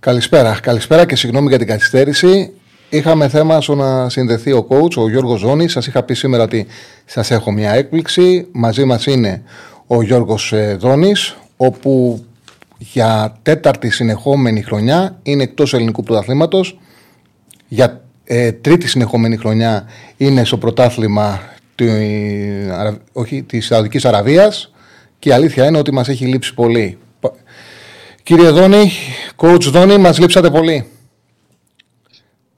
Καλησπέρα. Καλησπέρα και συγγνώμη για την καθυστέρηση. Είχαμε θέμα στο να συνδεθεί ο coach, ο Γιώργος Ζώνης. Σας είχα πει σήμερα ότι σας έχω μια έκπληξη. Μαζί μας είναι ο Γιώργος Δόνης, όπου για τέταρτη συνεχόμενη χρονιά είναι εκτός ελληνικού πρωταθλήματος. Για ε, τρίτη συνεχόμενη χρονιά είναι στο πρωτάθλημα της Σαουδικής Αραβίας. Και η αλήθεια είναι ότι μας έχει λείψει πολύ. Κύριε Δόνη, coach Δόνη, μας λείψατε πολύ.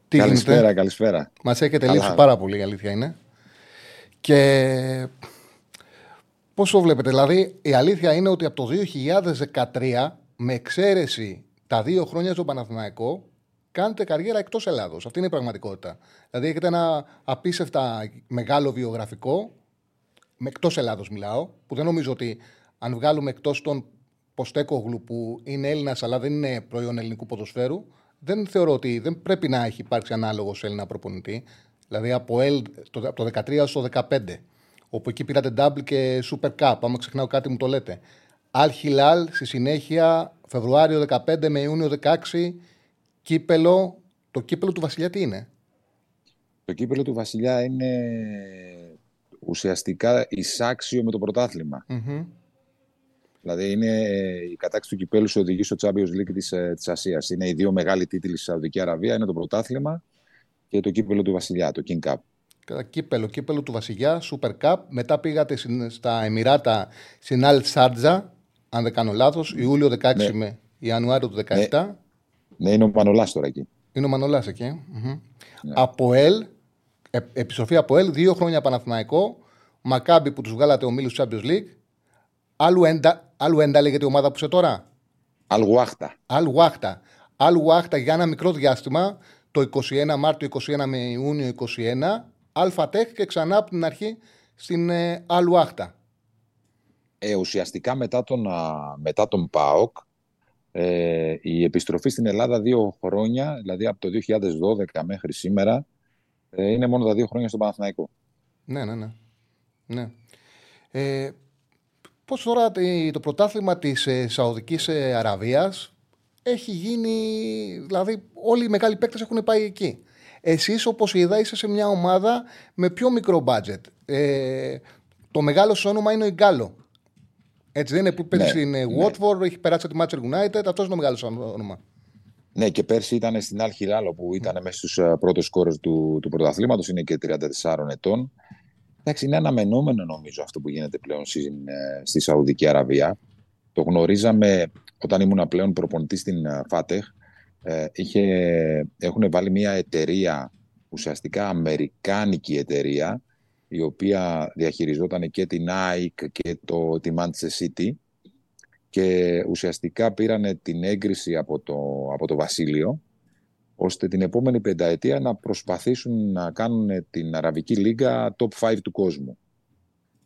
Τι καλησπέρα, γίνεται; καλησπέρα. Μας έχετε λείψει πάρα πολύ, η αλήθεια είναι. Και πώς το βλέπετε, δηλαδή η αλήθεια είναι ότι από το 2013, με εξαίρεση τα δύο χρόνια στο Παναθηναϊκό, κάνετε καριέρα εκτός Ελλάδος. Αυτή είναι η πραγματικότητα. Δηλαδή έχετε ένα απίστευτα μεγάλο βιογραφικό, με εκτός Ελλάδος μιλάω, που δεν νομίζω ότι αν βγάλουμε εκτός τον Ποστέκογλου που είναι Έλληνας αλλά δεν είναι προϊόν ελληνικού ποδοσφαίρου, δεν θεωρώ ότι δεν πρέπει να έχει υπάρξει ανάλογος Έλληνα προπονητή. Δηλαδή από, L, το, από το 13 στο 15, όπου εκεί πήρατε double και super cup. Άμα ξεχνάω κάτι μου το λέτε. Αλ Χιλάλ στη συνέχεια Φεβρουάριο 15 με Ιούνιο 16 κύπελο. Το κύπελο του Βασιλιά τι είναι; Το κύπελο του Βασιλιά είναι ουσιαστικά εισάξιο με το πρωταθλημα Δηλαδή είναι η κατάξη του κυπέλου σε οδηγεί στο Champions League της, ε, της Ασίας. Είναι οι δύο μεγάλοι τίτλοι στη Σαουδική Αραβία, είναι το πρωτάθλημα και το κύπελο του Βασιλιά, το King Cup. Κατά κύπελο, κύπελο του Βασιλιά, Super Cup. Μετά πήγατε στα Εμμυράτα στην Al Σάρτζα, αν δεν κάνω λάθος, Ιούλιο 16 ναι. με Ιανουάριο του 17. Ναι, ναι είναι ο Μανολάς τώρα εκεί. Είναι ο Μανολάς εκεί. Mm-hmm. Ναι. Από ΕΛ, ε, επιστροφή από ΕΛ, δύο χρόνια Παναθηναϊκό. Μακάμπι που τους βγάλατε ο Μίλου Champions League. Άλλου έντα, Άλλου έντα λέγεται η ομάδα που είσαι τώρα; Αλουάχτα. Αλουάχτα. Αλουάχτα για ένα μικρό διάστημα, το 21 Μάρτιο 21 με Ιούνιο 21, Αλφατέχ και ξανά από την αρχή στην ε, Αλουάχτα. Ε, ουσιαστικά μετά τον, μετά τον ΠΑΟΚ, ε, η επιστροφή στην Ελλάδα δύο χρόνια, δηλαδή από το 2012 μέχρι σήμερα, ε, είναι μόνο τα δύο χρόνια στον Παναθηναϊκό. Ναι, ναι, ναι. ναι. Ε, Πώς τώρα το πρωτάθλημα της ε, Σαουδικής ε, Αραβίας έχει γίνει. Δηλαδή, όλοι οι μεγάλοι παίκτες έχουν πάει εκεί. Εσείς, όπως είδα, είσαι σε μια ομάδα με πιο μικρό μπάτζετ. Ε, το μεγάλο σου όνομα είναι ο Ιγκάλο. Έτσι δεν είναι που παίζει ναι, στην ε, ναι. Watford, έχει περάσει από τη Manchester United, αυτός είναι το μεγάλος όνομα. Ναι, και πέρσι ήταν στην Al Hilal που ήταν mm. μέσα στους πρώτους κόρε του, του πρωταθλήματος, είναι και 34 ετών. Εντάξει, είναι αναμενόμενο νομίζω αυτό που γίνεται πλέον στη, ε, στη Σαουδική Αραβία. Το γνωρίζαμε όταν ήμουν πλέον προπονητή στην ε, ΦΑΤΕΧ. Ε, είχε, έχουν βάλει μια εταιρεία, ουσιαστικά αμερικάνικη εταιρεία, η οποία διαχειριζόταν και την ΑΕΚ και το, τη Manchester City και ουσιαστικά πήραν την έγκριση από το, από το Βασίλειο ώστε την επόμενη πενταετία να προσπαθήσουν να κάνουν την Αραβική Λίγκα top 5 του κόσμου.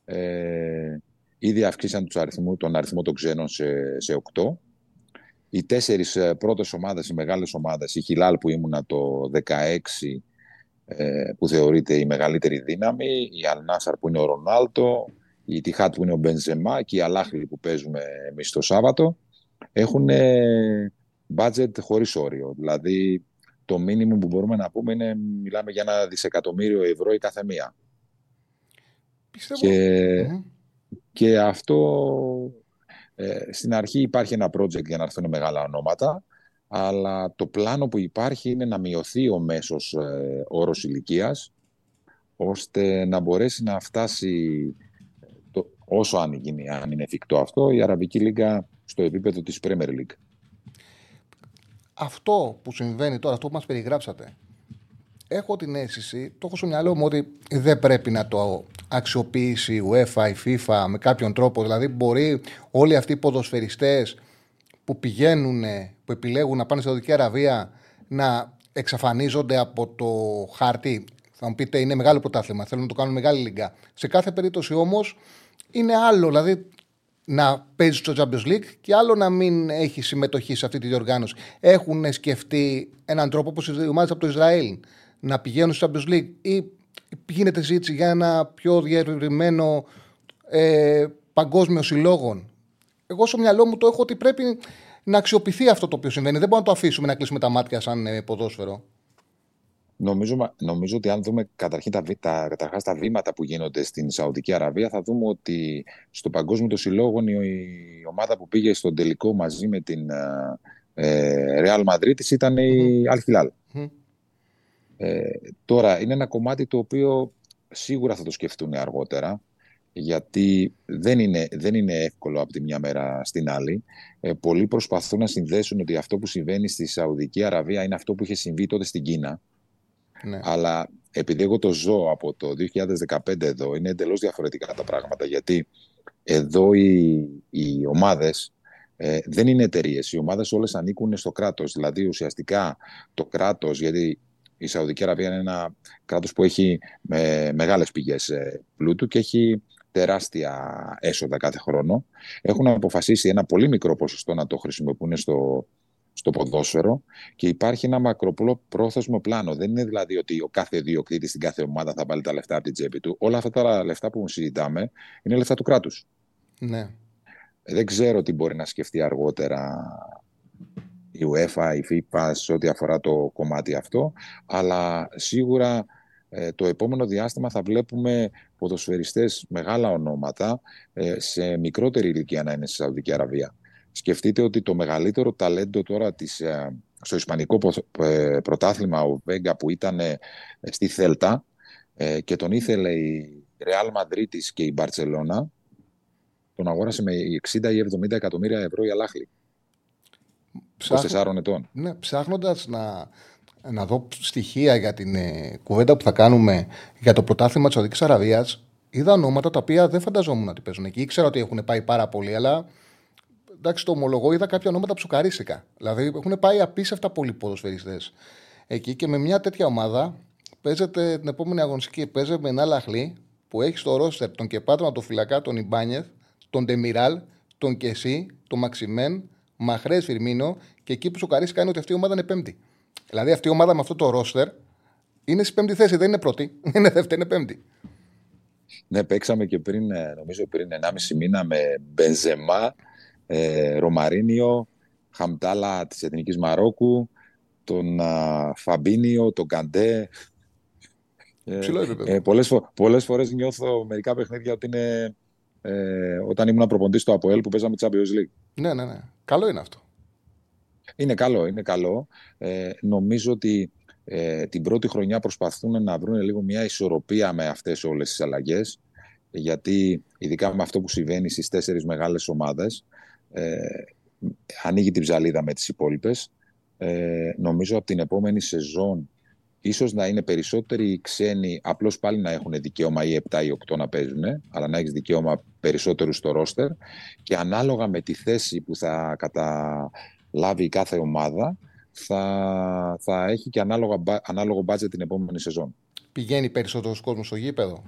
Ε, ήδη αυξήσαν τους αριθμού, τον αριθμό των ξένων σε, σε 8. Οι τέσσερις ε, πρώτες ομάδες, οι μεγάλες ομάδες, η Χιλάλ που ήμουνα το 16, ε, που θεωρείται η μεγαλύτερη δύναμη, η Αλνάσαρ που είναι ο Ρονάλτο, η Τιχάτ που είναι ο Μπενζεμά και η Αλάχλη που παίζουμε εμείς το Σάββατο, έχουν budget χωρίς όριο. Δηλαδή το μήνυμο που μπορούμε να πούμε είναι μιλάμε για ένα δισεκατομμύριο ευρώ η κάθε μία. Πιστεύω. Και, και αυτό ε, στην αρχή υπάρχει ένα project για να έρθουν μεγάλα ονόματα, αλλά το πλάνο που υπάρχει είναι να μειωθεί ο μέσος ε, όρος ηλικίας, ώστε να μπορέσει να φτάσει το, όσο αν, γίνει, αν είναι εφικτό αυτό, η Αραβική Λίγκα στο επίπεδο της Premier League αυτό που συμβαίνει τώρα, αυτό που μας περιγράψατε, έχω την αίσθηση, το έχω στο μυαλό μου ότι δεν πρέπει να το αξιοποιήσει η UEFA, η FIFA με κάποιον τρόπο. Δηλαδή, μπορεί όλοι αυτοί οι ποδοσφαιριστές που πηγαίνουν, που επιλέγουν να πάνε στη Σαουδική Αραβία να εξαφανίζονται από το χάρτη. Θα μου πείτε, είναι μεγάλο πρωτάθλημα. Θέλουν να το κάνουν μεγάλη λίγκα. Σε κάθε περίπτωση όμως είναι άλλο. Δηλαδή να παίζει στο Champions League και άλλο να μην έχει συμμετοχή σε αυτή τη διοργάνωση. Έχουν σκεφτεί έναν τρόπο όπως οι ομάδες από το Ισραήλ να πηγαίνουν στο Champions League ή γίνεται ζήτηση για ένα πιο διευρυμένο ε, παγκόσμιο συλλόγων. Εγώ στο μυαλό μου το έχω ότι πρέπει να αξιοποιηθεί αυτό το οποίο συμβαίνει. Δεν μπορούμε να το αφήσουμε να κλείσουμε τα μάτια σαν ε, ποδόσφαιρο. Νομίζω, νομίζω ότι αν δούμε καταρχήν τα, τα, καταρχάς τα βήματα που γίνονται στην Σαουδική Αραβία θα δούμε ότι στο Παγκόσμιο το Συλλόγο η, ομάδα που πήγε στον τελικό μαζί με την ε, Real Madrid ήταν η Al Hilal. Ε, τώρα είναι ένα κομμάτι το οποίο σίγουρα θα το σκεφτούν αργότερα γιατί δεν είναι, δεν είναι εύκολο από τη μια μέρα στην άλλη. Ε, πολλοί προσπαθούν να συνδέσουν ότι αυτό που συμβαίνει στη Σαουδική Αραβία είναι αυτό που είχε συμβεί τότε στην Κίνα. Ναι. Αλλά επειδή εγώ το ζω από το 2015 εδώ, είναι εντελώς διαφορετικά τα πράγματα. Γιατί εδώ οι, οι ομάδες ε, δεν είναι εταιρείες. Οι ομάδες όλες ανήκουν στο κράτος. Δηλαδή ουσιαστικά το κράτος, γιατί η Σαουδική Αραβία είναι ένα κράτος που έχει με, μεγάλες πηγές ε, πλούτου και έχει τεράστια έσοδα κάθε χρόνο. Έχουν αποφασίσει ένα πολύ μικρό ποσοστό να το χρησιμοποιούν στο, στο ποδόσφαιρο και υπάρχει ένα μακροπρόθεσμο πλάνο. Δεν είναι δηλαδή ότι ο κάθε διοκτήτη στην κάθε ομάδα θα βάλει τα λεφτά από την τσέπη του. Όλα αυτά τα λεφτά που συζητάμε είναι λεφτά του κράτους. Ναι. Δεν ξέρω τι μπορεί να σκεφτεί αργότερα η UEFA, η FIFA σε ό,τι αφορά το κομμάτι αυτό, αλλά σίγουρα ε, το επόμενο διάστημα θα βλέπουμε ποδοσφαιριστές μεγάλα ονόματα ε, σε μικρότερη ηλικία να είναι στη Σαουδική Αραβία. Σκεφτείτε ότι το μεγαλύτερο ταλέντο τώρα της, ε, στο Ισπανικό πρωτάθλημα ο Βέγγα που ήταν στη Θέλτα και τον ήθελε η Ρεάλ Μαδρίτης και η Μπαρτσελώνα τον αγόρασε με 60 ή 70 εκατομμύρια ευρώ η Αλάχλη. Ψάχνω... 24 ετών. Ναι, ψάχνοντας να να δω στοιχεία για την ε, κουβέντα που θα κάνουμε για το πρωτάθλημα της Σαουδική Αραβίας, είδα ονόματα τα οποία δεν φανταζόμουν ότι παίζουν εκεί. Ήξερα ότι έχουν πάει πάρα πολύ, αλλά εντάξει, το ομολογώ, είδα κάποια ονόματα ψουκαρίστηκα. Δηλαδή έχουν πάει απίστευτα πολλοί ποδοσφαιριστές εκεί και με μια τέτοια ομάδα παίζεται την επόμενη αγωνιστική. Παίζεται με ένα λαχλή που έχει στο ρόστερ τον Κεπάτρο, τον Φυλακά, τον Ιμπάνιεθ, τον Ντεμιράλ, τον Κεσί, τον Μαξιμέν, Μαχρές Φιρμίνο και εκεί που σοκαρίστηκα είναι ότι αυτή η ομάδα είναι πέμπτη. Δηλαδή αυτή η ομάδα με αυτό το ρόστερ είναι στη πέμπτη θέση, δεν είναι πρώτη. Είναι δεύτερη, είναι πέμπτη. Ναι, παίξαμε και πριν, ε, νομίζω πριν 1,5 μήνα με Μπενζεμά, ε, Ρωμαρίνιο, Χαμτάλα της Εθνικής Μαρόκου, τον α, Φαμπίνιο, τον Καντέ. Ε, Ψηλό ε, πολλές, φο- πολλές φορές νιώθω μερικά παιχνίδια ότι είναι ε, όταν ήμουν προποντής στο ΑΠΟΕΛ που παίζαμε Champions League. Ναι, ναι, ναι. Καλό είναι αυτό. Είναι καλό, είναι καλό. Ε, νομίζω ότι ε, την πρώτη χρονιά προσπαθούν να βρουν λίγο μια ισορροπία με αυτές όλες τις αλλαγές γιατί ειδικά με αυτό που συμβαίνει στις τέσσερις μεγάλες ομάδες ε, ανοίγει την ψαλίδα με τις υπόλοιπες. Ε, νομίζω από την επόμενη σεζόν ίσως να είναι περισσότεροι οι ξένοι απλώς πάλι να έχουν δικαίωμα ή 7 ή 8 να παίζουν αλλά να έχεις δικαίωμα περισσότερου στο ρόστερ και ανάλογα με τη θέση που θα κατα λάβει η κάθε ομάδα θα, θα έχει και ανάλογα, ανάλογο μπάτζετ την επόμενη σεζόν. Πηγαίνει περισσότερο κόσμος στο γήπεδο;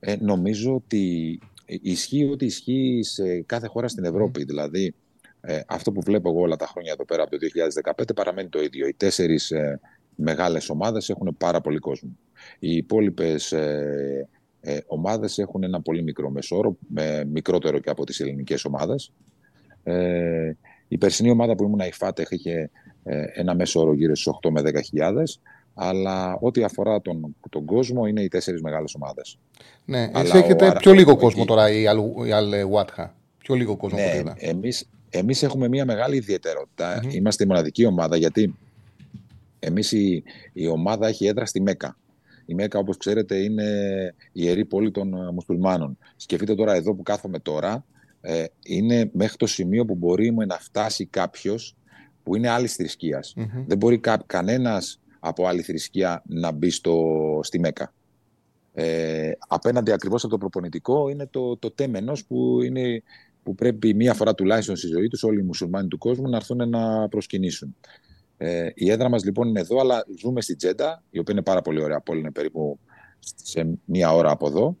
Ε, νομίζω ότι ισχύει ότι ισχύει σε κάθε χώρα στην Ευρώπη. Δηλαδή, ε, αυτό που βλέπω εγώ όλα τα χρόνια εδώ πέρα από το 2015 παραμένει το ίδιο. Οι τέσσερις ε, μεγάλες ομάδες έχουν πάρα πολύ κόσμο. Οι υπόλοιπες ε, ε, ομάδες έχουν ένα πολύ μικρό μεσόρο, με μικρότερο και από τις ελληνικές ομάδες. Ε, η περσινή ομάδα που ήμουν η ΦΑΤΕΧ είχε ε, ένα μέσο όρο γύρω στι 8 με 10.000. Αλλά ό,τι αφορά τον, τον κόσμο είναι οι τέσσερις μεγάλες ομάδες. Ναι, εσύ έχετε πιο λίγο κόσμο τώρα η Αλ-Βάτχα. Πιο λίγο κόσμο ναι, εμείς, εμείς έχουμε μια μεγάλη ιδιαιτερότητα. Mm-hmm. Είμαστε η μοναδική ομάδα γιατί εμείς η, η ομάδα έχει έδρα στη Μέκα. Η Μέκα, όπως ξέρετε, είναι η ιερή πόλη των μουσουλμάνων. Σκεφτείτε τώρα εδώ που κάθομαι τώρα, ε, είναι μέχρι το σημείο που μπορεί να φτάσει κάποιος που είναι άλλης Δεν μπορεί κα, κανένας από άλλη θρησκεία να μπει στο, στη Μέκα. Ε, απέναντι ακριβώς από το προπονητικό είναι το, το τέμενος που είναι που πρέπει μία φορά τουλάχιστον στη ζωή τους όλοι οι μουσουλμάνοι του κόσμου να έρθουν να προσκυνήσουν. Ε, η έδρα μας λοιπόν είναι εδώ, αλλά ζούμε στη Τζέντα, η οποία είναι πάρα πολύ ωραία πόλη, είναι περίπου σε μία ώρα από εδώ.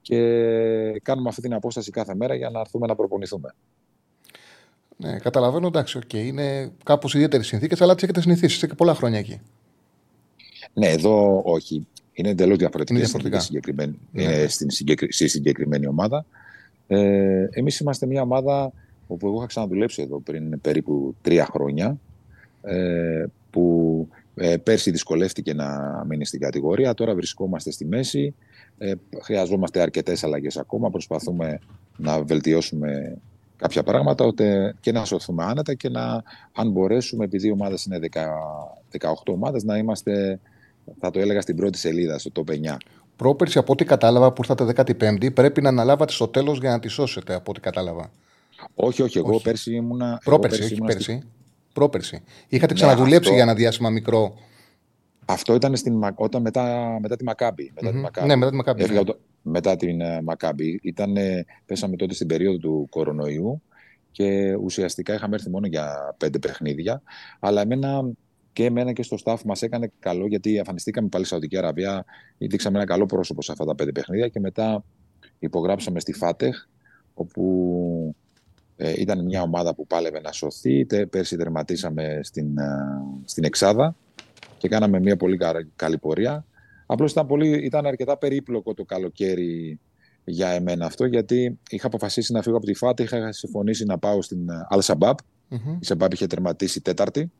Και κάνουμε αυτή την απόσταση κάθε μέρα για να έρθουμε να προπονηθούμε. Ναι, καταλαβαίνω, εντάξει, okay. είναι κάπως ιδιαίτερες συνθήκες, αλλά τις έχετε συνηθίσει. Είστε και πολλά χρόνια εκεί. Ναι, εδώ όχι. Είναι εντελώς διαφορετική είναι συγκεκριμένη, ναι. είναι στην στη συγκεκριμένη ομάδα. Ε, Εμείς είμαστε μια ομάδα όπου εγώ είχα ξαναδουλέψει εδώ πριν περίπου τρία χρόνια. Ε, που ε, πέρσι δυσκολεύτηκε να μείνει στην κατηγορία. Τώρα βρισκόμαστε στη μέση. Ε, χρειαζόμαστε αρκετές αλλαγές ακόμα. Προσπαθούμε να βελτιώσουμε κάποια πράγματα ώστε και να σωθούμε άνετα και να, αν μπορέσουμε, επειδή οι ομάδες είναι 10, 18 ομάδες, να είμαστε, θα το έλεγα, στην πρώτη σελίδα, στο top 9. Πρόπερση, από ό,τι κατάλαβα, που ήρθατε 15η, πρέπει να αναλάβατε στο τέλος για να τη σώσετε, από ό,τι κατάλαβα. Όχι, όχι. Εγώ όχι. πέρσι ήμουνα. Πρόπερση, όχι ήμουνα πέρσι. Στη... Πρόπερση. Είχατε ναι, ξαναδουλέψει αυτό... για ένα διάστημα μικρό. Αυτό ήταν στην, όταν μετά, μετά τη Μακάμπη. Μετά mm-hmm. τη Μακάμπη. Ναι, μετά τη Μακάμπη. Έφυγα, ναι μετά την ε, Μακάμπη. Ήτανε, πέσαμε τότε στην περίοδο του κορονοϊού και ουσιαστικά είχαμε έρθει μόνο για πέντε παιχνίδια. Αλλά εμένα και εμένα και στο staff μας έκανε καλό γιατί εμφανιστήκαμε πάλι στη Σαουδική Αραβία. Δείξαμε ένα καλό πρόσωπο σε αυτά τα πέντε παιχνίδια και μετά υπογράψαμε στη Φάτεχ όπου ε, ήταν μια ομάδα που πάλευε να σωθεί. Πέρσι τερματίσαμε στην, ε, στην Εξάδα και κάναμε μια πολύ καλή πορεία. Απλώς ήταν, ήταν αρκετά περίπλοκο το καλοκαίρι για εμένα αυτό, γιατί είχα αποφασίσει να φύγω από τη ΦΑΤ, είχα συμφωνήσει να πάω στην Al Shabaab. Mm-hmm. Η Shabaab είχε τερματίσει τέταρτη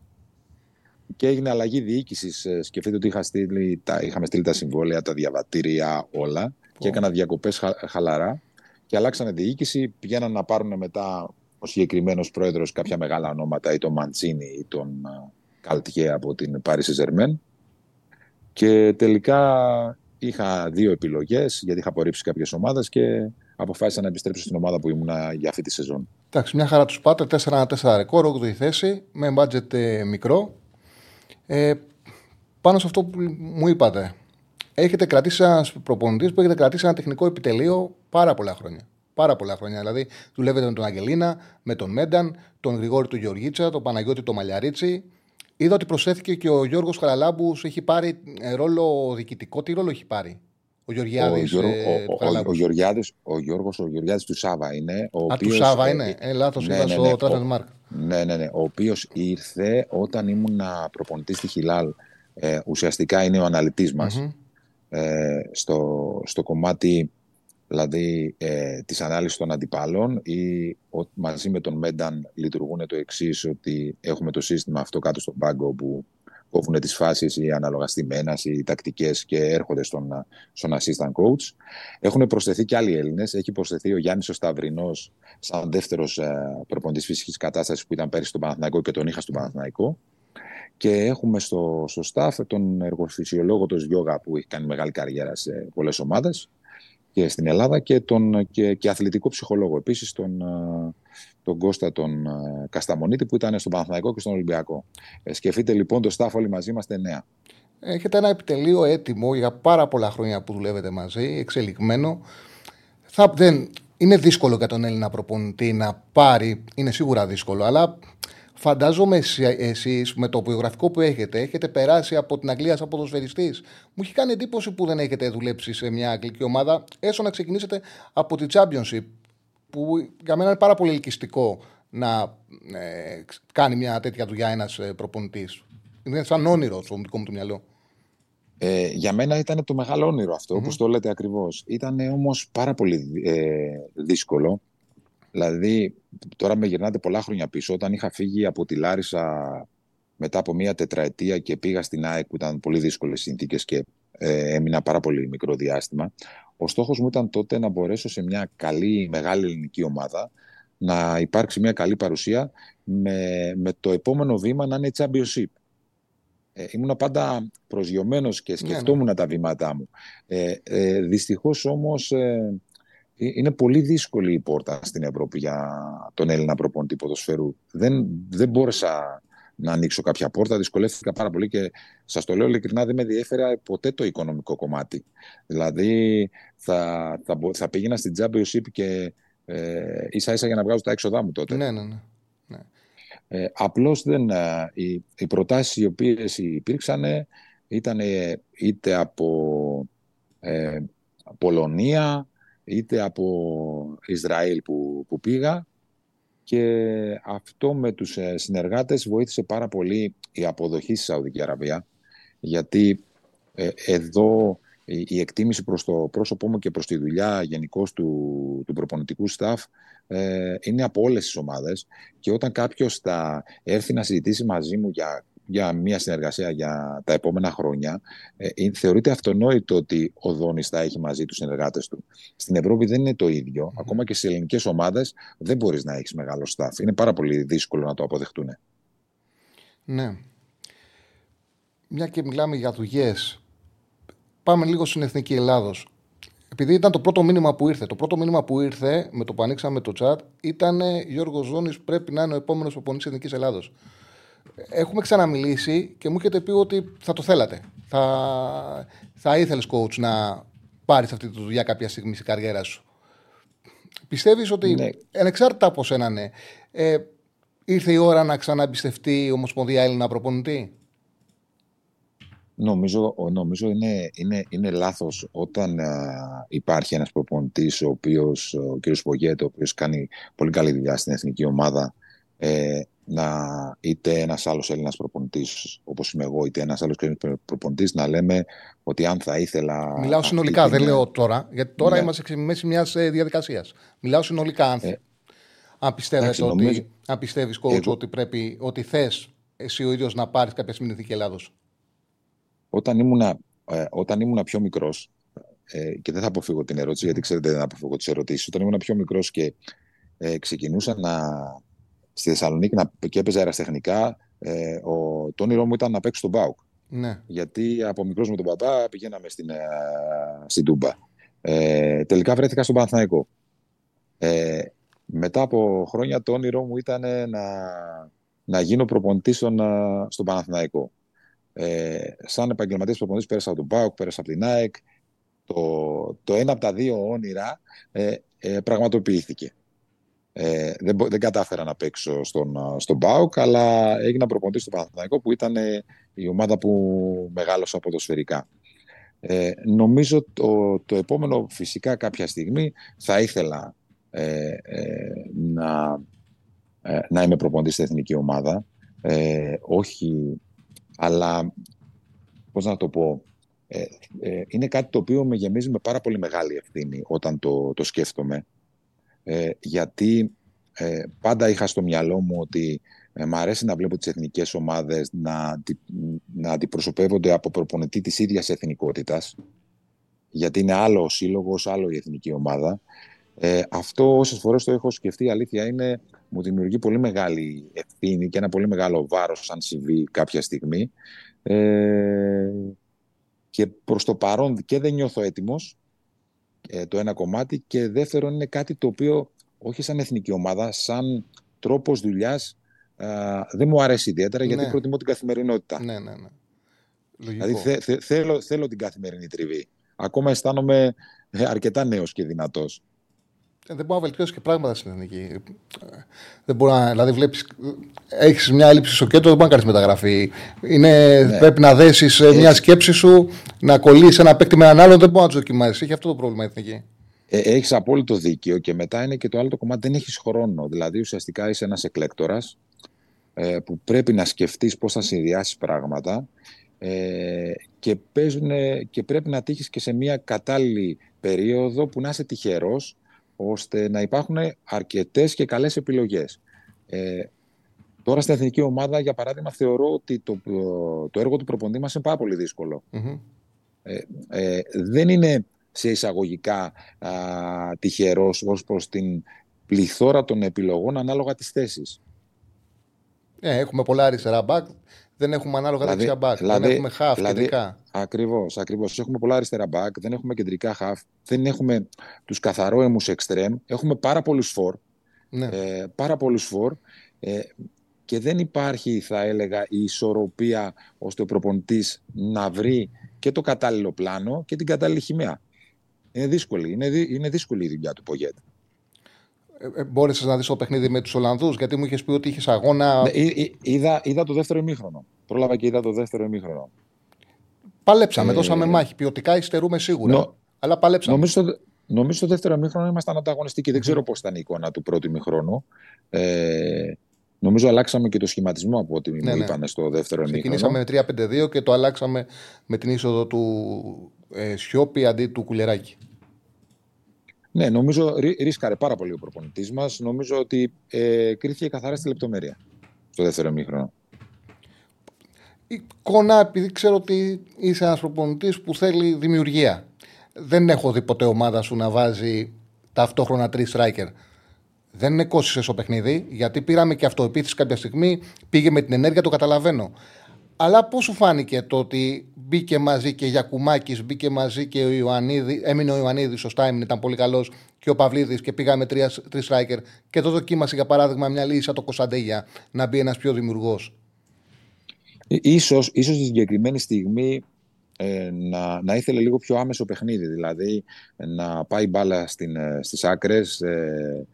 και έγινε αλλαγή διοίκησης. Ε, σκεφτείτε ότι είχα στείλει, τα, είχαμε στείλει τα συμβόλαια, τα διαβατήρια, όλα και έκανα διακοπές χαλαρά. Και αλλάξανε διοίκηση. Πηγαίναν να πάρουν μετά ο συγκεκριμένος πρόεδρος κάποια μεγάλα ονόματα, ή τον Μαντσίνη ή τον Καλτιέ από την Paris Saint-Germain. Και τελικά είχα δύο επιλογές, γιατί είχα απορρίψει κάποιες ομάδες και αποφάσισα να επιστρέψω στην ομάδα που ήμουν για αυτή τη σεζόν. Εντάξει, μια χαρά τους πάτε. 4-4 ρεκόρ, 8η θέση, με μπάτζετ ε, μικρό. Ε, πάνω σε αυτό που μου είπατε, έχετε κρατήσει ένας προπονητής που έχετε κρατήσει ένα τεχνικό επιτελείο πάρα πολλά χρόνια. Πάρα πολλά χρόνια. Δηλαδή, δουλεύετε με τον Αγγελίνα, με τον Μένταν, τον Γρηγόρη του Γεωργίτσα, τον Παναγιώτη του Μαλιαρίτσι, Είδα ότι προσθέθηκε και ο Γιώργος Χαραλάμπου, έχει πάρει ε, ρόλο διοικητικό. Τι ρόλο έχει πάρει; Ο Γεωργιάδης. Ο, Γιώργο, ε, ο, ο, ο, Γεωργιάδης, ο Γιώργος ο Γεωργιάδης του Σάβα είναι. Ο Α, οποίος, του Σάβα ε, είναι. Ε, λάθος, ναι, είδα ναι, ναι, στο Μάρκ. Ναι, ναι, ναι. Ο οποίος ήρθε όταν ήμουν προπονητής στη Χιλάλ. Ε, ουσιαστικά είναι ο αναλυτής μας mm-hmm. ε, στο, στο κομμάτι δηλαδή ε, της ανάλυσης των αντιπάλων ή ο, μαζί με τον Μένταν λειτουργούν το εξής ότι έχουμε το σύστημα αυτό κάτω στον πάγκο που κόβουν τις φάσεις ή αναλογαστημένας ή τακτικές και έρχονται στον, στον assistant coach. Έχουν προσθεθεί και άλλοι Έλληνες. Έχει προσθεθεί ο Γιάννης ο Σταυρινός σαν δεύτερος ε, προποντής φυσικής κατάστασης που ήταν πέρυσι στον Παναθηναϊκό και τον είχα στον Παναθηναϊκό. Και έχουμε στο, στο staff τον εργοφυσιολόγο, τον Γιώγα, που έχει κάνει μεγάλη καριέρα σε πολλές ομάδες και στην Ελλάδα και, τον, και, και αθλητικό ψυχολόγο επίσης τον, ε, τον Κώστα τον ε, Κασταμονίτη που ήταν στον Παναθηναϊκό και στον Ολυμπιακό. Ε, σκεφτείτε λοιπόν το staff όλοι μαζί είμαστε νέα. Έχετε ένα επιτελείο έτοιμο για πάρα πολλά χρόνια που δουλεύετε μαζί, εξελιγμένο. Θα, δεν, είναι δύσκολο για τον Έλληνα προπονητή να πάρει, είναι σίγουρα δύσκολο, αλλά Φαντάζομαι εσείς με το βιογραφικό που έχετε, έχετε περάσει από την Αγγλία σαν ποδοσφαιριστής. Μου έχει κάνει εντύπωση που δεν έχετε δουλέψει σε μια αγγλική ομάδα, έστω να ξεκινήσετε από τη Championship, που για μένα είναι πάρα πολύ ελκυστικό να ε, κάνει μια τέτοια δουλειά ένας ε, προπονητής. Είναι σαν όνειρο στο δικό μου το μυαλό. Ε, για μένα ήταν το μεγάλο όνειρο αυτό, mm-hmm. όπως το λέτε ακριβώς. Ήταν όμως πάρα πολύ ε, δύσκολο Δηλαδή, τώρα με γυρνάτε πολλά χρόνια πίσω, όταν είχα φύγει από τη Λάρισα μετά από μία τετραετία και πήγα στην ΑΕΚ που ήταν πολύ δύσκολες συνθήκες και ε, έμεινα πάρα πολύ μικρό διάστημα. Ο στόχος μου ήταν τότε να μπορέσω σε μια καλή, μεγάλη ελληνική ομάδα να υπάρξει μια καλή παρουσία με, με το επόμενο βήμα να είναι η championship. Ε, ήμουν πάντα προσγειωμένος και ναι, ναι. σκεφτόμουν τα βήματά μου. Ε, ε, δυστυχώς όμως ε, ε, είναι πολύ δύσκολη η πόρτα στην Ευρώπη για τον Έλληνα προπονητή ποδοσφαίρου. Δεν, δεν μπόρεσα να ανοίξω κάποια πόρτα, δυσκολεύτηκα πάρα πολύ και σας το λέω ειλικρινά, δεν με διέφερα ποτέ το οικονομικό κομμάτι. Δηλαδή, θα, θα, θα πήγαινα στην Championship και Ε, ίσα ίσα για να βγάζω τα έξοδά μου τότε. Ναι, ναι, ναι. ναι. Ε, απλώς δεν, ε, οι, οι προτάσεις οι οποίες υπήρξαν ήταν είτε από ε, Πολωνία είτε από Ισραήλ που, που πήγα. Και αυτό με τους ε, συνεργάτες βοήθησε πάρα πολύ η αποδοχή στη Σαουδική Αραβία. Γιατί ε, εδώ η, εκτίμηση προς το πρόσωπό μου και προς τη δουλειά γενικώς του, του προπονητικού staff ε, είναι από όλες τις ομάδες. Και όταν κάποιος θα έρθει να συζητήσει μαζί μου για για μια συνεργασία για τα επόμενα χρόνια, ε, θεωρείται αυτονόητο ότι ο Δόνης θα έχει μαζί τους συνεργάτες του. Στην Ευρώπη δεν είναι το ίδιο. Ακόμα και στι ελληνικές ομάδες δεν μπορείς να έχεις μεγάλο staff. Είναι πάρα πολύ δύσκολο να το αποδεχτούν. Ναι. Μια και μιλάμε για δουλειές. Πάμε λίγο στην Εθνική Ελλάδος. Επειδή ήταν το πρώτο μήνυμα που ήρθε. Το πρώτο μήνυμα που ήρθε με το που ανοίξαμε το chat ήταν Γιώργος Ζώνη πρέπει να είναι ο επόμενος προπονητής Εθνικής Ελλάδος έχουμε ξαναμιλήσει και μου έχετε πει ότι θα το θέλατε. Θα, θα ήθελες coach να πάρεις αυτή τη δουλειά κάποια στιγμή στην καριέρα σου. Πιστεύεις ότι ναι. ανεξάρτητα από σένα, ναι, ε, ήρθε η ώρα να ξαναεμπιστευτεί η Ομοσπονδία Έλληνα προπονητή; Νομίζω, νομίζω είναι, είναι, είναι λάθος όταν υπάρχει ένας προπονητής ο οποίος, ο κ. Πογέτο, ο οποίος κάνει πολύ καλή δουλειά στην εθνική ομάδα ε, να είτε ένας άλλος Έλληνας προπονητής, όπως είμαι εγώ, είτε ένας άλλος προπονητής, να λέμε ότι αν θα ήθελα. Μιλάω συνολικά, δεν λέω τώρα, γιατί τώρα ναι. είμαστε σε μέση μιας ε, διαδικασίας. Μιλάω συνολικά. Αν, ε, αν πιστεύεις, ότι, αν πιστεύεις coach, εγώ... ότι, πρέπει, ότι θες εσύ ο ίδιος να πάρεις κάποια στιγμή την Ελλάδο. Όταν ήμουνα, ε, όταν ήμουνα πιο μικρός, ε, και δεν θα αποφύγω την ερώτηση, γιατί ξέρετε δεν αποφύγω τις ερωτήσεις. Όταν ήμουν πιο μικρός και ε, ξεκινούσα να, στη Θεσσαλονίκη να, και έπαιζα αεραστεχνικά, ε, ο, το όνειρό μου ήταν να παίξω στον Μπάουκ. Ναι. Γιατί από μικρός με τον παπά πηγαίναμε στην, ε, στην Τούμπα. Ε, τελικά βρέθηκα στον Παναθηναϊκό. Ε, μετά από χρόνια το όνειρό μου ήταν να, να γίνω προπονητής στον, ε, στον Παναθηναϊκό. Ε, σαν επαγγελματίας προπονητής πέρασα από τον Μπάουκ, πέρασα από την ΑΕΚ. Το, το ένα από τα δύο όνειρα ε, ε, πραγματοποιήθηκε. Ε, δεν, δεν κατάφερα να παίξω στον, στον ΠΑΟΚ, αλλά έγινα προπονητής στο Παναθηναϊκό που ήταν η ομάδα που μεγάλωσα ποδοσφαιρικά. Ε, νομίζω το, το επόμενο φυσικά κάποια στιγμή θα ήθελα ε, ε να, ε, να είμαι προπονητής στην εθνική ομάδα. Ε, όχι, αλλά πώς να το πω, είναι κάτι το οποίο με γεμίζει με πάρα πολύ μεγάλη ευθύνη όταν το, το σκέφτομαι ε, γιατί ε, πάντα είχα στο μυαλό μου ότι ε, μ' αρέσει να βλέπω τις εθνικές ομάδες να, να αντιπροσωπεύονται από προπονητή της ίδιας εθνικότητας γιατί είναι άλλο ο σύλλογος, άλλο η εθνική ομάδα. Ε, αυτό όσες φορές το έχω σκεφτεί, η αλήθεια είναι, μου δημιουργεί πολύ μεγάλη ευθύνη και ένα πολύ μεγάλο βάρος αν συμβεί κάποια στιγμή. Ε, και προς το παρόν και δεν νιώθω έτοιμος ε, το ένα κομμάτι και δεύτερον είναι κάτι το οποίο όχι σαν εθνική ομάδα, σαν τρόπος δουλειάς δεν μου αρέσει ιδιαίτερα γιατί ναι. προτιμώ την καθημερινότητα. Ναι, ναι, ναι. Δηλαδή θέλω, θέλω την καθημερινή τριβή. Ακόμα αισθάνομαι ε, αρκετά νέος και δυνατός. Ε, δεν μπορεί να βελτιώσει και πράγματα στην εθνική. Δεν μπορεί να. Δηλαδή, βλέπεις. Έχεις μια έλλειψη στο κέντρο, δεν μπορεί να κάνεις μεταγραφή. Είναι, ναι. Πρέπει να δέσεις ε, μια σκέψη σου, να κολλήσεις ένα παίκτη με έναν άλλο, δεν μπορεί να του δοκιμάσεις. Έχει αυτό το πρόβλημα η εθνική. Ε, έχεις απόλυτο δίκιο και μετά είναι και το άλλο το κομμάτι, δεν έχεις χρόνο. Δηλαδή, ουσιαστικά είσαι ένας εκλέκτορας ε, που πρέπει να σκεφτείς πώς θα συνδυάσεις πράγματα ε, και, παίζουν, και πρέπει να τύχεις και σε μια κατάλληλη περίοδο που να είσαι τυχερός ώστε να υπάρχουν αρκετές και καλές επιλογές. Ε, τώρα στην εθνική ομάδα, για παράδειγμα, θεωρώ ότι το, το έργο του προποντή μας είναι πάρα πολύ Ε, ε, δεν είναι σε εισαγωγικά α, τυχερός ως προς την πληθώρα των επιλογών ανάλογα τις θέσεις. Ε, έχουμε πολλά αριστερά μπακ, δεν έχουμε ανάλογα δηλαδή, δεξιά μπακ. Δηλαδή, δεν έχουμε χαφ δηλαδή, κεντρικά. Ακριβώς, ακριβώς. Έχουμε πολλά αριστερά μπακ, δεν έχουμε κεντρικά χαφ, δεν έχουμε τους καθαρόεμου εξτρέμ. Έχουμε πάρα πολλούς φορ. Ναι. Ε, πάρα πολλούς φορ. Ε, και δεν υπάρχει, θα έλεγα, η ισορροπία ώστε ο προπονητής να βρει και το κατάλληλο πλάνο και την κατάλληλη χημεία. Είναι δύσκολη. Είναι, είναι δύσκολη η δουλειά του Πογέτ. Ε, ε Μπόρεσες να δεις το παιχνίδι με τους Ολλανδούς, γιατί μου είχες πει ότι είχες αγώνα. Ναι, είδα, είδα το δεύτερο ημίχρονο. Πρόλαβα και είδα το δεύτερο ημίχρονο. Παλέψαμε, ε... δώσαμε μάχη. Ποιοτικά υστερούμε σίγουρα. Νο... Αλλά παλέψαμε. Νομίζω, νομίζω το δεύτερο ημίχρονο ήμασταν ανταγωνιστικοί. Δεν ξέρω πώς ήταν η εικόνα του πρώτου ημίχρονου. Ε, νομίζω αλλάξαμε και το σχηματισμό από ό,τι ναι, μου ναι. είπαν στο δεύτερο ημίχρονο. Ξεκινήσαμε με 3-5-2 και το αλλάξαμε με την είσοδο του ε, Σιώπη αντί του Κουλεράκη. Ναι, νομίζω ρίσκαρε πάρα πολύ ο προπονητής μας. Νομίζω ότι ε, κρίθηκε καθαρά στη λεπτομέρεια στο δεύτερο μήχρονο. Η εικόνα, επειδή ξέρω ότι είσαι ένας προπονητής που θέλει δημιουργία. Δεν έχω δει ποτέ ομάδα σου να βάζει ταυτόχρονα τρεις striker. Δεν είναι κόσισε στο παιχνίδι, γιατί πήραμε και αυτοεπίθεση κάποια στιγμή. Πήγε με την ενέργεια, το καταλαβαίνω. Αλλά πώς σου φάνηκε το ότι μπήκε μαζί και Γιακουμάκης, μπήκε μαζί και ο Ιωαννίδη, έμεινε ο Ιωαννίδης, σωστά έμεινε, ήταν πολύ καλός και ο Παυλίδης και πήγαμε τρεις striker και το δοκίμασε για παράδειγμα μια λύση το Κωνσταντέγια να μπει ένας πιο δημιουργός. Ίσως, ίσως στη συγκεκριμένη στιγμή ε, να, να ήθελε λίγο πιο άμεσο παιχνίδι, δηλαδή να πάει μπάλα στην, ε, στις άκρες, ε, ε,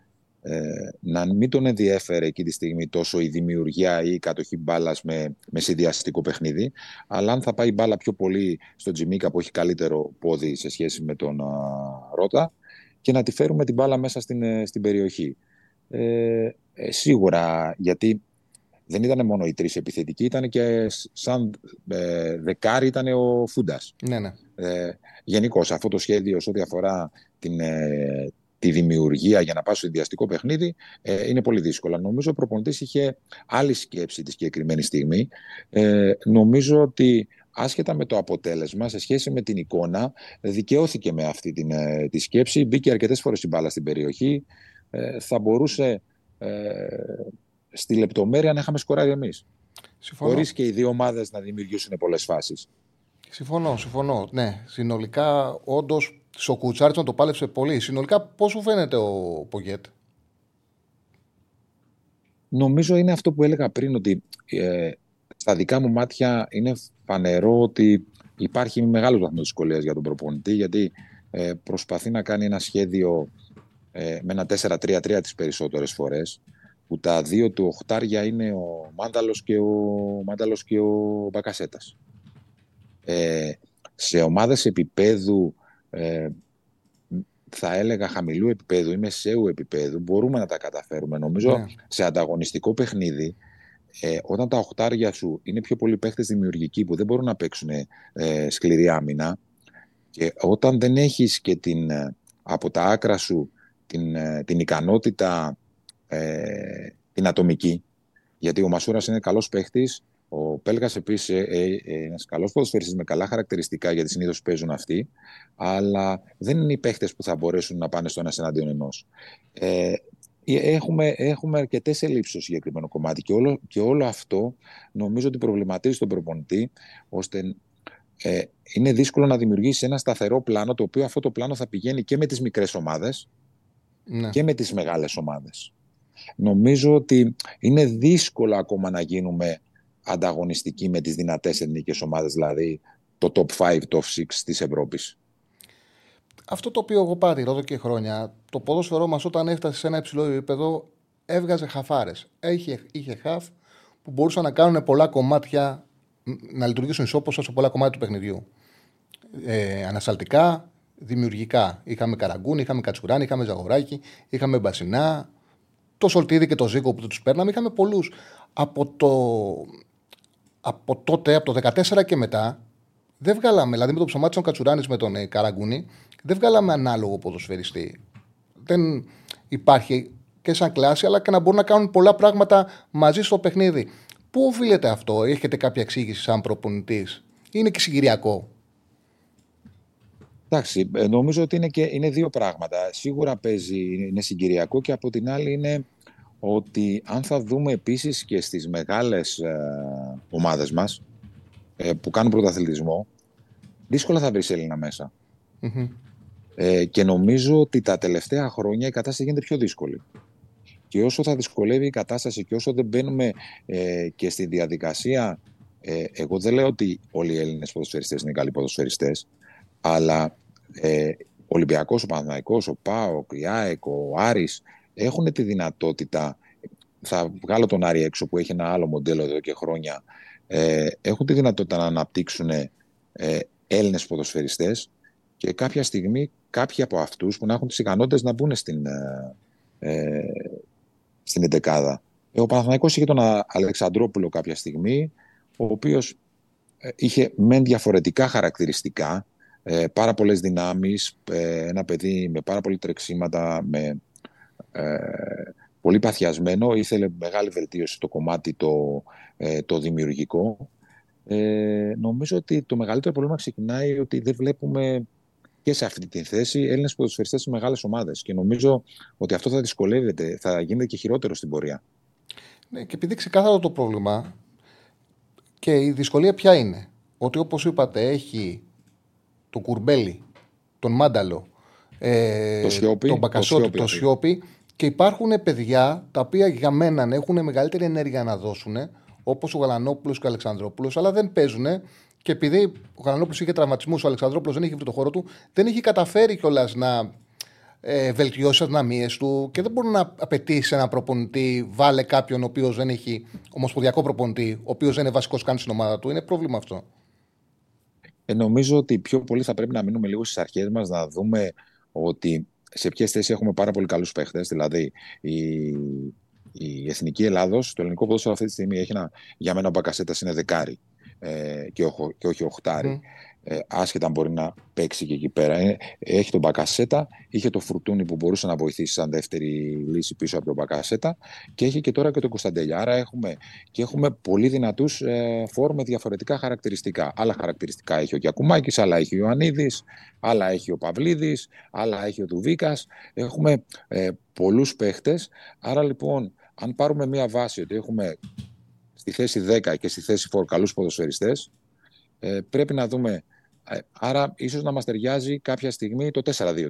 να μην τον ενδιέφερε εκεί τη στιγμή τόσο η δημιουργία ή η κατοχή μπάλας με, με συνδυαστικό παιχνίδι, αλλά αν θα πάει μπάλα πιο πολύ στον Τζιμίκα που έχει καλύτερο πόδι σε σχέση με τον Ρότα και να τη φέρουμε την μπάλα μέσα στην, ε, στην περιοχή. Ε, ε, σίγουρα, γιατί δεν ήταν μόνο οι τρεις επιθετικοί, ήταν και σαν ε, δεκάρι ήταν ο Φούντας. Ναι, ναι. Ε, Γενικώς αυτό το σχέδιο σε ό,τι αφορά την, τη δημιουργία για να πάει στο ιδιαστικό παιχνίδι ε, είναι πολύ δύσκολο. Νομίζω ο προπονητής είχε άλλη σκέψη τη συγκεκριμένη στιγμή. Ε, νομίζω ότι άσχετα με το αποτέλεσμα, σε σχέση με την εικόνα, δικαιώθηκε με αυτή την, ε, τη σκέψη. Μπήκε αρκετές φορές η μπάλα στην περιοχή. Ε, θα μπορούσε ε, στη λεπτομέρεια να είχαμε σκοράρει εμείς. Χωρίς και οι δύο ομάδες να δημιουργήσουν πολλές φάσεις. Συμφωνώ, συμφωνώ. Ναι, συνολικά όντως στο Κουτσάρτσον το πάλεψε πολύ. Συνολικά, πώς σου φαίνεται ο Πογέτ; Νομίζω είναι αυτό που έλεγα πριν, ότι ε, στα δικά μου μάτια είναι φανερό ότι υπάρχει μεγάλος βαθμός δυσκολίας για τον προπονητή, γιατί ε, προσπαθεί να κάνει ένα σχέδιο ε, με ένα 4-3-3 τις περισσότερες φορές, που τα δύο του οχτάρια είναι ο Μάνταλος και ο, Μάνταλος και ο Μπακασέτας. Ε, σε ομάδες επίπεδου ε, θα έλεγα χαμηλού επίπεδου ή μεσαίου επίπεδου μπορούμε να τα καταφέρουμε. Νομίζω ναι. σε ανταγωνιστικό παιχνίδι ε, όταν τα οχτάρια σου είναι πιο πολλοί παίχτες δημιουργικοί που δεν μπορούν να παίξουν ε, σκληρή άμυνα και όταν δεν έχεις και την, ε, από τα άκρα σου την, ε, την ικανότητα ε, την ατομική γιατί ο Μασούρας είναι καλός παίχτης ο Πέλγας επίσης ε, ε, ε ένας καλός ποδοσφαιριστής με καλά χαρακτηριστικά γιατί συνήθως παίζουν αυτοί, αλλά δεν είναι οι παίχτες που θα μπορέσουν να πάνε στο ένας εναντίον ενός. Ε, έχουμε, έχουμε αρκετές ελλείψεις στο συγκεκριμένο κομμάτι και όλο, και όλο αυτό νομίζω ότι προβληματίζει τον προπονητή ώστε ε, είναι δύσκολο να δημιουργήσει ένα σταθερό πλάνο το οποίο αυτό το πλάνο θα πηγαίνει και με τις μικρές ομάδες ναι. και με τις μεγάλες ομάδες. Νομίζω ότι είναι δύσκολο ακόμα να γίνουμε ανταγωνιστική με τις δυνατές εθνικές ομάδες, δηλαδή το top 5, top 6 της Ευρώπης. Αυτό το οποίο εγώ πάρει εδώ και χρόνια, το ποδόσφαιρό μας όταν έφτασε σε ένα υψηλό επίπεδο έβγαζε χαφάρες. Είχε, είχε χαφ που μπορούσαν να κάνουν πολλά κομμάτια, να λειτουργήσουν ισόπωσα σε πολλά κομμάτια του παιχνιδιού. Ε, ανασταλτικά, δημιουργικά. Είχαμε Καραγκούν, είχαμε Κατσουράνη, είχαμε Ζαγοράκη, είχαμε Μπασινά, το Σολτίδη και το Ζήκο που τους παίρναμε. Είχαμε πολλούς. Από το από τότε, από το 2014 και μετά, δεν βγάλαμε, δηλαδή με το ψωμάτι Κατσουράνης με τον ε, Καραγκούνη, δεν βγάλαμε ανάλογο ποδοσφαιριστή. Δεν υπάρχει και σαν κλάση, αλλά και να μπορούν να κάνουν πολλά πράγματα μαζί στο παιχνίδι. Πού οφείλεται αυτό, έχετε κάποια εξήγηση σαν προπονητής, είναι και συγκυριακό. Εντάξει, ε, νομίζω ότι είναι, και, είναι δύο πράγματα. Σίγουρα παίζει, είναι συγκυριακό και από την άλλη είναι ότι αν θα δούμε επίσης και στις μεγάλες ε, ομάδες μας ε, που κάνουν πρωταθλητισμό, δύσκολα θα βρεις Έλληνα Ε, και νομίζω ότι τα τελευταία χρόνια η κατάσταση γίνεται πιο δύσκολη. Και όσο θα δυσκολεύει η κατάσταση και όσο δεν μπαίνουμε ε, και στη διαδικασία, ε, εγώ δεν λέω ότι όλοι οι Έλληνες ποδοσφαιριστές είναι καλοί ποδοσφαιριστές, αλλά ε, ο Ολυμπιακός, ο Παναθηναϊκός, ο ΠΑΟΚ, η ΑΕΚ, ο Άρης, έχουν τη δυνατότητα, θα βγάλω τον Άρη έξω που έχει ένα άλλο μοντέλο εδώ και χρόνια, ε, έχουν τη δυνατότητα να αναπτύξουν ε, Έλληνες ποδοσφαιριστές και κάποια στιγμή κάποιοι από αυτούς που να έχουν τις ικανότητες να μπουν στην, ε, ε στην εντεκάδα. Ο Παναθηναϊκός είχε τον Αλεξανδρόπουλο κάποια στιγμή, ο οποίος ε, είχε μεν διαφορετικά χαρακτηριστικά, ε, πάρα πολλές δυνάμεις, ε, ένα παιδί με πάρα πολύ τρεξίματα, με, ε, πολύ παθιασμένο, ήθελε μεγάλη βελτίωση στο κομμάτι το, το δημιουργικό. Ε, νομίζω ότι το μεγαλύτερο πρόβλημα ξεκινάει ότι δεν βλέπουμε και σε αυτή τη θέση Έλληνες ποδοσφαιριστές σε μεγάλες ομάδες και νομίζω ότι αυτό θα δυσκολεύεται, θα γίνεται και χειρότερο στην πορεία. Ναι, και επειδή ξεκάθαρο το πρόβλημα και η δυσκολία ποια είναι; Ότι όπως είπατε έχει το κουρμπέλι, τον μάνταλο, ε, το σιώπη, τον μπακασότη, το σιώπη και υπάρχουν παιδιά τα οποία για μένα έχουν μεγαλύτερη ενέργεια να δώσουν όπως ο Γαλανόπουλος και ο Αλεξανδρόπουλος, αλλά δεν παίζουν και επειδή ο Γαλανόπουλος είχε τραυματισμούς, ο Αλεξανδρόπουλος δεν είχε βρει το χώρο του, δεν έχει καταφέρει κιόλας να ε, βελτιώσει τις αδυναμίες του και δεν μπορεί να απαιτήσει ένα προπονητή, βάλε κάποιον ο οποίος δεν έχει ομοσπονδιακό προπονητή, ο οποίος δεν είναι βασικός καν στην ομάδα του. Είναι πρόβλημα αυτό. Ε, νομίζω ότι πιο πολύ θα πρέπει να μείνουμε λίγο στις αρχές μας, να δούμε ότι σε ποιες θέσεις έχουμε πάρα πολύ καλούς παίχτες. Δηλαδή, η, η Εθνική Ελλάδος, το ελληνικό ποδόσφαιρο αυτή τη στιγμή έχει ένα, για μένα ο Μπακασέτα είναι δεκάρι ε, και, και όχι οχτάρι ε, άσχετα αν μπορεί να παίξει και εκεί πέρα. Ε, έχει τον Μπακασέτα, είχε το Φουρτούνι που μπορούσε να βοηθήσει σαν δεύτερη λύση πίσω από τον Μπακασέτα και έχει και τώρα και τον Κωνσταντέλια. Άρα έχουμε, και έχουμε πολύ δυνατούς ε, φόρ με διαφορετικά χαρακτηριστικά. Άλλα χαρακτηριστικά έχει ο Κιακουμάκη, άλλα έχει ο Ιωαννίδης, άλλα έχει ο Παυλίδης, άλλα έχει ο Δουβίκας. Έχουμε ε, πολλούς παίχτες. Άρα λοιπόν, αν πάρουμε μία βάση ότι έχουμε στη θέση 10 και στη θέση 4 καλούς ποδοσφαιριστές, ε, πρέπει να δούμε. Ε, άρα, ίσως να μας ταιριάζει κάποια στιγμή το 4-2-3-1.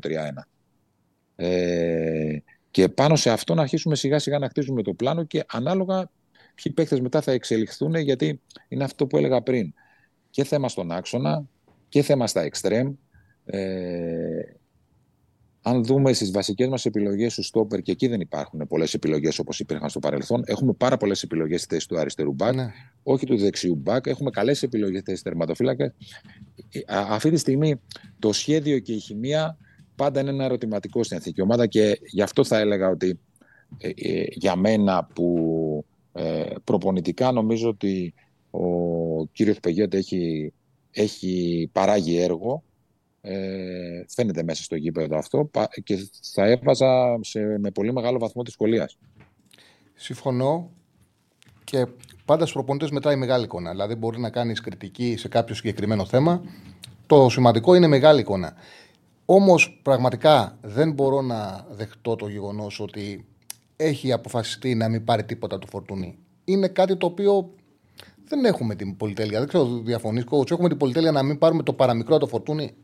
Ε, και πάνω σε αυτό να αρχίσουμε σιγά σιγά να χτίζουμε το πλάνο και ανάλογα ποιοι παίχτες μετά θα εξελιχθούν, γιατί είναι αυτό που έλεγα πριν. Και θέμα στον άξονα και θέμα στα εξτρέμ. Ε, αν δούμε στις βασικές μας επιλογές του στόπερ, και εκεί δεν υπάρχουν πολλές επιλογές όπως υπήρχαν στο παρελθόν, έχουμε πάρα πολλές επιλογές στη θέση του αριστερού μπακ, ναι. όχι του δεξιού μπακ. Έχουμε καλές επιλογές στη θέση τερματοφύλακα. Αυτή τη στιγμή το σχέδιο και η χημεία πάντα είναι ένα ερωτηματικό στην εθνική ομάδα και γι' αυτό θα έλεγα ότι ε, ε, για μένα που ε, προπονητικά νομίζω ότι ο κύριος Πεγιώτη έχει, έχει παράγει έργο ε, φαίνεται μέσα στο γήπεδο αυτό και θα έβαζα σε, με πολύ μεγάλο βαθμό της σχολεία. Συμφωνώ και πάντα στους προπονητές μετράει μεγάλη εικόνα. Δηλαδή, μπορεί να κάνεις κριτική σε κάποιο συγκεκριμένο θέμα. Το σημαντικό είναι μεγάλη εικόνα. Όμως, πραγματικά δεν μπορώ να δεχτώ το γεγονός ότι έχει αποφασιστεί να μην πάρει τίποτα το φορτούνι. Είναι κάτι το οποίο δεν έχουμε την πολυτέλεια. Δεν ξέρω, διαφωνείς, Έχουμε την πολυτέλεια να μην πάρουμε το παραμικρό το φορτούνι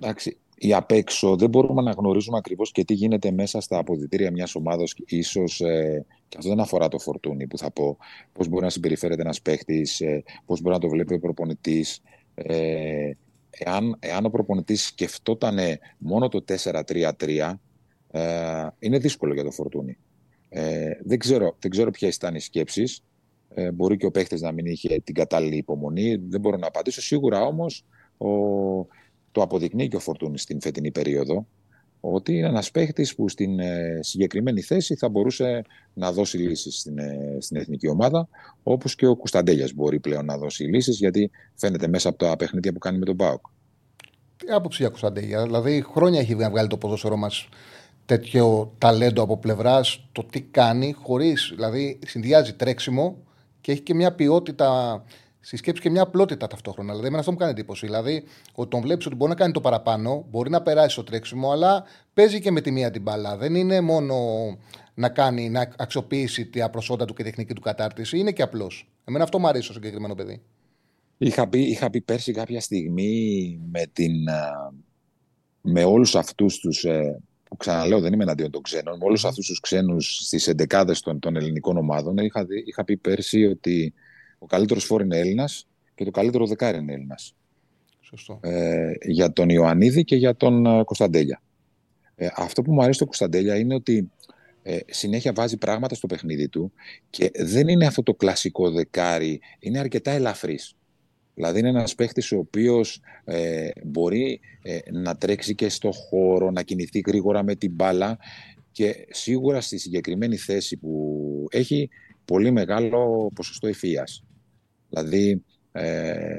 εντάξει, ή απ' έξω δεν μπορούμε να γνωρίζουμε ακριβώς και τι γίνεται μέσα στα αποδητήρια μιας ομάδα. σω ε, και αυτό δεν αφορά το φορτούνι που θα πω. Πώς μπορεί να συμπεριφέρεται ένας παίχτης, ε, πώς μπορεί να το βλέπει ο προπονητής. Ε, εάν, εάν ο προπονητής σκεφτόταν μόνο το 4-3-3, ε, είναι δύσκολο για το φορτούνι. Ε, δεν, ξέρω, δεν ξέρω ποιες ήταν οι σκέψεις. Ε, μπορεί και ο παίχτης να μην είχε την κατάλληλη υπομονή. Δεν μπορώ να απαντήσω. Σίγουρα όμως ο, το αποδεικνύει και ο Φορτούνης στην φετινή περίοδο, ότι είναι ένας παίχτης που στην ε, συγκεκριμένη θέση θα μπορούσε να δώσει λύσεις στην, ε, στην εθνική ομάδα, όπως και ο Κουσταντέλιας μπορεί πλέον να δώσει λύσεις, γιατί φαίνεται μέσα από τα παιχνίδια που κάνει με τον Μπάουκ. Τι άποψη για Κουσταντέλια, δηλαδή χρόνια έχει βγάλει το ποδόσφαιρό μας τέτοιο ταλέντο από πλευράς, το τι κάνει, χωρίς, δηλαδή συνδυάζει τρέξιμο και έχει και μια ποιότητα στη σκέψη και μια απλότητα ταυτόχρονα. Δηλαδή, εμένα αυτό μου κάνει εντύπωση. Δηλαδή, ότι τον βλέπεις ότι μπορεί να κάνει το παραπάνω, μπορεί να περάσει στο τρέξιμο, αλλά παίζει και με τη μία την μπάλα. Δεν είναι μόνο να κάνει, να αξιοποιήσει τη προσόντα του και τεχνική του κατάρτιση, είναι και απλό. Εμένα αυτό μου αρέσει το συγκεκριμένο παιδί. Είχα πει, είχα πει πέρσι κάποια στιγμή με, την, με όλους αυτούς τους, ε, που ξαναλέω δεν είμαι εναντίον των ξένων, με όλους αυτούς τους ξένους στις εντεκάδες των, των ελληνικών ομάδων, είχα, είχα πει πέρσι ότι ο καλύτερος φόρ είναι Έλληνας και το καλύτερο δεκάρι είναι Έλληνας. Σωστό. Ε, για τον Ιωαννίδη και για τον ε, Κωνσταντέλια. Ε, αυτό που μου αρέσει στο Κωνσταντέλια είναι ότι ε, συνέχεια βάζει πράγματα στο παιχνίδι του και δεν είναι αυτό το κλασικό δεκάρι, είναι αρκετά ελαφρύς. Δηλαδή είναι ένας παίχτης ο οποίος ε, μπορεί ε, να τρέξει και στο χώρο, να κινηθεί γρήγορα με την μπάλα και σίγουρα στη συγκεκριμένη θέση που έχει πολύ μεγάλο ποσοστό ευφυΐας. Δηλαδή ε,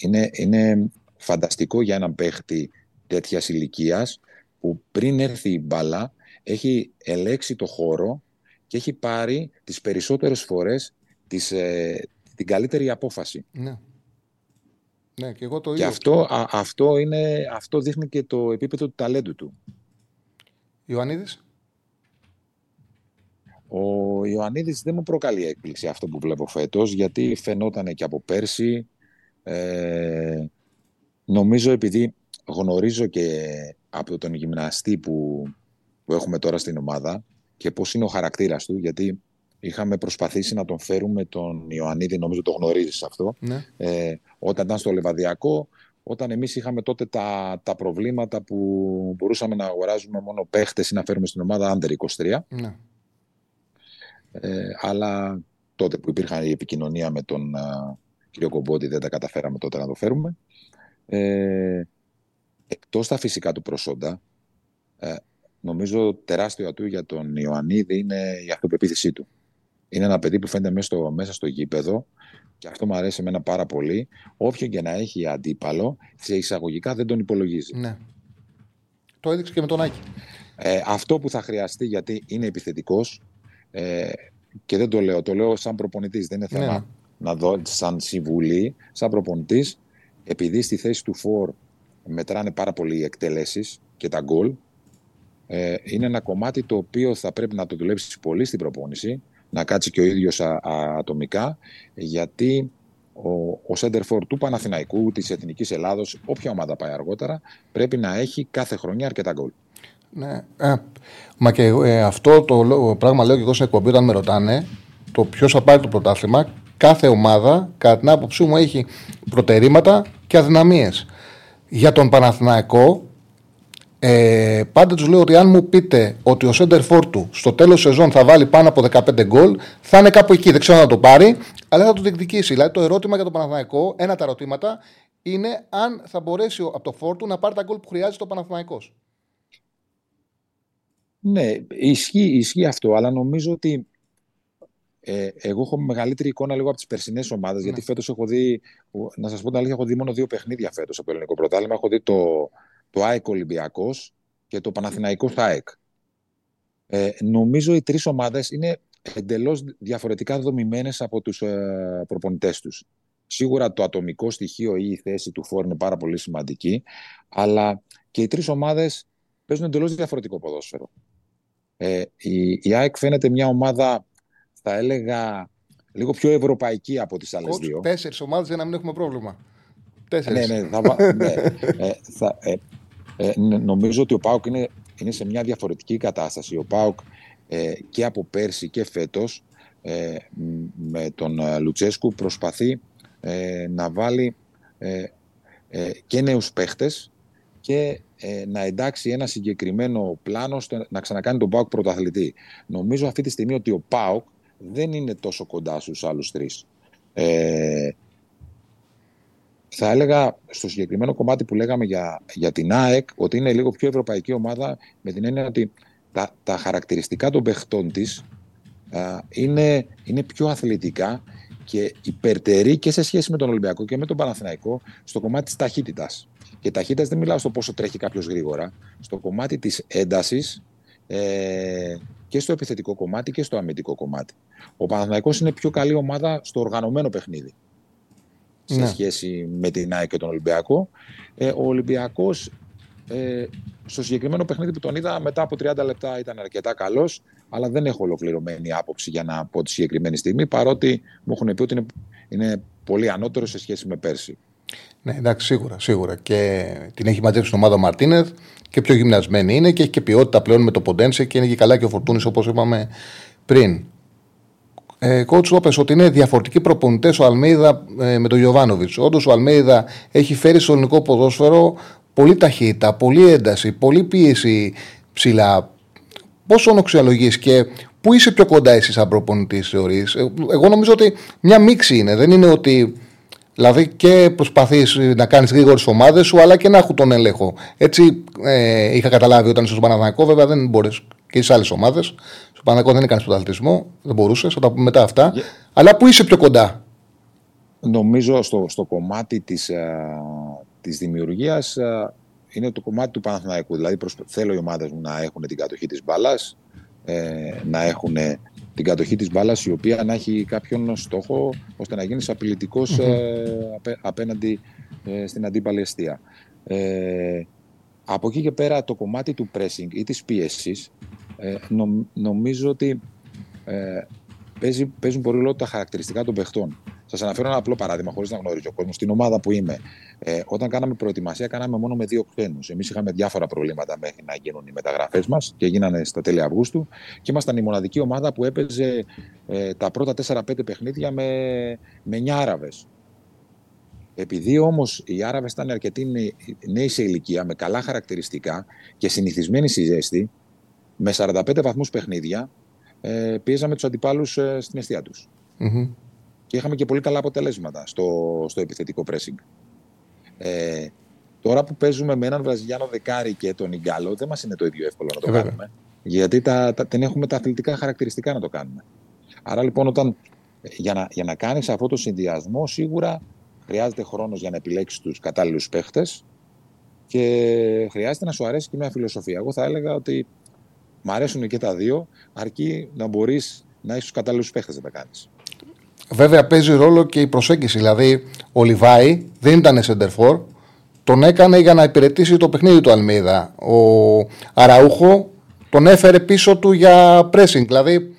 είναι, είναι φανταστικό για έναν παίχτη τέτοιας ηλικίας που πριν έρθει η μπάλα έχει ελέξει το χώρο και έχει πάρει τις περισσότερες φορές τις, ε, την καλύτερη απόφαση. Ναι. Ναι, και εγώ το ίδιο. Και αυτό, αυτό, είναι, αυτό δείχνει και το επίπεδο του ταλέντου του. Ιωαννίδης; Ο Ιωαννίδης δεν μου προκαλεί έκπληξη αυτό που βλέπω φέτος, γιατί φαινόταν και από πέρσι. Ε, νομίζω επειδή γνωρίζω και από τον γυμναστή που, που έχουμε τώρα στην ομάδα και πώς είναι ο χαρακτήρας του, γιατί είχαμε προσπαθήσει να τον φέρουμε τον Ιωαννίδη, νομίζω το γνωρίζεις αυτό, ναι. ε, όταν ήταν στο Λεβαδιακό, όταν εμείς είχαμε τότε τα, τα προβλήματα που μπορούσαμε να αγοράζουμε μόνο παίχτες ή να φέρουμε στην ομάδα Under 23. Ναι. Ε, αλλά τότε που υπήρχαν η επικοινωνία με τον κύριο Κομπότη δεν τα καταφέραμε τότε να το φέρουμε. Ε, εκτός τα φυσικά του προσόντα, ε, νομίζω τεράστιο ατού για τον Ιωαννίδη είναι η αυτοπεποίθησή του. Είναι ένα παιδί που φαίνεται μέσα στο, μέσα στο γήπεδο και αυτό μου αρέσει εμένα πάρα πολύ. Όποιον και να έχει αντίπαλο, σε εισαγωγικά δεν τον υπολογίζει. Ναι. Το έδειξε και με τον Άκη. Ε, αυτό που θα χρειαστεί, γιατί είναι επιθετικός, ε, και δεν το λέω, το λέω σαν προπονητής, δεν είναι θέμα ναι. να δω σαν συμβουλή, σαν προπονητής, επειδή στη θέση του φορ μετράνε πάρα πολύ οι εκτελέσεις και τα γκολ, ε, είναι ένα κομμάτι το οποίο θα πρέπει να το δουλέψεις πολύ στην προπόνηση, να κάτσει και ο ίδιος α, ατομικά, γιατί ο, ο Σέντερφορ του Παναθηναϊκού, της Εθνικής Ελλάδος, όποια ομάδα πάει αργότερα, πρέπει να έχει κάθε χρονιά αρκετά γκολ. Ναι. Ε, μα και ε, αυτό το πράγμα λέω και εγώ σε εκπομπή όταν με ρωτάνε το ποιος θα πάρει το πρωτάθλημα. Κάθε ομάδα, κατά την άποψή μου, έχει προτερήματα και αδυναμίες. Για τον Παναθηναϊκό, ε, πάντα τους λέω ότι αν μου πείτε ότι ο Σέντερ του στο τέλος σεζόν θα βάλει πάνω από 15 γκολ, θα είναι κάπου εκεί. Δεν ξέρω να το πάρει, αλλά θα το διεκδικήσει. Δηλαδή το ερώτημα για τον Παναθηναϊκό, ένα τα ερωτήματα, είναι αν θα μπορέσει από το φόρτου να πάρει τα γκολ που χρειάζεται ο Παναθηναϊκός. Ναι, ισχύει, ισχύει αυτό, αλλά νομίζω ότι ε, εγώ έχω μεγαλύτερη εικόνα λίγο από τις περσινές ομάδες, ναι. γιατί φέτος έχω δει, να σας πω την αλήθεια, έχω δει μόνο δύο παιχνίδια φέτος από το ελληνικό πρωτάθλημα. Έχω δει το, το ΑΕΚ Ολυμπιακός και το Παναθηναϊκός ΑΕΚ. Ε, νομίζω οι τρεις ομάδες είναι εντελώς διαφορετικά δομημένες από τους ε, προπονητές τους. Σίγουρα το ατομικό στοιχείο ή η θέση του φόρ είναι πάρα πολύ σημαντική, αλλά και οι τρεις ομάδες παίζουν εντελώς διαφορετικό ποδόσφαιρο. Ε, η, η ΑΕΚ φαίνεται μια ομάδα, θα έλεγα, λίγο πιο ευρωπαϊκή από τις άλλες δύο. Τέσσερις ομάδες για να μην έχουμε πρόβλημα. Τέσσερις. Ναι, ναι, θα, ναι. Ε, θα, ε, ε, νομίζω ότι ο ΠΑΟΚ είναι, είναι σε μια διαφορετική κατάσταση. Ο ΠΑΟΚ ε, και από πέρσι και φέτος ε, με τον Λουτσέσκου προσπαθεί να βάλει και νέους παίχτες και ε, να εντάξει ένα συγκεκριμένο πλάνο ώστε να ξανακάνει τον ΠΑΟΚ πρωταθλητή. Νομίζω αυτή τη στιγμή ότι ο ΠΑΟΚ δεν είναι τόσο κοντά στους άλλους τρεις. Ε, θα έλεγα στο συγκεκριμένο κομμάτι που λέγαμε για, για την ΑΕΚ ότι είναι λίγο πιο ευρωπαϊκή ομάδα με την έννοια ότι τα, τα χαρακτηριστικά των παιχτών της είναι, είναι πιο αθλητικά και υπερτερεί και σε σχέση με τον Ολυμπιακό και με τον Παναθηναϊκό στο κομμάτι της ταχύτητας. Και ταχύτητας δεν μιλάω στο πόσο τρέχει κάποιος γρήγορα. Στο κομμάτι της έντασης ε, και στο επιθετικό κομμάτι και στο αμυντικό κομμάτι. Ο Παναθηναϊκός είναι πιο καλή ομάδα στο οργανωμένο παιχνίδι. Σε ναι. σχέση με την ΑΕΚ και τον Ολυμπιακό. Ε, ο Ολυμπιακός ε, στο συγκεκριμένο παιχνίδι που τον είδα μετά από 30 λεπτά ήταν αρκετά καλός, αλλά δεν έχω ολοκληρωμένη άποψη για να πω τη συγκεκριμένη στιγμή, παρότι μου έχουν πει ότι είναι, είναι πολύ ανώτερος σε σχέση με πέρσι. Ναι, εντάξει, σίγουρα, σίγουρα. Και την έχει μαζέψει την ομάδα Μαρτίνεθ και πιο γυμνασμένη είναι και έχει και ποιότητα πλέον με το Ποντένσε και είναι και καλά και ο Φορτούνης όπως είπαμε πριν. Ε, Κότσου, είπε ότι είναι διαφορετικοί προπονητές ο Αλμίδα ε, με τον Γιωβάνοβιτς. Όντως, ο Αλμίδα έχει φέρει στο ελληνικό ποδόσφαιρο Πολύ ταχύτητα, πολύ ένταση, πολύ πίεση ψηλά. Πόσο ονοξιολογεί και πού είσαι πιο κοντά εσύ σαν προπονητής, θεωρείς; Ε, εγώ νομίζω ότι μια μίξη είναι. Δεν είναι ότι. Δηλαδή και προσπαθείς να κάνεις γρήγορες ομάδες σου, αλλά και να έχουν τον έλεγχο. Έτσι ε, είχα καταλάβει όταν είσαι στο Παναδανικό, βέβαια δεν μπορείς και στι άλλες ομάδες. Στο Παναδανικό δεν έκανες πρωταθλητισμό, δεν μπορούσες, θα τα πούμε μετά αυτά. Yeah. Αλλά πού είσαι πιο κοντά. Νομίζω στο, στο κομμάτι της, της δημιουργίας είναι το κομμάτι του Παναθηναϊκού. Δηλαδή θέλω οι ομάδες μου να έχουν την κατοχή της μπάλας, ε, να έχουν την κατοχή της μπάλας η οποία να έχει κάποιον στόχο ώστε να γίνεις απειλητικός ε, απέναντι ε, στην αντίπαλη αιστεία. Ε, από εκεί και πέρα το κομμάτι του pressing ή της πίεσης νομίζω ότι παίζουν πολύ λόγο τα χαρακτηριστικά των παιχτών. Σας αναφέρω ένα απλό παράδειγμα, χωρίς να γνωρίζει ο κόσμο. Στην ομάδα που είμαι, ε, όταν κάναμε προετοιμασία, κάναμε μόνο με δύο ξένους. Εμείς είχαμε διάφορα προβλήματα μέχρι να γίνουν οι μεταγραφές μας και γίνανε στα τέλη Αυγούστου. Και ήμασταν η μοναδική ομάδα που έπαιζε ε, τα πρώτα 4-5 παιχνίδια με, με 9 Άραβες. Επειδή όμως οι Άραβες ήταν αρκετοί νέοι σε ηλικία, με καλά χαρακτηριστικά και συνηθισμένοι στη ζέστη, με 45 βαθμούς παιχνίδια, ε, πίεζαμε τους αντιπάλους ε, στην αιστεία τους. Mm-hmm και είχαμε και πολύ καλά αποτελέσματα στο, στο επιθετικό pressing. Ε, τώρα που παίζουμε με έναν Βραζιλιάνο δεκάρι και τον Ιγκάλο, δεν μας είναι το ίδιο εύκολο να το ε, κάνουμε. Γιατί τα, τα, δεν έχουμε τα αθλητικά χαρακτηριστικά να το κάνουμε. Άρα λοιπόν, όταν, για να, για να κάνεις αυτό το συνδυασμό, σίγουρα χρειάζεται χρόνος για να επιλέξεις τους κατάλληλους παίχτες και χρειάζεται να σου αρέσει και μια φιλοσοφία. Εγώ θα έλεγα ότι μ' αρέσουν και τα δύο, αρκεί να μπορείς να έχεις τους κατάλληλους παίχτες να τα κάνεις. Βέβαια παίζει ρόλο και η προσέγγιση. Δηλαδή, ο Λιβάη δεν ήταν σεντερφόρ, τον έκανε για να υπηρετήσει το παιχνίδι του Αλμίδα. Ο Αραούχο τον έφερε πίσω του για pressing. Δηλαδή,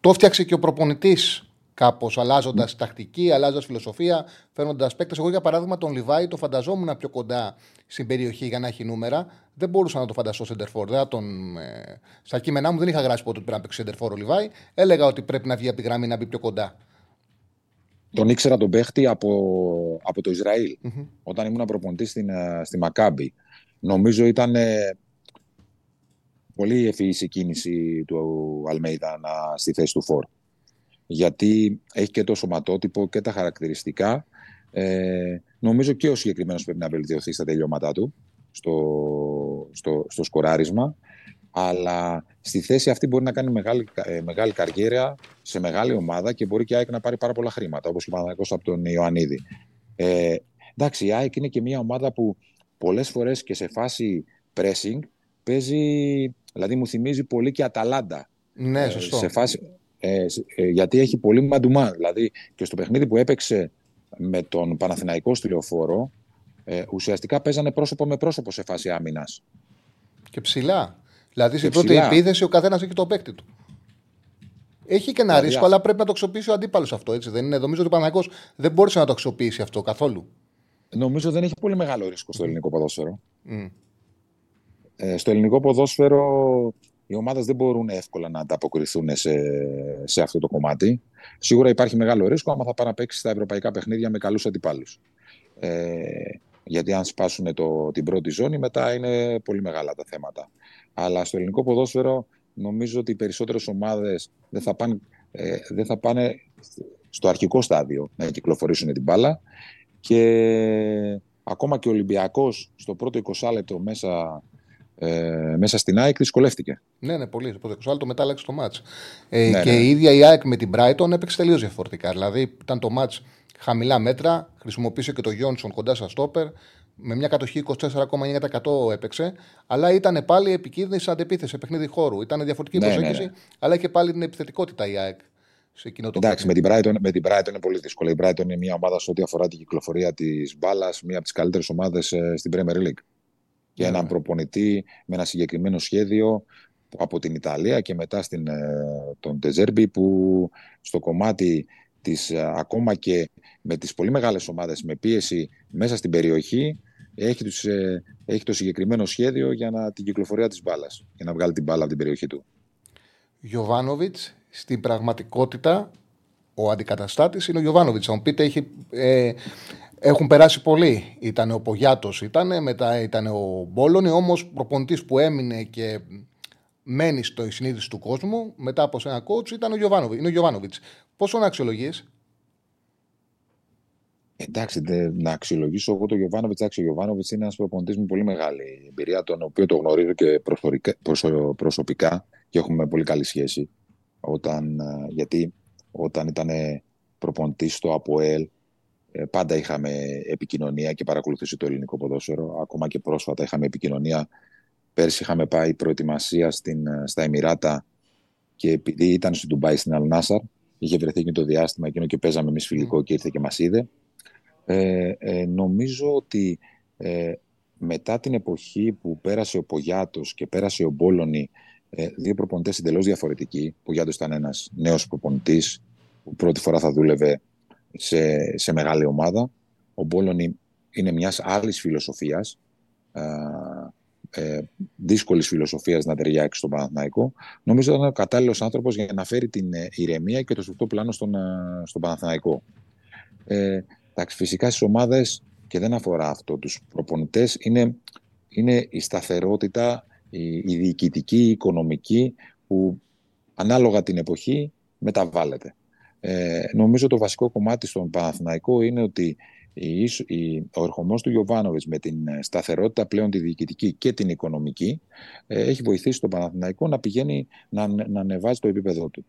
το έφτιαξε και ο προπονητής κάπως, αλλάζοντας τακτική, αλλάζοντας φιλοσοφία, φέρνοντας παίκτες. Εγώ, για παράδειγμα, τον Λιβάη το φανταζόμουν πιο κοντά στην περιοχή για να έχει νούμερα. Δεν μπορούσα να το φανταστώ σεντερφόρ. τον... Ε... Στα κείμενά μου δεν είχα γράψει πότε πρέπει να παίξει σεντερφόρ ο Λιβάη. Έλεγα ότι πρέπει να βγει από τη γραμμή να μπει πιο κοντά. Τον ήξερα τον παίχτη από, από το ισραηλ Όταν ήμουν προπονητής στην, ε, στη Μακάμπη. Νομίζω ήταν ε, πολύ ευφυής η κίνηση του Αλμέιδα να, στη θέση του Φορ. Γιατί έχει και το σωματότυπο και τα χαρακτηριστικά. Ε, νομίζω και ο συγκεκριμένος πρέπει να βελτιωθεί στα τελειώματά του, στο, στο, στο σκοράρισμα αλλά στη θέση αυτή μπορεί να κάνει μεγάλη, ε, μεγάλη καριέρα σε μεγάλη ομάδα και μπορεί και η ΑΕΚ να πάρει πάρα πολλά χρήματα, όπως και ο από τον Ιωαννίδη. Ε, εντάξει, η ΑΕΚ είναι και μια ομάδα που πολλές φορές και σε φάση pressing παίζει, δηλαδή μου θυμίζει πολύ και Αταλάντα. Ναι, ε, σωστό. σε φάση, ε, ε, γιατί έχει πολύ μαντουμά. Δηλαδή και στο παιχνίδι που έπαιξε με τον Παναθηναϊκό στη λεωφόρο, ε, ουσιαστικά παίζανε πρόσωπο με πρόσωπο σε φάση άμυνας. Και ψηλά. Δηλαδή στην πρώτη επίθεση ο καθένας έχει το παίκτη του. Έχει και ένα δηλαδή, ρίσκο, αλλά πρέπει να το αξιοποιήσει ο αντίπαλος αυτό. Έτσι, δεν είναι. Νομίζω ότι ο Παναγικό δεν μπόρεσε να το αξιοποιήσει αυτό καθόλου. Νομίζω δεν έχει πολύ μεγάλο ρίσκο στο ελληνικό ποδόσφαιρο. Mm. Ε, στο ελληνικό ποδόσφαιρο οι ομάδες δεν μπορούν εύκολα να ανταποκριθούν σε, σε αυτό το κομμάτι. Σίγουρα υπάρχει μεγάλο ρίσκο άμα θα πάνε να παίξει στα ευρωπαϊκά παιχνίδια με καλούς αντιπάλους. Ε, γιατί αν σπάσουν το, την πρώτη ζώνη, μετά είναι πολύ μεγάλα τα θέματα. Αλλά στο ελληνικό ποδόσφαιρο νομίζω ότι οι περισσότερες ομάδες δεν θα πάνε, ε, δεν θα πάνε στο αρχικό στάδιο να κυκλοφορήσουν την μπάλα και ακόμα και ο Ολυμπιακός στο πρώτο 20 λεπτό μέσα, ε, μέσα στην ΑΕΚ δυσκολεύτηκε. Ναι, ναι, πολύ. Στο πρώτο 20 λεπτό μετά άλλαξε το μάτς. Ε, ναι, και ναι. η ίδια η ΑΕΚ με την Brighton έπαιξε τελείως διαφορετικά. Δηλαδή ήταν το μάτς χαμηλά μέτρα, χρησιμοποίησε και το Γιόνσον κοντά στα στόπερ, με μια κατοχή 24,9% έπαιξε, αλλά ήταν πάλι επικίνδυνη σε αντεπίθεση, σε παιχνίδι χώρου. Ήταν διαφορετική ναι, προσέγγιση, ναι, ναι. αλλά και πάλι την επιθετικότητα η ΑΕΚ. Σε εκείνο το Εντάξει, με την, Brighton, με την Brighton είναι πολύ δύσκολο. Η Brighton είναι μια ομάδα σε ό,τι αφορά την κυκλοφορία της μπάλας, μια από τις καλύτερες ομάδες ε, στην Premier League. Και έναν ναι. προπονητή με ένα συγκεκριμένο σχέδιο από την Ιταλία και μετά στην, ε, τον Τεζέρμπι που στο κομμάτι της, ε, ακόμα και με τις πολύ μεγάλες ομάδες με πίεση μέσα στην περιοχή έχει, τους, ε, έχει το συγκεκριμένο σχέδιο για να, την κυκλοφορία της μπάλας, για να βγάλει την μπάλα από την περιοχή του. Γιωβάνοβιτς, στην πραγματικότητα ο αντικαταστάτης είναι ο Γιωβάνοβιτς. Θα μου πείτε, έχει, ε, Έχουν περάσει πολλοί. Ήταν ο Πογιάτος, ήταν, μετά ήταν ο Μπόλωνη. Όμως προπονητής που έμεινε και μένει στο συνείδηση του κόσμου μετά από ένα coach ήταν ο Γιωβάνοβιτ. Είναι ο Γιωβάνοβιτς. Πόσο να αξιολογείς; Εντάξει, δε, να αξιολογήσω εγώ τον Γιωβάνοβιτς. Εντάξει, ο Γιωβάνοβιτς είναι ένας προπονητής με πολύ μεγάλη εμπειρία, τον οποίο το γνωρίζω και προσωπικά και έχουμε πολύ καλή σχέση. Όταν, ε, γιατί όταν ήταν προπονητής στο ΑΠΟΕΛ, ε, πάντα είχαμε επικοινωνία και παρακολουθήσει το ελληνικό ποδόσφαιρο. Ακόμα και πρόσφατα είχαμε επικοινωνία. Πέρσι είχαμε πάει προετοιμασία στην, ε, στα Εμμυράτα και επειδή ήταν στο Ντουμπάι στην Αλνάσαρ, είχε βρεθεί και το διάστημα εκείνο και παίζαμε εμείς φιλικό και ήρθε και μας είδε. Ε, ε, νομίζω ότι ε, μετά την εποχή που πέρασε ο Πογιάτος και πέρασε ο Μπόλωνη, ε, δύο προπονητές εντελώς διαφορετικοί. Ο Πογιάτος ήταν ένας νέος προπονητής που πρώτη φορά θα δούλευε σε, σε μεγάλη ομάδα. Ο Μπόλωνη είναι μιας άλλης φιλοσοφίας, ε, δύσκολης φιλοσοφίας να ταιριάξει στον Παναθηναϊκό. Νομίζω ότι ήταν ο κατάλληλος άνθρωπος για να φέρει την ηρεμία και το σωστό πλάνο στον, στον Παναθηναϊκό. Ε, Εντάξει, φυσικά στις ομάδες και δεν αφορά αυτό τους προπονητές, είναι, είναι η σταθερότητα, η, η διοικητική, η οικονομική, που ανάλογα την εποχή μεταβάλλεται. Ε, νομίζω το βασικό κομμάτι στον Παναθηναϊκό είναι ότι η, η, ο ερχομός του Γιωβάνοβης με την σταθερότητα πλέον τη διοικητική και την οικονομική ε, έχει βοηθήσει τον Παναθηναϊκό να πηγαίνει να, να ανεβάζει το επίπεδο του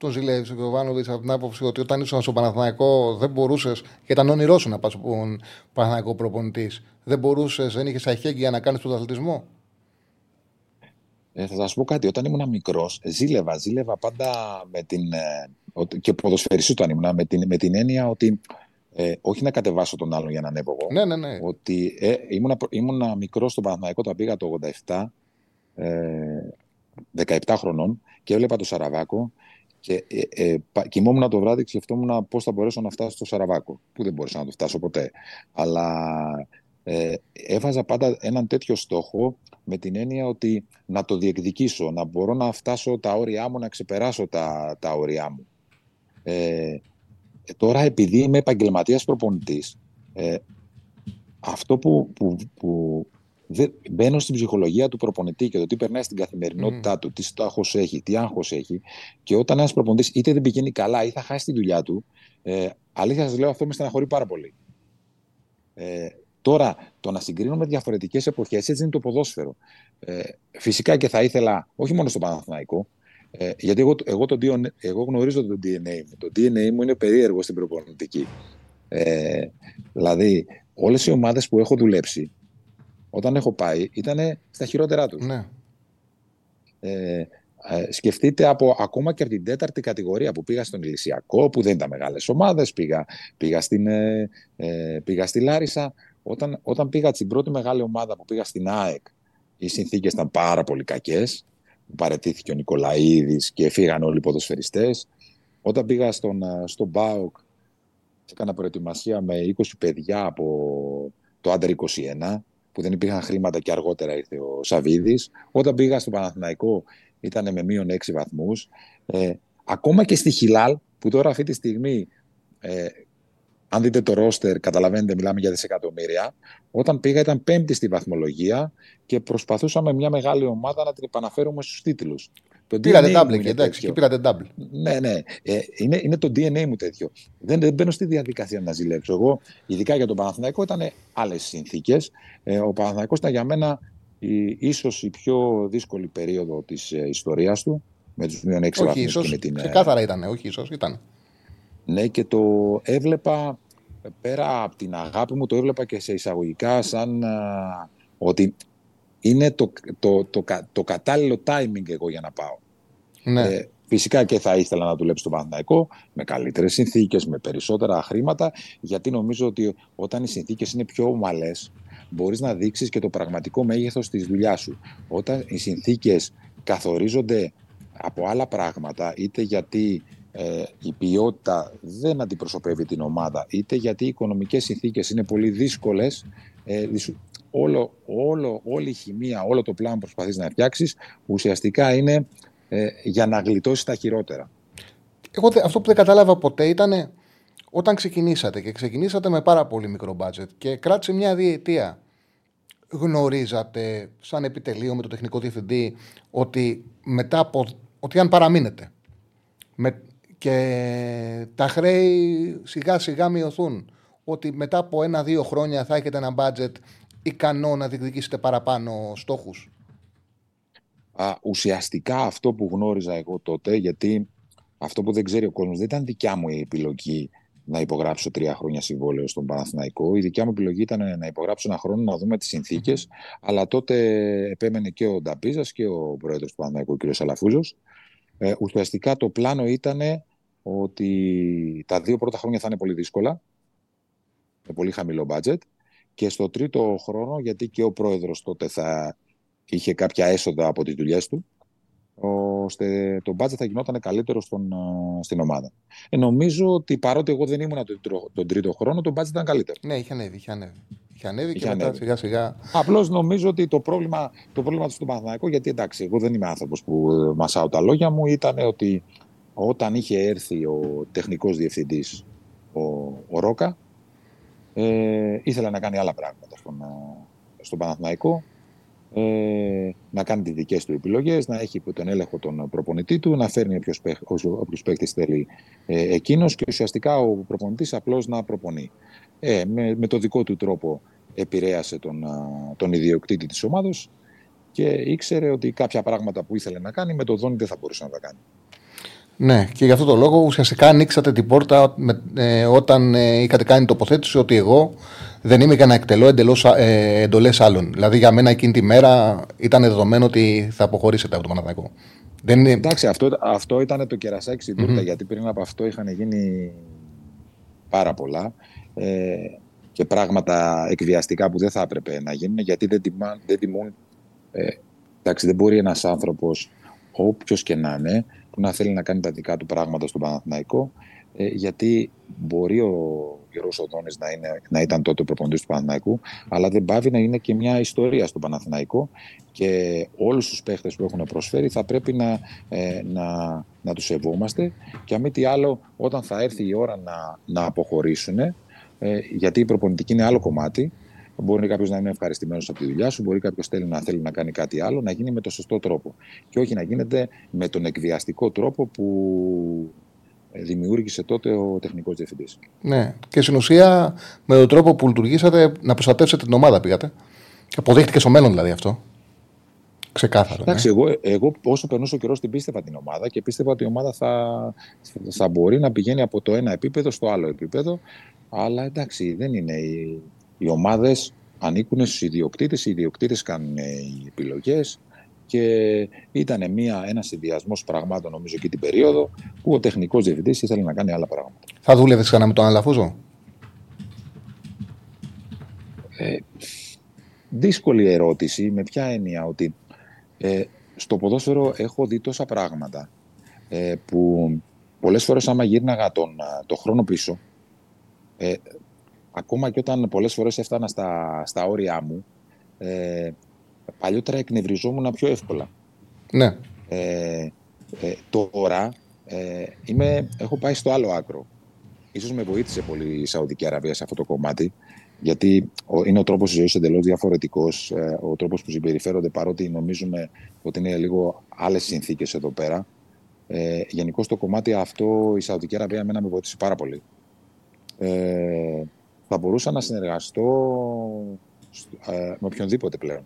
τον ζηλεύεις ο Γιωβάνοβιτς από την άποψη ότι όταν ήσουν στο Παναθηναϊκό δεν μπορούσες και ήταν όνειρό σου να πας στον Παναθηναϊκό προπονητής. Δεν μπορούσες, δεν είχες αχέγγυα να κάνεις πρωταθλητισμό. Ε, θα σας πω κάτι. Όταν ήμουν μικρός, ζήλευα. Ζήλευα πάντα με την. Ε, και ποδοσφαιριστή όταν ήμουν, με την, με την έννοια ότι. Ε, όχι να κατεβάσω τον άλλον για να ανέβω εγώ. Ναι, ναι, ναι. Ότι ε, ήμουνα, ήμουνα μικρός στον Παναθηναϊκό, τα πήγα το 87, ε, 17 χρονών και έβλεπα το Σαραβάκο και ε, ε, κοιμόμουν το βράδυ και σκεφτόμουν πώς θα μπορέσω να φτάσω στο Σαραβάκο, που δεν μπορούσα να το φτάσω ποτέ. Αλλά ε, έβαζα πάντα έναν τέτοιο στόχο με την έννοια ότι να το διεκδικήσω, να μπορώ να φτάσω τα όρια μου, να ξεπεράσω τα, τα όρια μου. Ε, τώρα επειδή είμαι επαγγελματίας προπονητής, ε, αυτό που, που, που μπαίνω στην ψυχολογία του προπονητή και το τι περνάει στην καθημερινότητά του, τι στόχος έχει, τι άγχος έχει. Και όταν ένας προπονητής είτε δεν πηγαίνει καλά ή θα χάσει τη δουλειά του, ε, αλήθεια σας λέω αυτό με στεναχωρεί πάρα πολύ. Ε, τώρα, το να συγκρίνουμε διαφορετικές εποχές, έτσι είναι το ποδόσφαιρο. Ε, φυσικά και θα ήθελα, όχι μόνο στο Παναθηναϊκό, ε, γιατί εγώ, εγώ, το, εγώ γνωρίζω το DNA μου. Το DNA μου είναι περίεργο στην προπονητική. Ε, δηλαδή, όλες οι ομάδες που έχω δουλέψει, όταν έχω πάει, ήταν στα χειρότερά τους. Ναι. Ε, ε, σκεφτείτε από, ακόμα και από την τέταρτη κατηγορία που πήγα στον Ηλυσιακό, που δεν ήταν μεγάλες ομάδες, πήγα, πήγα, στην, ε, ε, πήγα στη Λάρισα. Όταν, όταν πήγα στην πρώτη μεγάλη ομάδα που πήγα στην ΑΕΚ, οι συνθήκες ήταν πάρα πολύ κακές. Παρετήθηκε ο Νικολαίδης και φύγαν όλοι οι ποδοσφαιριστές. Όταν πήγα στον, στον ΜΠΑΟΚ, έκανα προετοιμασία με 20 παιδιά από το Άντερ 21 που δεν υπήρχαν χρήματα και αργότερα ήρθε ο Σαββίδης. Όταν πήγα στο Παναθηναϊκό ήταν με μείον 6 βαθμούς. Ε, ακόμα και στη Χιλάλ, που τώρα αυτή τη στιγμή, ε, αν δείτε το ρόστερ, καταλαβαίνετε, μιλάμε για δισεκατομμύρια. Όταν πήγα ήταν πέμπτη στη βαθμολογία και προσπαθούσαμε μια μεγάλη ομάδα να την επαναφέρουμε στους τίτλους. Το πήρατε double και εντάξει, και πήρατε double. Ναι, ναι. Ε, είναι, είναι το DNA μου τέτοιο. Δεν, δεν μπαίνω στη διαδικασία να ζηλέψω. Εγώ, ειδικά για τον Παναθηναϊκό, ήταν άλλες συνθήκες. Ε, ο Παναθηναϊκός ήταν για μένα ίσως η πιο δύσκολη περίοδο της ε, ιστορίας του. Με τους μείον 6 βαθμούς. Όχι, την, ξεκάθαρα ήταν. Όχι, ίσως ήταν. Ναι, και το έβλεπα πέρα από την αγάπη μου, το έβλεπα και σε εισαγωγικά σαν ότι είναι το, το, το, το, κατάλληλο timing εγώ για να πάω. Ναι. Ε, φυσικά και θα ήθελα να δουλέψω στο Παναθηναϊκό με καλύτερες συνθήκες, με περισσότερα χρήματα, γιατί νομίζω ότι όταν οι συνθήκες είναι πιο ομαλές, μπορείς να δείξεις και το πραγματικό μέγεθος της δουλειάς σου. Όταν οι συνθήκες καθορίζονται από άλλα πράγματα, είτε γιατί ε, η ποιότητα δεν αντιπροσωπεύει την ομάδα, είτε γιατί οι οικονομικές συνθήκες είναι πολύ δύσκολες, ε, όλο, όλο, όλη η χημεία, όλο το πλάνο που προσπαθείς να φτιάξεις, ουσιαστικά είναι ε, για να γλιτώσεις τα χειρότερα. Εγώ αυτό που δεν κατάλαβα ποτέ ήταν όταν ξεκινήσατε και ξεκινήσατε με πάρα πολύ μικρό μπάτζετ και κράτησε μια διετία, γνωρίζατε σαν επιτελείο με το τεχνικό διευθυντή ότι μετά από. ότι αν παραμείνετε με, και τα χρέη σιγά σιγά μειωθούν, ότι μετά από ένα-δύο χρόνια θα έχετε ένα μπάτζετ ικανό να διεκδικήσετε παραπάνω στόχους. Α, ουσιαστικά αυτό που γνώριζα εγώ τότε, γιατί αυτό που δεν ξέρει ο κόσμος δεν ήταν δικιά μου η επιλογή να υπογράψω τρία χρόνια συμβόλαιο στον Παναθηναϊκό. Η δικιά μου επιλογή ήταν να υπογράψω ένα χρόνο να δούμε τις συνθήκες. Αλλά τότε επέμενε και ο Νταμπίζα και ο πρόεδρος του Παναθηναϊκού, ο κ. Αλαφούζος. Ε, ουσιαστικά το πλάνο ήταν ότι τα δύο πρώτα χρόνια θα είναι πολύ δύσκολα, με πολύ χαμηλό μπάτζετ. Και στο τρίτο χρόνο, γιατί και ο πρόεδρος τότε θα είχε κάποια έσοδα από τις δουλειές του, ώστε το μπάτζετ θα γινόταν καλύτερο στον, στην ομάδα. Ε, νομίζω ότι παρότι εγώ δεν ήμουν τον, τον τρίτο χρόνο, το μπάτζετ ήταν καλύτερο. Ναι, είχε ανέβει, είχε ανέβει. Είχε ανέβει και μετά σιγά σιγά. Απλώς νομίζω ότι το πρόβλημα, το πρόβλημα του στον Παναθηναϊκό, γιατί εντάξει, εγώ δεν είμαι άνθρωπος που μασάω τα λόγια μου, ήταν ότι όταν είχε έρθει ο τεχνικός διευθυντής, ο, ο Ρόκα, ε, ήθελε να κάνει άλλα πράγματα στον, στον Παναθηναϊκό ε, να κάνει τις δικές του επιλογές, να έχει υπό τον έλεγχο τον προπονητή του, να φέρνει όποιος παίκτη θέλει ε, εκείνος και ουσιαστικά ο προπονητής απλώς να προπονεί. Ε, με, με το δικό του τρόπο επηρέασε τον, τον ιδιοκτήτη της ομάδα και ήξερε ότι κάποια πράγματα που ήθελε να κάνει με το Δόνι δεν θα μπορούσε να τα κάνει. Ναι, και γι' αυτό το λόγο ουσιαστικά ανοίξατε την πόρτα με, ε, όταν ε, είχατε κάνει τοποθέτηση ότι εγώ δεν είμαι για να εκτελώ ε, εντολές άλλων. Δηλαδή για μένα εκείνη τη μέρα ήταν δεδομένο ότι θα αποχωρήσετε από το Παναθηναϊκό. Δεν είναι... Εντάξει, αυτό, αυτό ήταν το κερασάκι στην τουρτα γιατί πριν από αυτό είχαν γίνει πάρα πολλά ε, και πράγματα εκβιαστικά που δεν θα έπρεπε να γίνουν γιατί δεν, τιμά, δεν τιμούν. Ε, εντάξει, δεν μπορεί ένας άνθρωπος, όποιος και να είναι, που να θέλει να κάνει τα δικά του πράγματα στον Παναθηναϊκό, ε, γιατί μπορεί ο Γιώργος Οδόνης να, είναι, να ήταν τότε ο προπονητής του Παναθηναϊκού, αλλά δεν πάβει να είναι και μια ιστορία στον Παναθηναϊκό και όλους τους παίχτες που έχουν προσφέρει θα πρέπει να, ε, να, να τους σεβόμαστε και αν μη τι άλλο όταν θα έρθει η ώρα να, να αποχωρήσουν, ε, γιατί η προπονητική είναι άλλο κομμάτι, Μπορεί κάποιος να είναι ευχαριστημένος από τη δουλειά σου, μπορεί κάποιος θέλει να θέλει να κάνει κάτι άλλο, να γίνει με το σωστό τρόπο. Και όχι να γίνεται με τον εκβιαστικό τρόπο που δημιούργησε τότε ο τεχνικός διευθυντής. Ναι. Και στην ουσία, με τον τρόπο που λειτουργήσατε, να προστατεύσετε την ομάδα πήγατε. Αποδείχτηκε στο μέλλον δηλαδή αυτό. Ξεκάθαρα. Ναι. Εντάξει, εγώ, εγώ όσο περνούσε ο καιρός την πίστευα την ομάδα και πίστευα ότι η ομάδα θα, θα μπορεί να πηγαίνει από το ένα επίπεδο στο άλλο επίπεδο. Αλλά εντάξει, δεν είναι. Οι, οι ομάδες ανήκουν στους ιδιοκτήτες, οι ιδιοκτήτες κάνουν οι επιλογές και ήταν ένας συνδυασμός πραγμάτων, νομίζω, και την περίοδο που ο τεχνικός διευθυντής ήθελε να κάνει άλλα πράγματα. Θα δούλευες ξανά με τον Αλαφούζο. Ε, δύσκολη ερώτηση. Με ποια έννοια ότι ε, στο ποδόσφαιρο έχω δει τόσα πράγματα ε, που πολλές φορές άμα γύρναγα τον, το χρόνο πίσω ε, ακόμα και όταν πολλές φορές έφτανα στα, στα όρια μου ε, παλιότερα εκνευριζόμουν πιο εύκολα. Ναι. Ε, ε, τώρα ε, είμαι, έχω πάει στο άλλο άκρο. Ίσως με βοήθησε πολύ η Σαουδική Αραβία σε αυτό το κομμάτι, γιατί είναι ο τρόπος της ζωής εντελώς διαφορετικός, ε, ο τρόπος που συμπεριφέρονται, παρότι νομίζουμε ότι είναι λίγο άλλες συνθήκες εδώ πέρα. Ε, Γενικώς το κομμάτι αυτό η Σαουδική Αραβία εμένα με βοήθησε πάρα πολύ. Ε, θα μπορούσα να συνεργαστώ ε, με οποιονδήποτε πλέον.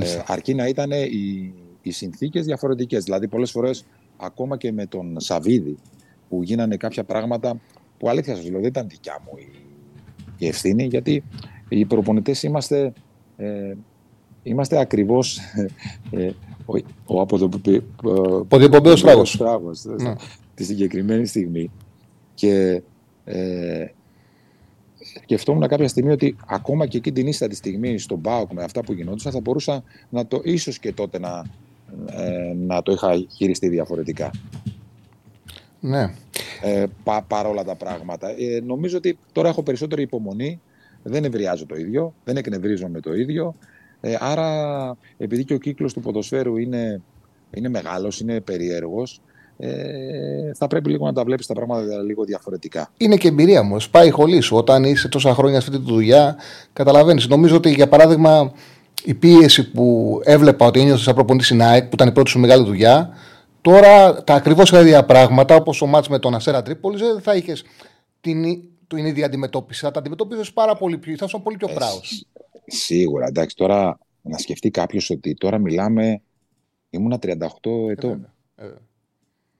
Ε, αρκεί να ήταν οι, οι συνθήκες διαφορετικές. Δηλαδή, πολλές φορές ακόμα και με τον Σαββίδη που γίνανε κάποια πράγματα που αλήθεια σας λέω δεν ήταν δικιά μου η, η ευθύνη, γιατί οι προπονητές είμαστε. Ε, Είμαστε ακριβώς ε, ο, ο αποδοπομπαίο τράγο. Ναι. Τη συγκεκριμένη στιγμή. Και ε, σκεφτόμουν κάποια στιγμή ότι ακόμα και εκείνη την ίστατη στιγμή στον ΠΑΟΚ με αυτά που γινόντουσαν θα μπορούσα να το ίσως και τότε να, ε, να το είχα χειριστεί διαφορετικά. Ναι. Ε, πα, παρόλα τα πράγματα. Ε, νομίζω ότι τώρα έχω περισσότερη υπομονή, δεν ευριάζω το ίδιο, δεν εκνευρίζω με το ίδιο. Ε, άρα, επειδή και ο κύκλος του ποδοσφαίρου είναι, είναι μεγάλος, είναι περίεργος, ε, θα πρέπει λίγο να τα βλέπεις τα πράγματα λίγο διαφορετικά. Είναι και εμπειρία μου. Σπάει η χολή σου. Όταν είσαι τόσα χρόνια σε αυτή τη δουλειά, καταλαβαίνεις. Νομίζω ότι για παράδειγμα η πίεση που έβλεπα ότι ένιωθες σαν προπονητή στην ΑΕΚ, που ήταν η πρώτη σου μεγάλη δουλειά, τώρα τα ακριβώς ίδια πράγματα, όπως ο μάτς με τον Αστέρα Τρίπολης, δεν θα είχες την, την ίδια αντιμετώπιση. Θα τα αντιμετώπιζες πάρα πολύ πιο, θα ήσουν πολύ πιο πράος. Σίγουρα. Εντάξει, τώρα να σκεφτεί κάποιος ότι τώρα μιλάμε. Ήμουνα 38 ετών. Ε,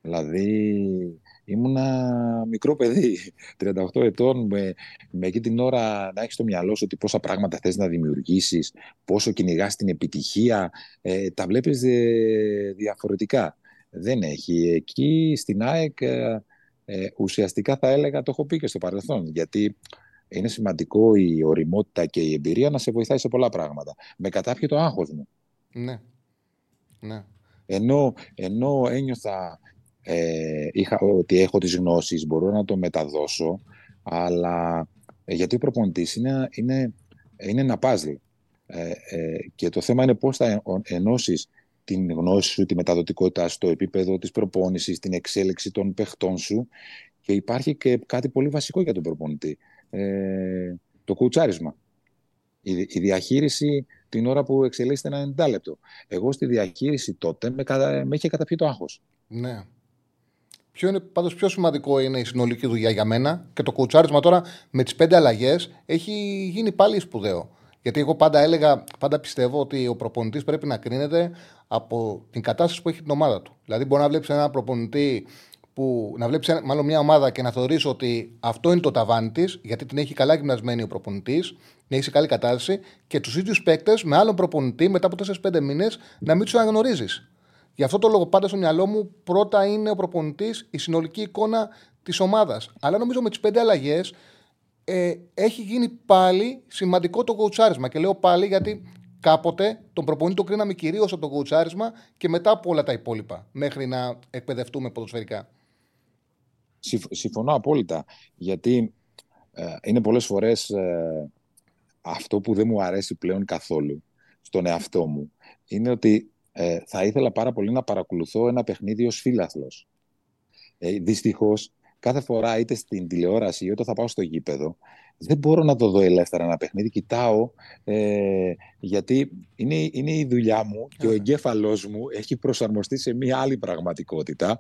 Δηλαδή ήμουνα μικρό παιδί, 38 ετών, με, με εκεί την ώρα να έχεις στο μυαλό σου ότι πόσα πράγματα θες να δημιουργήσεις, πόσο κυνηγάς την επιτυχία, ε, τα βλέπεις ε, διαφορετικά. Δεν έχει. Εκεί στην ΑΕΚ ε, ε, ουσιαστικά θα έλεγα, το έχω πει και στο παρελθόν, γιατί είναι σημαντικό η οριμότητα και η εμπειρία να σε βοηθάει σε πολλά πράγματα. Με κατάπιε το άγχος μου. Ναι. ναι. Ενώ, ενώ ένιωθα ε, είχα, ότι έχω τις γνώσεις, μπορώ να το μεταδώσω, αλλά ε, γιατί ο προπονητής είναι, είναι, είναι ένα παζλ. Ε, ε, και το θέμα είναι πώς θα ενώσεις την γνώση σου, τη μεταδοτικότητα στο επίπεδο της προπόνησης, την εξέλιξη των παιχτών σου και υπάρχει και κάτι πολύ βασικό για τον προπονητή, ε, το κουτσάρισμα. Η, η διαχείριση την ώρα που εξελίσσεται ένα 90 λεπτό. Εγώ στη διαχείριση τότε με, με είχε καταπιεί το άγχος. Ναι. Ποιο είναι πάντως πιο σημαντικό είναι η συνολική δουλειά για μένα και το κουτσάρισμα τώρα με τις πέντε αλλαγές έχει γίνει πάλι σπουδαίο. Γιατί εγώ πάντα έλεγα, πάντα πιστεύω ότι ο προπονητής πρέπει να κρίνεται από την κατάσταση που έχει την ομάδα του. Δηλαδή, μπορεί να βλέπεις έναν προπονητή που να βλέπεις μάλλον μια ομάδα και να θεωρήσει ότι αυτό είναι το ταβάνι της, γιατί την έχει καλά γυμνασμένη ο προπονητής, την έχεις σε καλή κατάσταση και τους ίδιους παίκτες με άλλον προπονητή μετά από 4-5 μήνες να μην τους αναγνωρίζεις. Γι' αυτό το λόγο πάντα στο μυαλό μου πρώτα είναι ο προπονητής, η συνολική εικόνα της ομάδας. Αλλά νομίζω με τις πέντε αλλαγές ε, έχει γίνει πάλι σημαντικό το κοουτσάρισμα. Και λέω πάλι γιατί κάποτε τον προπονητή το κρίναμε κυρίως από το κοουτσάρισμα και μετά από όλα τα υπόλοιπα, μέχρι να εκπαιδευτούμε ποδοσφαιρικά. Συμφωνώ απόλυτα. Γιατί ε, είναι πολλές φορές ε, αυτό που δεν μου αρέσει πλέον καθόλου στον εαυτό μου είναι ότι ε, θα ήθελα πάρα πολύ να παρακολουθώ ένα παιχνίδι ως φίλαθλος. Ε, δυστυχώς, κάθε φορά είτε στην τηλεόραση είτε θα πάω στο γήπεδο, δεν μπορώ να το δω ελεύθερα ένα παιχνίδι. Κοιτάω, ε, γιατί είναι, είναι η δουλειά μου και ο εγκέφαλός μου έχει προσαρμοστεί σε μια άλλη πραγματικότητα.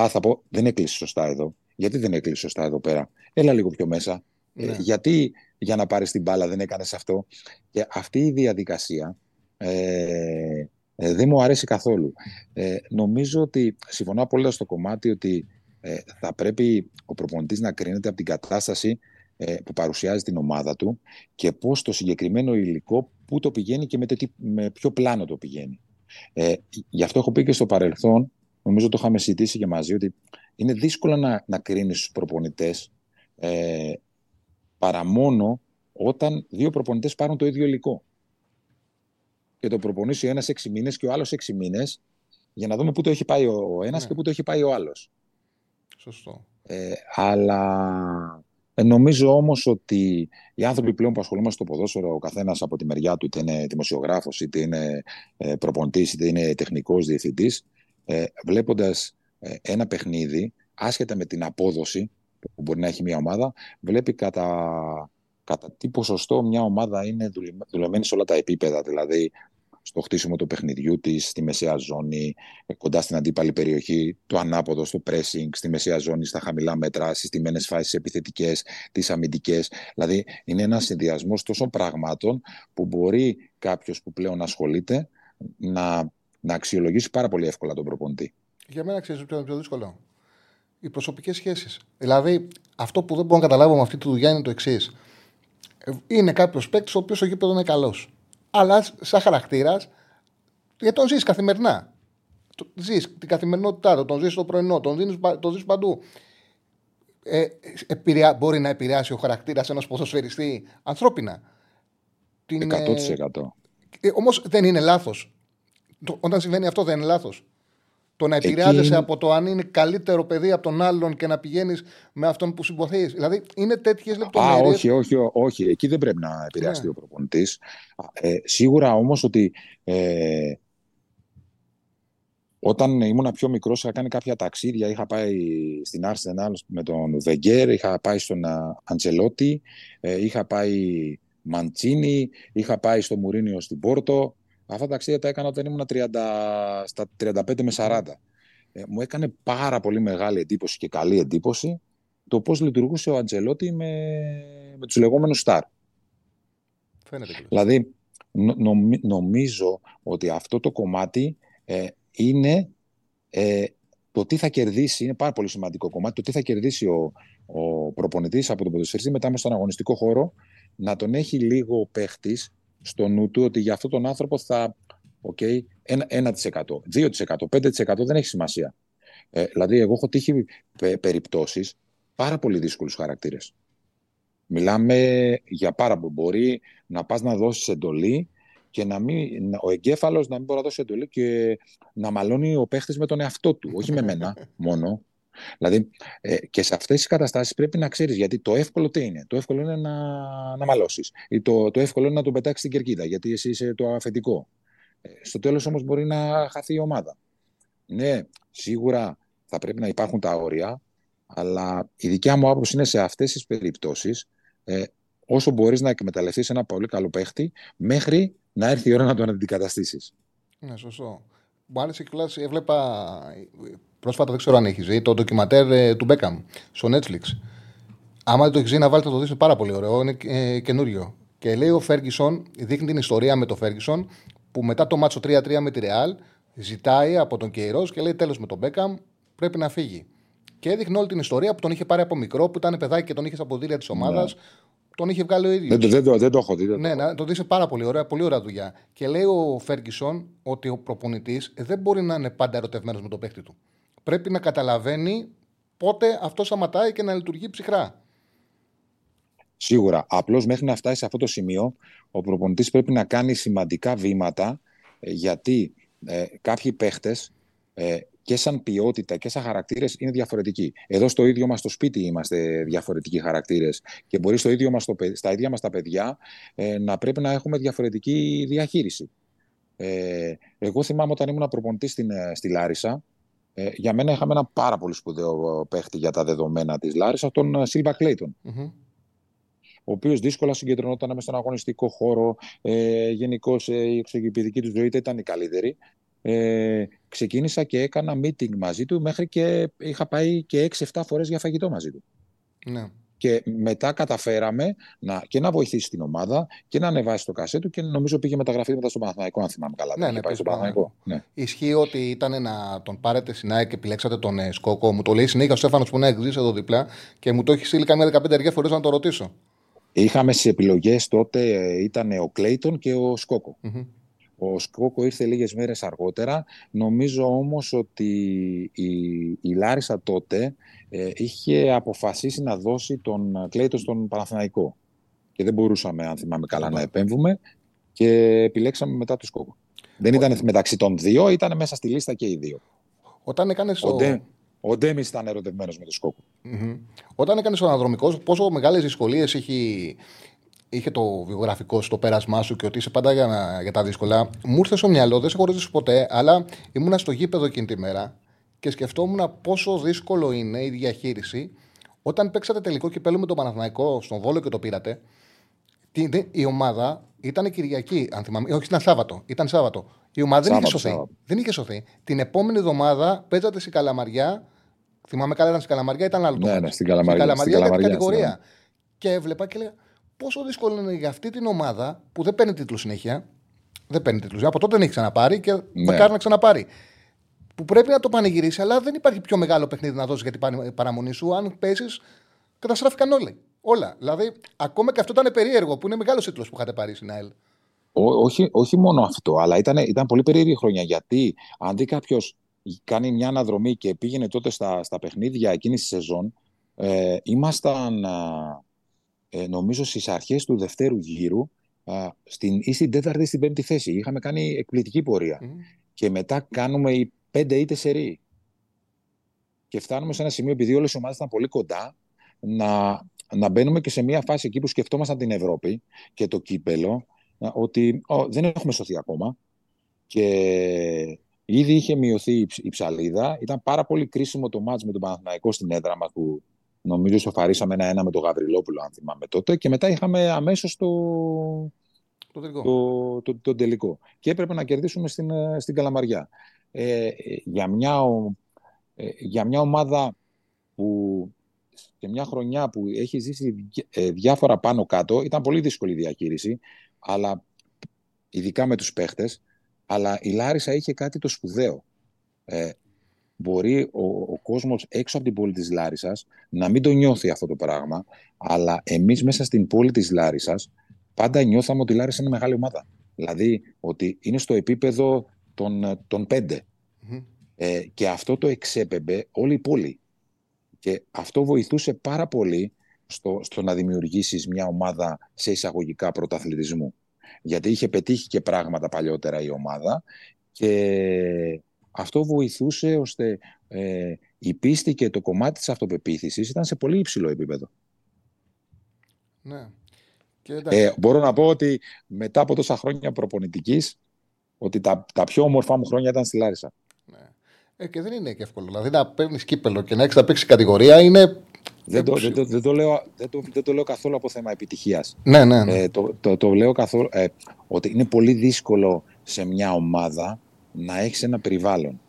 Α, θα πω, δεν έκλεισε σωστά εδώ. Γιατί δεν έκλεισε σωστά εδώ πέρα; Έλα λίγο πιο μέσα. Ε, ναι. γιατί για να πάρεις την μπάλα δεν έκανες αυτό; Και αυτή η διαδικασία ε, ε, δεν μου αρέσει καθόλου. Ε, νομίζω ότι συμφωνώ απόλυτα στο κομμάτι ότι ε, θα πρέπει ο προπονητής να κρίνεται από την κατάσταση ε, που παρουσιάζει την ομάδα του και πώς το συγκεκριμένο υλικό, πού το πηγαίνει και με, τε, με ποιο πλάνο το πηγαίνει. Ε, γι' αυτό έχω πει και στο παρελθόν, νομίζω το είχαμε συζητήσει και μαζί, ότι είναι δύσκολο να, να κρίνεις τους προπονητές ε, παρά μόνο όταν δύο προπονητές πάρουν το ίδιο υλικό και το προπονήσει ο ένας έξι μήνες και ο άλλος έξι μήνες, για να δούμε πού το έχει πάει ο ένας ναι. και πού το έχει πάει ο άλλος. Σωστό. Ε, αλλά ε, νομίζω όμως ότι οι άνθρωποι πλέον που ασχολούμαστε στο ποδόσφαιρο, ο καθένας από τη μεριά του, είτε είναι δημοσιογράφος, είτε είναι ε, προπονητής, είτε είναι τεχνικός διευθυντής, ε, βλέποντας ε, ένα παιχνίδι, άσχετα με την απόδοση που μπορεί να έχει μια ομάδα, βλέπει κατά, κατά τι ποσοστό μια ομάδα είναι δουλεμένη σε όλα τα επίπεδα. Δηλαδή, στο χτίσιμο του παιχνιδιού της, στη μεσαία ζώνη, κοντά στην αντίπαλη περιοχή, το ανάποδο στο pressing, στη μεσαία ζώνη, στα χαμηλά μέτρα, συστημένες φάσεις επιθετικές, τις αμυντικές. Δηλαδή, είναι ένας συνδυασμός τόσων πραγμάτων που μπορεί κάποιος που πλέον ασχολείται να, να αξιολογήσει πάρα πολύ εύκολα τον προπονητή. Για μένα ξέρεις ποιο είναι πιο δύσκολο. Οι προσωπικές σχέσεις. Δηλαδή, αυτό που δεν μπορώ να καταλάβω με αυτή τη δουλειά είναι το εξής. Είναι κάποιος παίκτης ο οποίος στο γήπεδο είναι καλός αλλά σαν χαρακτήρας, γιατί τον ζεις καθημερινά. Ζεις την καθημερινότητά του, τον ζεις στο πρωινό, τον, δίνεις, τον ζεις παντού. Ε, μπορεί να επηρεάσει ο χαρακτήρας ενός ποδοσφαιριστή ανθρώπινα. 100%. Ε, Όμως δεν είναι λάθος. Όταν συμβαίνει αυτό, δεν είναι λάθος. Το να επηρεάζεσαι Εκεί... από το αν είναι καλύτερο παιδί από τον άλλον και να πηγαίνεις με αυτόν που συμποθεί. Δηλαδή είναι τέτοιες λεπτομέρειες. Όχι, όχι, όχι. Εκεί δεν πρέπει να επηρεαστεί ναι. ο προπονητής. Ε, σίγουρα όμως ότι ε, όταν ήμουν πιο μικρός είχα κάνει κάποια ταξίδια, είχα πάει στην Arsenal με τον Βεγγέρ, είχα πάει στον Αντσελότη, είχα πάει Μαντσίνη, είχα πάει στο Μουρίνιο στην Πόρτο. Αυτά τα ταξίδια τα έκανα όταν ήμουν 30, στα 35 με 40. Ε, μου έκανε πάρα πολύ μεγάλη εντύπωση και καλή εντύπωση το πώς λειτουργούσε ο Αντζελότη με, με τους λεγόμενους στάρ. Φαίνεται. Δηλαδή, νομίζω ότι αυτό το κομμάτι ε, είναι ε, το τι θα κερδίσει, είναι πάρα πολύ σημαντικό κομμάτι, το τι θα κερδίσει ο, ο προπονητής από τον ποδοσφαιριστή μετά με στον αγωνιστικό χώρο, να τον έχει λίγο ο παίχτης στο νου του ότι για αυτόν τον άνθρωπο θα, okay, 1%, 2%, 5% δεν έχει σημασία. Ε, δηλαδή, εγώ έχω τύχει πε, περιπτώσεις πάρα πολύ δύσκολους χαρακτήρες. Μιλάμε για πάρα πολύ. Μπορεί να πας να δώσεις εντολή και να μην, ο εγκέφαλος να μην μπορεί να δώσει εντολή και να μαλώνει ο παίχτης με τον εαυτό του, όχι με μένα μόνο. Δηλαδή, ε, και σε αυτές τις καταστάσεις πρέπει να ξέρεις γιατί το εύκολο τι είναι; Το εύκολο είναι να, να μαλώσεις. Ή το, το εύκολο είναι να τον πετάξεις στην κερκίδα, γιατί εσύ είσαι το αφεντικό. Ε, στο τέλος όμως μπορεί να χαθεί η ομάδα. Ναι, σίγουρα θα πρέπει να υπάρχουν τα όρια, αλλά η δικιά μου άποψη είναι σε αυτές τις περιπτώσεις ε, όσο μπορείς να εκμεταλλευτείς ένα πολύ καλό παίχτη μέχρι να έρθει η ώρα να τον αντικαταστήσεις. Ναι, σωστό. Μου άρεσε κιόλας, έβλεπα πρόσφατα, δεν ξέρω αν έχεις ζει, το ντοκιματέρ ε, του Μπέκαμ στο Netflix. Άμα δεν το έχεις ζει, να βάλετε το δεις, είναι πάρα πολύ ωραίο, είναι ε, καινούριο. Και λέει ο Φέργκισον, δείχνει την ιστορία με τον Φέργκισον, που μετά το μάτσο 3-3 με τη Ρεάλ, ζητάει από τον Κεϊρό και λέει τέλος με τον Μπέκαμ, πρέπει να φύγει. Και έδειχνε όλη την ιστορία που τον είχε πάρει από μικρό, που ήταν παιδάκι και τον είχες από δίλια της ομάδας. Ναι. Τον είχε βγάλει ο ίδιος. Δεν, δεν, δεν, το έχω δει. ναι, ναι, το δεις πάρα πολύ ωραία, πολύ ωραία δουλειά. Και λέει ο Φέργκισον ότι ο προπονητής δεν μπορεί να είναι πάντα ερωτευμένος με τον παίχτη του. Πρέπει να καταλαβαίνει πότε αυτός σταματάει και να λειτουργεί ψυχρά. Σίγουρα. Απλώς μέχρι να φτάσει σε αυτό το σημείο, ο προπονητής πρέπει να κάνει σημαντικά βήματα ε, γιατί ε, κάποιοι παίχτες ε, και σαν ποιότητα και σαν χαρακτήρες είναι διαφορετικοί. Εδώ στο ίδιο μας το σπίτι είμαστε διαφορετικοί χαρακτήρες και μπορεί στο ίδιο μας το, στα ίδια μας τα παιδιά ε, να πρέπει να έχουμε διαφορετική διαχείριση. Ε, εγώ θυμάμαι όταν ήμουν προπονητής ε, στη Λάρισα, ε, για μένα είχαμε ένα πάρα πολύ σπουδαίο παίχτη για τα δεδομένα της Λάρισας, τον Σίλβα ε, κλειτον ο οποίος δύσκολα συγκεντρωνόταν μέσα στον αγωνιστικό χώρο. Ε, Γενικώς η εξωγηπηδική του ζωή ήταν η καλύτερη ε, ξεκίνησα και έκανα meeting μαζί του μέχρι και είχα πάει και 6-7 φορές για φαγητό μαζί του. Ναι. Και μετά καταφέραμε να, και να βοηθήσει την ομάδα και να ανεβάσει το κασέ του και νομίζω πήγε μεταγραφή μετά στο Παναθηναϊκό, αν θυμάμαι καλά. Ναι, ναι, πάει στο Παναθηναϊκό. Ναι. Ισχύει ότι ήταν να τον πάρετε στην ΑΕΚ και επιλέξατε τον ε, Σκόκο. Μου το λέει συνέχεια ο Στέφανος που είναι εκδίσει εδώ δίπλα και μου το έχει στείλει καμιά 15 φορές να το ρωτήσω. Είχαμε στι επιλογές τότε ε, ήταν ο Κλέιτον και ο σκοκο ο Σκόκο ήρθε λίγες μέρες αργότερα. Νομίζω όμως ότι η, η Λάρισα τότε ε, είχε αποφασίσει να δώσει τον Κλέιτο στον Παναθηναϊκό. Και δεν μπορούσαμε, αν θυμάμαι καλά, να επέμβουμε και επιλέξαμε μετά τον Σκόκο. Δεν ήταν μεταξύ των δύο, ήταν μέσα στη λίστα και οι δύο. Όταν έκανες το... Ο Ντέμις ήταν ερωτευμένος με τον σκοκο Όταν έκανες τον αναδρομικός, πόσο μεγάλες δυσκολίες έχει είχε το βιογραφικό στο πέρασμά σου και ότι είσαι πάντα για, για τα δύσκολα, μου ήρθε στο μυαλό, δεν σε έχω ρωτήσει ποτέ, αλλά ήμουνα στο γήπεδο εκείνη τη μέρα και σκεφτόμουν πόσο δύσκολο είναι η διαχείριση όταν παίξατε τελικό κυπέλο με τον Παναθηναϊκό στον Βόλο και το πήρατε. Η ομάδα ήταν Κυριακή, αν θυμάμαι. Όχι, ήταν Σάββατο. Ήταν Σάββατο. Η ομάδα δεν είχε σωθεί. Δεν είχε σωθεί. Την επόμενη εβδομάδα παίζατε στην Καλαμαριά. Θυμάμαι καλά, ήταν στην Καλαμαριά, ήταν άλλο. Ναι, ναι, στην Καλαμαριά. Στην Καλαμαριά, στην Καλαμαριά κατηγορία. Και έβλεπα και λέγα, πόσο δύσκολο είναι για αυτή την ομάδα που δεν παίρνει τίτλου συνέχεια. Δεν παίρνει τίτλους. Από τότε δεν έχει ξαναπάρει και ναι. μακάρι να ξαναπάρει. Που πρέπει να το πανηγυρίσει, αλλά δεν υπάρχει πιο μεγάλο παιχνίδι να δώσει για την παραμονή σου. Αν πέσεις, καταστράφηκαν όλοι. Όλα. Δηλαδή, ακόμα και αυτό ήταν περίεργο που είναι μεγάλος τίτλος που είχατε πάρει στην ΑΕΛ. όχι, όχι μόνο αυτό, αλλά ήταν, ήταν πολύ περίεργη χρονιά. Γιατί αν δει κάποιος κάνει μια αναδρομή και πήγαινε τότε στα, στα παιχνίδια εκείνη τη σεζόν, ε, ήμασταν ε, νομίζω στις αρχές του δευτέρου γύρου α, στην, ή στην τέταρτη ή στην πέμπτη θέση. Είχαμε κάνει εκπληκτική πορεία. Και μετά κάνουμε οι πέντε είτε σερί. Και φτάνουμε σε ένα σημείο, επειδή όλες οι ομάδες ήταν πολύ κοντά, να, να μπαίνουμε και σε μια φάση εκεί που σκεφτόμασταν την Ευρώπη και το κύπελο, ότι δεν έχουμε σωθεί ακόμα. Και Ήδη είχε μειωθεί η ψαλίδα. Ήταν πάρα πολύ κρίσιμο το μάτς με τον Παναθηναϊκό στην έδρα μας που νομίζω σοφαρίσαμε ένα-ένα με τον Γαβριλόπουλο, αν θυμάμαι τότε. Και μετά είχαμε αμέσως το, το τελικό. Το, το, το, τελικό. Και έπρεπε να κερδίσουμε στην, στην Καλαμαριά. Ε, για, μια, ε, για μια ομάδα που σε μια χρονιά που έχει ζήσει ε, διάφορα πάνω κάτω, ήταν πολύ δύσκολη η διαχείριση, αλλά ειδικά με τους παίχτες, αλλά η Λάρισα είχε κάτι το σπουδαίο. Ε, μπορεί ο, ο κόσμος έξω από την πόλη της Λάρισας να μην το νιώθει αυτό το πράγμα, αλλά εμείς μέσα στην πόλη της Λάρισας πάντα νιώθαμε ότι η Λάρισα είναι μεγάλη ομάδα. Δηλαδή ότι είναι στο επίπεδο των, των πεντε Ε, και αυτό το εξέπεμπε όλη η πόλη. Και αυτό βοηθούσε πάρα πολύ στο, στο να δημιουργήσεις μια ομάδα σε εισαγωγικά πρωταθλητισμού. Γιατί είχε πετύχει και πράγματα παλιότερα η ομάδα και αυτό βοηθούσε ώστε ε, η πίστη και το κομμάτι της αυτοπεποίθησης ήταν σε πολύ υψηλό επίπεδο. Ναι. ε, μπορώ να πω ότι μετά από τόσα χρόνια προπονητικής ότι τα, τα πιο όμορφα μου χρόνια ήταν στη Λάρισα. Ε, και δεν είναι και εύκολο. Δηλαδή να παίρνεις κύπελο και να έχεις να παίξεις κατηγορία είναι. Δεν το, δεν, το, δεν, το λέω, δεν, το, δεν το λέω καθόλου από θέμα επιτυχίας. Ναι, ναι. ναι. Ε, το, το, το λέω καθόλου ε, ότι είναι πολύ δύσκολο σε μια ομάδα να έχεις ένα περιβάλλον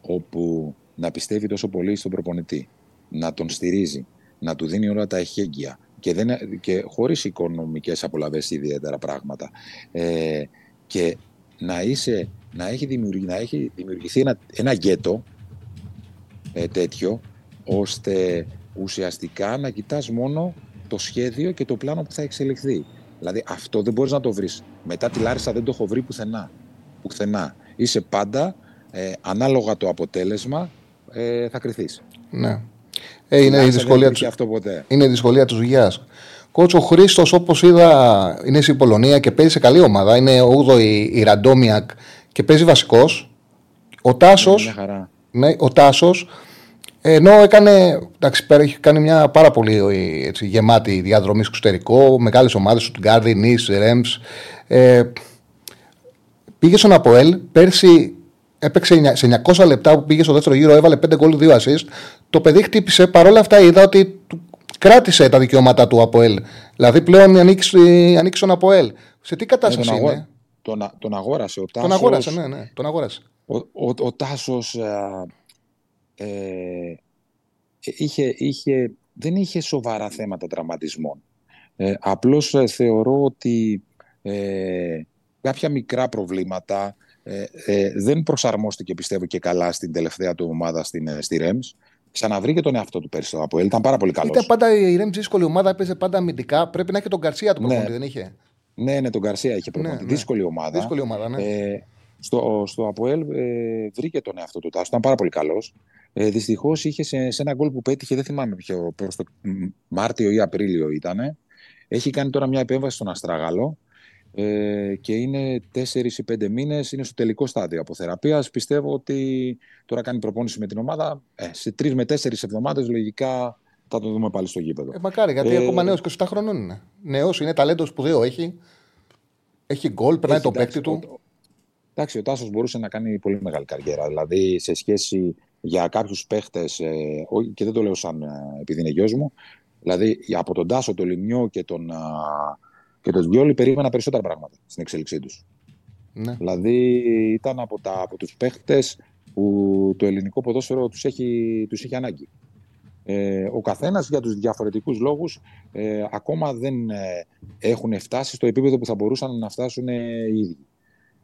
όπου να πιστεύει τόσο πολύ στον προπονητή, να τον στηρίζει, να του δίνει όλα τα εχέγγυα και, δεν, και χωρίς οικονομικές απολαβές ιδιαίτερα πράγματα. Ε, και να είσαι να έχει, δημιουργηθεί, να έχει δημιουργηθεί ένα, ένα γκέτο ε, τέτοιο, ώστε ουσιαστικά να κοιτάς μόνο το σχέδιο και το πλάνο που θα εξελιχθεί. Δηλαδή αυτό δεν μπορείς να το βρεις. Μετά τη Λάρισα δεν το έχω βρει πουθενά. Πουθενά. Είσαι πάντα, ε, ανάλογα το αποτέλεσμα, ε, θα κρυθείς. Ναι. Ε, είναι, η δυσκολία του, αυτό ποτέ. είναι η δυσκολία τους δουλειά. Κότσο Χρήστος, όπως είδα, είναι στην Πολωνία και παίζει σε καλή ομάδα. Είναι 8η η Ραντόμιακ και παίζει βασικός. Ο Τάσο. Ναι, ο Τάσος. Ενώ έκανε. Εντάξει, πέρα έχει κάνει μια πάρα πολύ έτσι, γεμάτη διαδρομή στο εξωτερικό. Μεγάλες ομάδες, του Γκάρδι, Νι, Ρέμ. Ε, πήγε στον Αποέλ. Πέρσι έπαιξε σε 900 λεπτά που πήγε στο δεύτερο γύρο, έβαλε 5 γκολ, 2 assist. Το παιδί χτύπησε. Παρ' όλα αυτά είδα ότι κράτησε τα δικαιώματα του Αποέλ. Δηλαδή πλέον ανήκει, ανήκει στον Αποέλ. Σε τι κατάσταση ναι, είναι; Τον, τον αγόρασε ο Τάσος. Τον αγόρασε, ναι, ναι. Τον αγόρασε. Ο, ο, ο Τάσος ε, ε, είχε, είχε, δεν είχε σοβαρά θέματα τραυματισμών. Ε, απλώς ε, θεωρώ ότι ε, κάποια μικρά προβλήματα ε, δεν προσαρμόστηκε πιστεύω και καλά στην τελευταία του ομάδα στην, στη Ρέμς. Ξαναβρήκε τον εαυτό του πέρσι από Ήταν πάρα πολύ καλός. Ήταν πάντα η Ρέμς δύσκολη ομάδα, έπαιζε πάντα αμυντικά. Πρέπει να έχει τον Καρσία του ναι. δεν είχε; Ναι, ναι, τον Καρσία είχε προπονητή. Ναι, ναι. Δύσκολη ομάδα. Δύσκολη ομάδα, ναι. Ε, στο, στο Αποέλ ε, βρήκε τον εαυτό του Τάσος. Ήταν πάρα πολύ καλός. Ε, Δυστυχώς είχε σε, σε, ένα γκολ που πέτυχε, δεν θυμάμαι ποιο, προς το Μάρτιο ή Απρίλιο ήταν. Έχει κάνει τώρα μια επέμβαση στον Αστράγαλο ε, και είναι 4 ή 5 μήνες. Είναι στο τελικό στάδιο αποθεραπεία. Πιστεύω ότι τώρα κάνει προπόνηση με την ομάδα. Ε, σε 3 με 4 εβδομάδες λογικά θα το δούμε πάλι στο γήπεδο. Ε, μακάρι, γιατί ε, ακόμα νέος 27 χρονών είναι. Νέος είναι ταλέντος σπουδαίο. Έχει, έχει γκολ, περνάει το παίκτη του. Εντάξει, ο Τάσος μπορούσε να κάνει πολύ μεγάλη καριέρα. Δηλαδή, σε σχέση για κάποιους παίχτες, ε, και δεν το λέω σαν ε, επειδή είναι γιος μου, δηλαδή από τον Τάσο, τον Λιμιό και τον, και τον Γιώλη περίμενα περισσότερα πράγματα στην εξέλιξή τους. Ναι. Δηλαδή, ήταν από, τα, από τους παίχτες που το ελληνικό ποδόσφαιρο τους έχει, τους έχει ανάγκη. Ε, ο καθένας για τους διαφορετικούς λόγους ε, ακόμα δεν ε, έχουν φτάσει στο επίπεδο που θα μπορούσαν να φτάσουν ε, οι ίδιοι.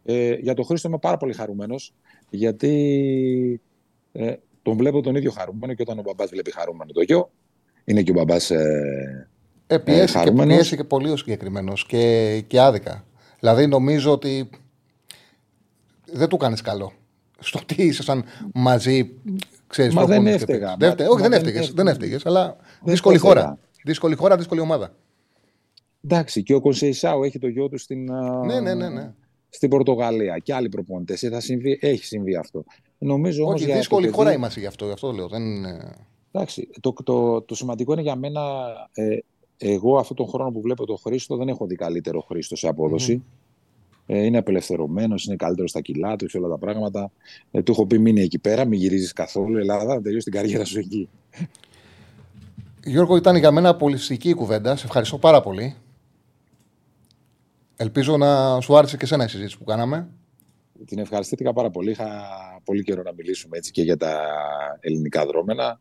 Ε, για τον Χρήστο είμαι πάρα πολύ χαρούμενος γιατί ε, τον βλέπω τον ίδιο χαρούμενο και όταν ο μπαμπάς βλέπει χαρούμενο το γιο είναι και ο μπαμπάς ε, ε, πιέσει, ε, και, πιέσει και πολύ ο συγκεκριμένος και, και άδικα. Δηλαδή νομίζω ότι δεν του κάνεις καλό. Στο ότι ήσασταν μαζί Ξέρεις, Μα δεν έφταιγα. Δεν έφταιγε, όχι, δεν έφταιγες, δεν έφταιγες, αλλά δύσκολη χώρα. Δύσκολη χώρα, δύσκολη ομάδα. Εντάξει, και ο Κονσεϊσάου έχει το γιο του στην, ναι, ναι, ναι, ναι. στην Πορτογαλία και άλλοι προπονητές. Ε, έχει συμβεί αυτό. Νομίζω όχι, όμως δύσκολη παιδί... χώρα είμαστε γι' αυτό, γι' αυτό λέω. Δεν... Εντάξει, το, το, το, σημαντικό είναι για μένα. Ε, εγώ αυτόν τον χρόνο που βλέπω τον Χρήστο δεν έχω δει καλύτερο Χρήστο σε απόδοση. Mm-hmm. Ε, είναι απελευθερωμένος, είναι καλύτερος στα κιλά του, όλα τα πράγματα. Ε, του έχω πει: Μείνει εκεί πέρα, μην γυρίζεις καθόλου. Ελλάδα, τελειώσει την καριέρα σου εκεί. Γιώργο, ήταν για μένα πολιστική η κουβέντα. Σε ευχαριστώ πάρα πολύ. Ελπίζω να σου άρεσε και εσένα η συζήτηση που κάναμε. Την ευχαριστήθηκα πάρα πολύ. Είχα πολύ καιρό να μιλήσουμε έτσι και για τα ελληνικά δρόμενα.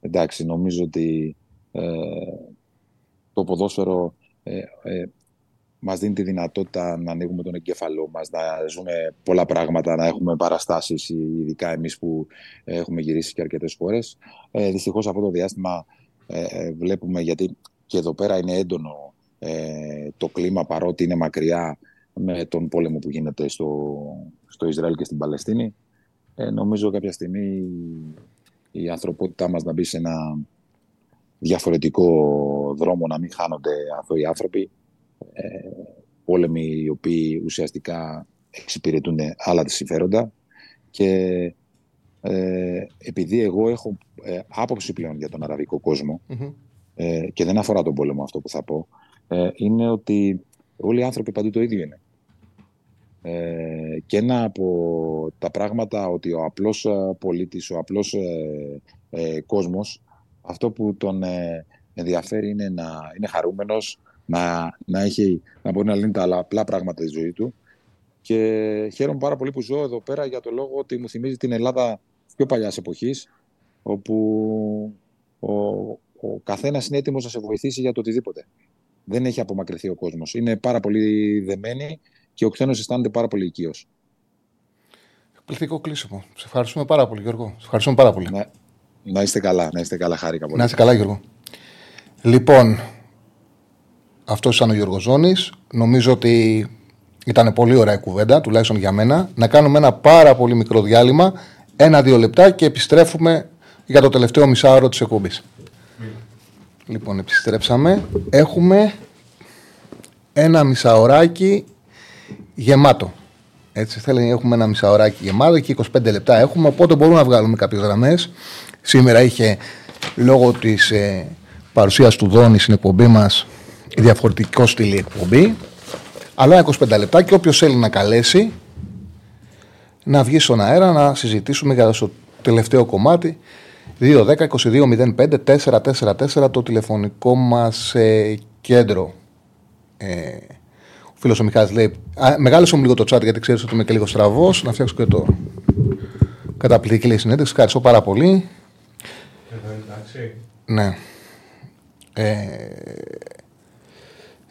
Εντάξει, νομίζω ότι ε, το ποδόσφαιρο ε, ε, μας δίνει τη δυνατότητα να ανοίγουμε τον εγκέφαλό μας, να ζούμε πολλά πράγματα, να έχουμε παραστάσεις, ειδικά εμείς που έχουμε γυρίσει και αρκετές φορές. Ε, δυστυχώς αυτό το διάστημα ε, ε, βλέπουμε, γιατί και εδώ πέρα είναι έντονο ε, το κλίμα παρότι είναι μακριά με τον πόλεμο που γίνεται στο, στο Ισραήλ και στην Παλαιστίνη. Ε, νομίζω κάποια στιγμή η ανθρωπότητά μας να μπει σε ένα διαφορετικό δρόμο, να μην χάνονται αθώοι άνθρωποι, ε, πόλεμοι οι οποίοι ουσιαστικά εξυπηρετούν άλλα τη συμφέροντα. Και ε, επειδή εγώ έχω ε, άποψη πλέον για τον αραβικό ε, και δεν αφορά τον πόλεμο αυτό που θα πω, ε, είναι ότι όλοι οι άνθρωποι παντού το ίδιο είναι. Ε, και ένα από τα πράγματα ότι ο απλός ε, πολίτης, ο απλός ε, ε, κόσμος, αυτό που τον ενδιαφέρει είναι να είναι χαρούμενος, να, να, έχει, να μπορεί να λύνει τα απλά πράγματα της ζωή του. Και χαίρομαι πάρα πολύ που ζω εδώ πέρα για το λόγο ότι μου θυμίζει την Ελλάδα πιο παλιάς εποχής, όπου ο, ο καθένας είναι έτοιμος να σε βοηθήσει για το οτιδήποτε. Δεν έχει απομακρυνθεί ο κόσμος. Είναι πάρα πολύ δεμένοι και ο ξένος αισθάνεται πάρα πολύ οικείος. Εκπληκτικό κλείσιμο. Σε ευχαριστούμε πάρα πολύ, Γιώργο. Σε ευχαριστούμε πάρα πολύ. Να, να είστε καλά, να είστε καλά, χάρηκα πολύ. Να είστε καλά, Γιώργο. Λοιπόν, αυτός ήταν ο Γιώργος Ζώνης. Νομίζω ότι ήταν πολύ ωραία η κουβέντα, τουλάχιστον για μένα. Να κάνουμε ένα πάρα πολύ μικρό διάλειμμα, ένα-δύο λεπτά και επιστρέφουμε για το τελευταίο μισάωρο της εκπομπής. Λοιπόν, επιστρέψαμε. Έχουμε ένα μισάωράκι γεμάτο. Έτσι θέλει, έχουμε ένα μισάωράκι γεμάτο και 25 λεπτά έχουμε, οπότε μπορούμε να βγάλουμε κάποιες γραμμές. Σήμερα είχε λόγω της ε, παρουσίας του Δόνη στην εκπομπή μας διαφορετικό στυλ εκπομπή. Αλλά 25 λεπτά και όποιος θέλει να καλέσει να βγει στον αέρα να συζητήσουμε για το τελευταίο κομμάτι 2-10-22-05-444 το τηλεφωνικό μας ε, κέντρο. Ε, ο φίλος ο Μιχάλης λέει μεγάλωσε μου λίγο το chat γιατί ξέρεις ότι είμαι και λίγο στραβός να φτιάξω και το καταπληκτική λέει συνέντευξη. Ευχαριστώ πάρα πολύ. Εδώ εντάξει. Ναι. Ε,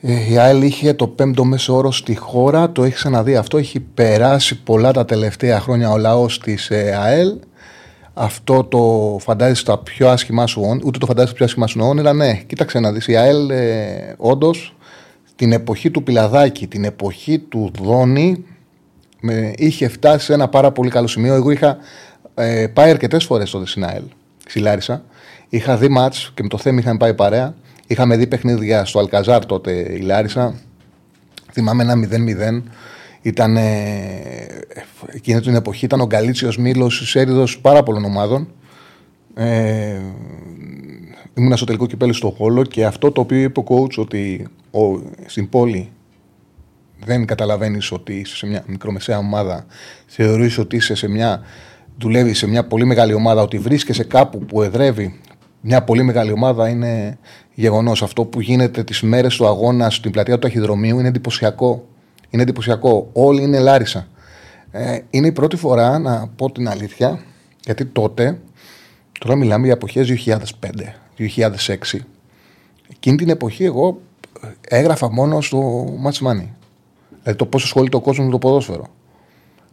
ε, η ΑΕΛ είχε το πέμπτο μέσο όρο στη χώρα, το έχει ξαναδεί αυτό, έχει περάσει πολλά τα τελευταία χρόνια ο λαός της ε, ΑΕΛ αυτό το φαντάζεσαι τα πιο άσχημά σου όνειρα, ούτε το φαντάζεσαι τα πιο άσχημά σου όνειρα. Ναι, κοίταξε να δεις. Η ΑΕΛ ε, όντως την εποχή του Πιλαδάκη, την εποχή του Δόνη, με, είχε φτάσει σε ένα πάρα πολύ καλό σημείο. Εγώ είχα ε, πάει αρκετές φορές τότε στην ΑΕΛ, ξυλάρισα. Είχα δει μάτς και με το θέμα είχαμε πάει παρέα. Είχαμε δει παιχνίδια στο Αλκαζάρ τότε η Λάρισα. Θυμάμαι ένα 0-0 ήταν, εκείνη την εποχή ήταν ο Γκαλίτσιος Μήλος, έριδος πάρα πολλών ομάδων. Ε, ήμουν στο τελικό κυπέλι στο Χόλο και αυτό το οποίο είπε ο coach ότι ο, στην πόλη δεν καταλαβαίνεις ότι είσαι σε μια μικρομεσαία ομάδα, θεωρείς ότι είσαι σε μια, δουλεύεις σε μια πολύ μεγάλη ομάδα, ότι βρίσκεσαι κάπου που εδρεύει μια πολύ μεγάλη ομάδα είναι γεγονός. Αυτό που γίνεται τις μέρες του αγώνα στην πλατεία του Ταχυδρομείου είναι εντυπωσιακό. Είναι εντυπωσιακό. Όλοι είναι Λάρισα. Ε, είναι η πρώτη φορά να πω την αλήθεια, γιατί τότε, τώρα μιλάμε για εποχές 2005-2006. Εκείνη την εποχή εγώ έγραφα μόνο στο Match Money. Δηλαδή το πόσο ασχολείται ο κόσμος με το ποδόσφαιρο.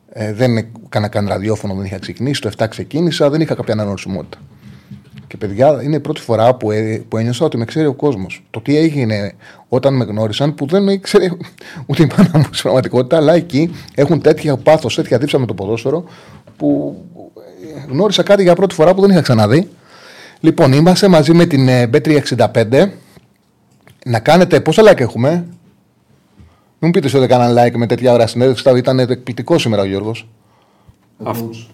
Ε, δεν έκανα καν ραδιόφωνο, δεν είχα ξεκινήσει. Το 7 ξεκίνησα, δεν είχα κάποια αναγνωρισιμότητα. Και παιδιά, είναι η πρώτη φορά που, ε, που ένιωσα ότι με ξέρει ο κόσμος. Το τι έγινε όταν με γνώρισαν, που δεν με ήξερε ούτε η μάνα μου στην πραγματικότητα, αλλά εκεί έχουν τέτοια πάθος, τέτοια δίψα με το ποδόσφαιρο, που ε, γνώρισα κάτι για πρώτη φορά που δεν είχα ξαναδεί. Λοιπόν, είμαστε μαζί με την B365. Να κάνετε. Πόσα like έχουμε, Μην μου πείτε ότι έκαναν like με τέτοια ώρα συνέντευξη. Ήταν εκπληκτικό σήμερα ο Γιώργος.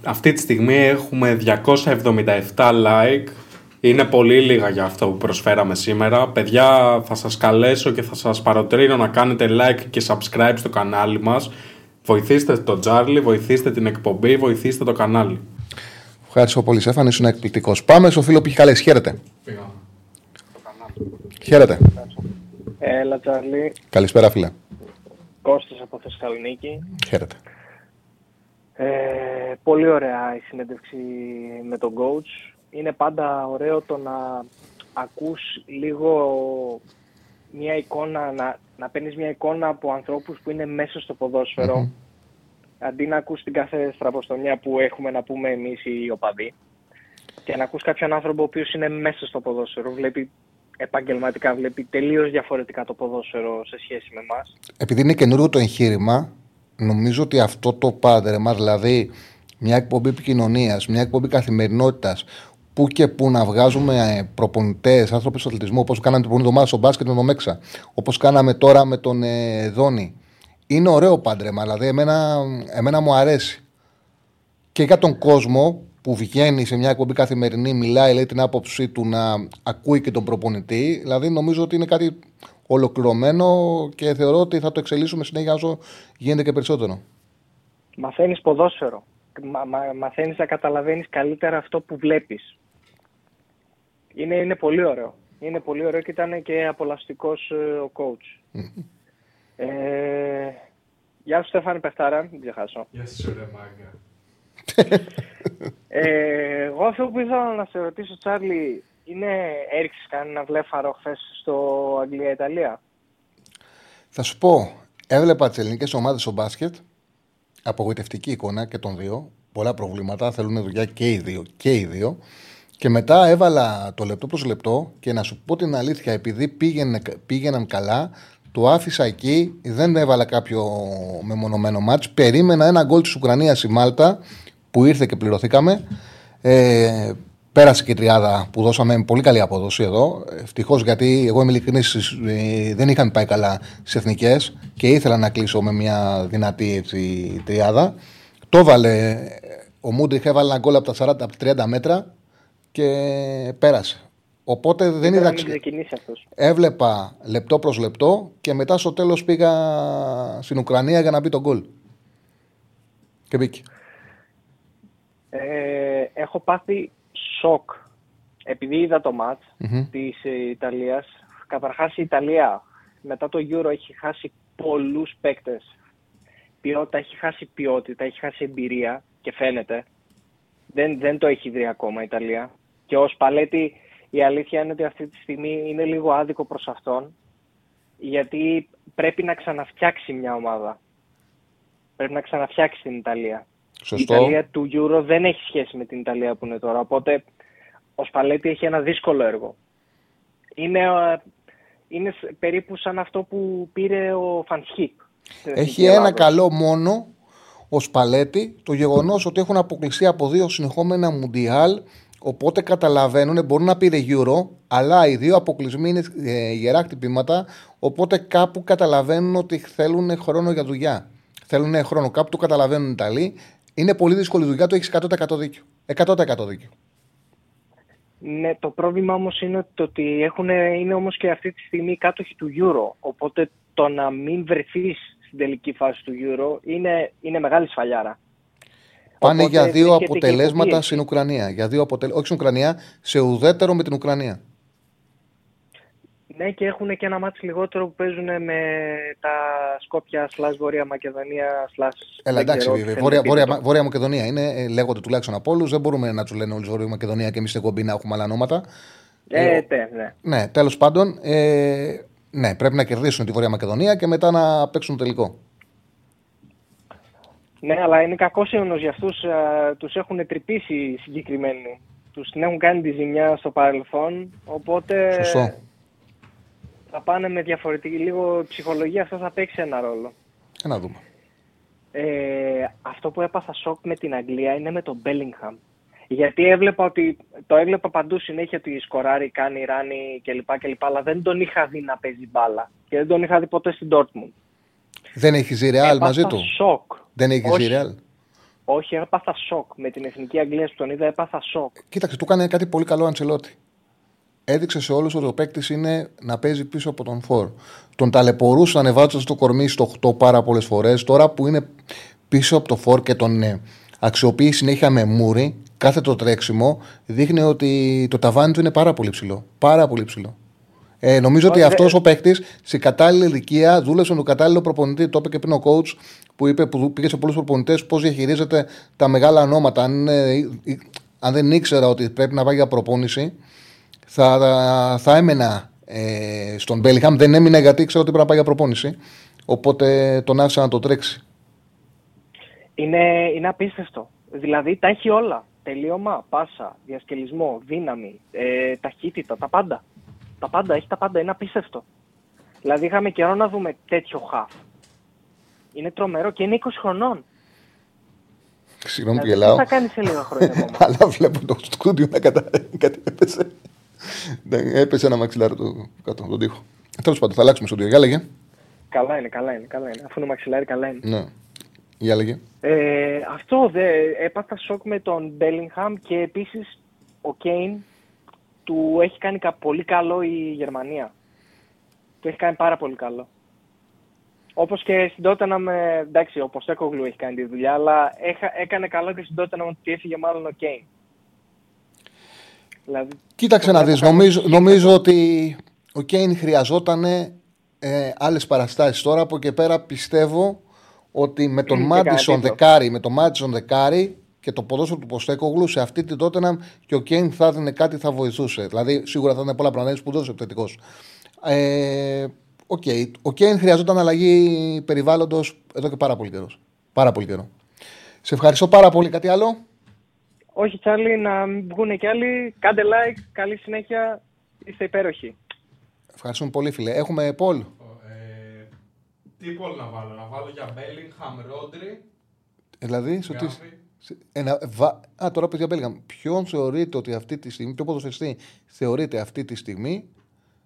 αυτή τη στιγμή έχουμε 277 like Είναι πολύ λίγα για αυτό που προσφέραμε σήμερα. Παιδιά, θα σας καλέσω και θα σας παροτρύνω να κάνετε like και subscribe στο κανάλι μας. Βοηθήστε τον Τζάρλι, βοηθήστε την εκπομπή, βοηθήστε το κανάλι. Ευχαριστώ πολύ, Σέφαν. Ήσουν εκπληκτικός. Πάμε στο φίλο που έχει καλέσει. Χαίρετε. Χαίρετε. Έλα, Τσάρλι. Καλησπέρα, φίλε. Κώστας από Θεσσαλονίκη. Χαίρετε. Ε, πολύ ωραία η συνέντευξη με τον coach. Είναι πάντα ωραίο το να ακούς λίγο μια εικόνα, να, να παίρνεις μια εικόνα από ανθρώπους που είναι μέσα στο ποδόσφαιρο αντί να ακούς την κάθε στραποστομιά που έχουμε να πούμε εμείς οι οπαδοί και να ακούς κάποιον άνθρωπο ο οποίος είναι μέσα στο ποδόσφαιρο, βλέπει επαγγελματικά, βλέπει τελείως διαφορετικά το ποδόσφαιρο σε σχέση με εμάς. Επειδή είναι καινούριο το εγχείρημα, νομίζω ότι αυτό το πάντερ μας, δηλαδή μια εκπομπή επικοινωνίας, μια εκπομπή καθημερινότητας, που και που να βγάζουμε προπονητές, άνθρωποι στο αθλητισμό, όπως κάναμε την προηγούμενη εβδομάδα στο μπάσκετ με τον Μέξα, όπως κάναμε τώρα με τον ε, Δόνη. Είναι ωραίο πάντρεμα, δηλαδή εμένα, εμένα μου αρέσει. Και για τον κόσμο που βγαίνει σε μια εκπομπή καθημερινή, μιλάει, λέει την άποψή του να ακούει και τον προπονητή. Δηλαδή νομίζω ότι είναι κάτι ολοκληρωμένο και θεωρώ ότι θα το εξελίσσουμε συνέχεια όσο γίνεται και περισσότερο. Μαθαίνεις ποδόσφαιρο. Μα, μα, μαθαίνεις να καταλαβαίνεις καλύτερα αυτό που βλέπεις. Είναι, είναι πολύ ωραίο. Είναι πολύ ωραίο και ήταν και απολαστικός ε, ο coach. ε, γεια σου Στέφανη Πεφτάρα, μην ξεχάσω. Γεια σου ρε μάγκα. Ε, εγώ αυτό που ήθελα να σε ρωτήσω, Τσάρλι, είναι έριξες κανένα βλέφαρο χθες στο Αγγλία-Ιταλία; Θα σου πω, έβλεπα τις ελληνικές ομάδες στο μπάσκετ. Απογοητευτική εικόνα και των δύο. Πολλά προβλήματα. Θέλουν δουλειά και οι δύο. Και οι δύο. Και μετά έβαλα το λεπτό προς λεπτό και να σου πω την αλήθεια, επειδή πήγαινε, πήγαιναν καλά, το άφησα εκεί, δεν έβαλα κάποιο μεμονωμένο μάτς. Περίμενα ένα γκολ της Ουκρανίας η Μάλτα που ήρθε και πληρωθήκαμε. Ε, πέρασε και η τριάδα που δώσαμε πολύ καλή απόδοση εδώ. Ευτυχώς γιατί εγώ είμαι ειλικρινής, ε, δεν είχαμε πάει καλά στις εθνικές και ήθελα να κλείσω με μια δυνατή έτσι, τριάδα. Το έβαλε. Ο Μούντριχ έβαλε ένα γκολ από τα 40 από τα 30 μέτρα και πέρασε. Οπότε δεν είδα. Έβλεπα λεπτό προς λεπτό και μετά στο τέλος πήγα στην Ουκρανία για να μπει τον γκολ. Και μπήκε. Ε, έχω πάθει σοκ επειδή είδα το μάτς mm-hmm. της Ιταλίας. Καταρχάς η Ιταλία μετά το Euro έχει χάσει πολλούς παίκτες. Ποιότητα, έχει χάσει ποιότητα, έχει χάσει εμπειρία και φαίνεται. Δεν, δεν το έχει δει ακόμα η Ιταλία. Και ως Παλέτη η αλήθεια είναι ότι αυτή τη στιγμή είναι λίγο άδικο προς αυτόν γιατί πρέπει να ξαναφτιάξει μια ομάδα. Πρέπει να ξαναφτιάξει την Ιταλία. Σωστό. Η Ιταλία του Euro δεν έχει σχέση με την Ιταλία που είναι τώρα. Οπότε ο Σπαλέτη έχει ένα δύσκολο έργο. Είναι, ε, είναι περίπου σαν αυτό που πήρε ο Φανσχίπ. Έχει ένα καλό μόνο ο Σπαλέτη το γεγονός ότι έχουν αποκλειστεί από δύο συνεχόμενα Μουντιάλ. Οπότε καταλαβαίνουν, μπορούν να πήρε Euro, αλλά οι δύο αποκλεισμοί είναι ε, γερά χτυπήματα. Οπότε κάπου καταλαβαίνουν ότι θέλουν χρόνο για δουλειά. Θέλουν χρόνο. Κάπου το καταλαβαίνουν οι Ιταλοί. Είναι πολύ δύσκολη δουλειά, το έχεις 100% δίκιο. 100% δίκιο. Ναι, το πρόβλημα όμως είναι ότι έχουν, είναι όμως και αυτή τη στιγμή κάτοχοι του Euro. Οπότε το να μην βρεθείς στην τελική φάση του Euro είναι, είναι μεγάλη σφαλιάρα. Πάνε Οπότε, για δύο αποτελέσματα στην Ουκρανία. Για δύο αποτελ... Όχι στην Ουκρανία, σε ουδέτερο με την Ουκρανία. Ναι, και έχουν και ένα μάτι λιγότερο που παίζουν με τα Σκόπια, σλάς Βόρεια Μακεδονία, σλάς... Έλα, εντάξει, Βόρεια, Βόρεια, Βόρεια, Μακεδονία είναι, ε, λέγονται τουλάχιστον από όλους. Δεν μπορούμε να τους λένε όλους Βόρεια Μακεδονία και εμείς στην κομπή να έχουμε άλλα ονόματα. Ε, ε, ναι. Ναι, τέλος πάντων, ε, ναι, πρέπει να κερδίσουν τη Βόρεια Μακεδονία και μετά να παίξουν τελικό. Ναι, αλλά είναι κακός αιώνο για αυτούς. Τους έχουν τρυπήσει οι συγκεκριμένοι. Τους την έχουν κάνει τη ζημιά στο παρελθόν. Οπότε. Σωστό θα πάνε με διαφορετική λίγο ψυχολογία, αυτός θα παίξει ένα ρόλο. Ε, να δούμε. Ε, αυτό που έπαθα σοκ με την Αγγλία είναι με τον Bellingham. Γιατί έβλεπα ότι το έβλεπα παντού συνέχεια ότι σκοράρει, κάνει, ράνει κλπ, κλπ. Αλλά δεν τον είχα δει να παίζει μπάλα. Και δεν τον είχα δει ποτέ στην Dortmund. Δεν έχεις ζει ρεάλ μαζί του; Σοκ. Δεν έχεις ζει ρεάλ. Όχι, έπαθα σοκ. Με την εθνική Αγγλία που τον είδα, έπαθα σοκ. Κοίταξε, του έκανε κάτι πολύ καλό Αντσελότη. Έδειξε σε όλους ότι ο παίκτης είναι να παίζει πίσω από τον Φορ. Τον ταλαιπωρούσε ανεβάζοντα το κορμί στο 8 πάρα πολλές φορές. Τώρα που είναι πίσω από το Φορ και τον ε, αξιοποιεί συνέχεια με μούρι, κάθε το τρέξιμο δείχνει ότι το ταβάνι του είναι πάρα πολύ ψηλό. Πάρα πολύ ψηλό. Ε, νομίζω ότι αυτός ο παίκτης σε κατάλληλη ηλικία δούλεψε με τον κατάλληλο προπονητή. Το είπε και πριν ο coach που, είπε, που πήγε σε πολλούς προπονητές πώς διαχειρίζεται τα μεγάλα ονόματα. Αν, αν δεν ήξερα ότι πρέπει να πάει για προπόνηση, θα, θα έμενα ε, στον Μπέλιχαμ. Δεν έμεινα γιατί ήξερα ότι πρέπει να πάει για προπόνηση. Οπότε τον άφησα να το τρέξει. Είναι, είναι απίστευτο. Δηλαδή τα έχει όλα. Τελείωμα, πάσα, διασκελισμό, δύναμη, ε, ταχύτητα, τα πάντα. Τα πάντα, έχει τα πάντα. Είναι απίστευτο. Δηλαδή είχαμε καιρό να δούμε τέτοιο χαφ. Είναι τρομερό και είναι 20 χρονών. Συγγνώμη που Δηλαδή, γελάω. Τι θα κάνεις σε λίγα χρόνια ακόμα; Αλλά βλέπω το στούντιο να κατα... κάτι έπεσε. Ναι, έπεσε ένα μαξιλάρι του κάτω, τον τοίχο. Τέλος πάντων, θα αλλάξουμε στούντιο. Για λέγε. καλά είναι, καλά είναι, καλά είναι. Αφού είναι μαξιλάρι, καλά είναι. Ναι. Για λέγε. Ε, αυτό δε, έπαθα σοκ με τον Bellingham και επίσης ο Κέιν του έχει κάνει κα- πολύ καλό η Γερμανία. Του έχει κάνει πάρα πολύ καλό. Όπως και στην Tottenham, ε, εντάξει, ο Ποστέκογλου έχει κάνει τη δουλειά, αλλά έχα- έκανε καλό και στην Tottenham ότι έφυγε μάλλον ο Κέιν. Δηλαδή, Κοίταξε να δεις, νομίζω, νομίζω ότι ο Κέιν χρειαζόταν ε, άλλες παραστάσεις. Τώρα από εκεί πέρα πιστεύω ότι με τον Και Μάντισον κανένα δεκάρι, με τον Μάντισον δεκάρι και το ποδόσφαιρο του Ποστέκογλου σε αυτή την τότε και ο Κέιν θα έδινε κάτι θα βοηθούσε. Δηλαδή σίγουρα θα ήταν πολλά πράγματα, είναι σπουδαίος επιθετικός. Ε, οκ. Ο Κέιν χρειαζόταν αλλαγή περιβάλλοντος εδώ και πάρα πολύ καιρό. Πάρα πολύ καιρό. Σε ευχαριστώ πάρα πολύ. Κάτι άλλο; Όχι Τσάρλι, να βγουν και άλλοι. Κάντε like, καλή συνέχεια, είστε υπέροχοι. Ευχαριστούμε πολύ, φίλε. Έχουμε poll. Ε, τι poll να βάλω, να βάλω για Bellingham, Ρόντρι, Δηλαδή, στο τι. Γκάβι. σε- Ένα, βα... Α, τώρα παιδιά Μπέλγαμ. Ποιον θεωρείτε ότι αυτή τη στιγμή, ποιο ποδοσφαιριστή θεωρείτε αυτή τη στιγμή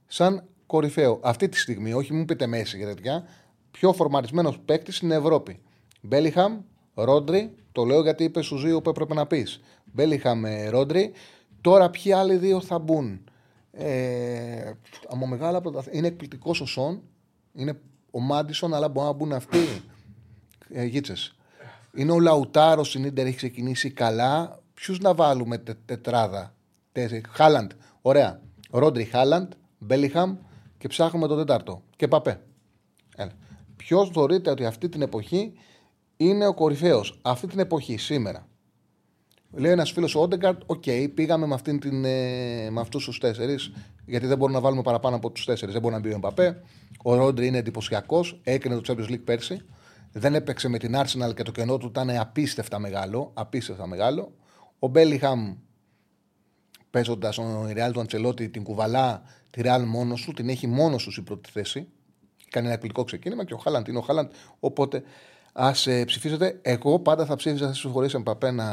σαν κορυφαίο; Αυτή τη στιγμή, όχι μου πείτε μέση και τέτοια. Πιο φορματισμένο παίκτης στην Ευρώπη. Μπέλιχαμ, Ρόντρι, το λέω γιατί είπες σου δύο που έπρεπε να πεις. Μπέλιχαμ, ε, Ρόντρι. Τώρα ποιοι άλλοι δύο θα μπουν; Ε, από μεγάλα πρωταθ- Είναι εκπληκτικός ο Σον. Είναι ο Μάντισον, αλλά μπορεί να μπουν αυτοί. Ε, γίτσες. Είναι ο Λαουτάρο στην Ίντερ έχει ξεκινήσει καλά. Ποιους να βάλουμε τε, τετράδα; Τέσσερι. Χάλαντ. Ωραία. Ρόντρι Χάλαντ, Μπέλιγχαμ και ψάχνουμε το τέταρτο. Κι Εμπαπέ. Ποιος θεωρείτε ότι αυτή την εποχή είναι ο κορυφαίος; Αυτή την εποχή σήμερα. Λέει ένας φίλος ο Όντεγκαρτ, οκ, πήγαμε με, αυτήν την, ε, με αυτούς τους τέσσερις, γιατί δεν μπορούμε να βάλουμε παραπάνω από τους τέσσερις. Δεν μπορεί να μπει ο Μπαπέ. Ο Ρόντρι είναι εντυπωσιακός, έκανε το Champions League πέρσι. Δεν έπαιξε με την Arsenal και το κενό του ήταν απίστευτα μεγάλο. Απίστευτα μεγάλο. Ο Μπέλιχαμ παίζοντας τον Ρεάλ του Αντσελότη την κουβαλά τη Ρεάλ μόνος του, την έχει μόνος τους η πρώτη θέση. Κάνει ένα εκπληκτικό ξεκίνημα και ο Χάλαντ είναι ο Χάλαντ. Οπότε ας ε, ψηφίσετε. Εγώ πάντα θα ψήφιζα στι χωρί Εμπαπέ να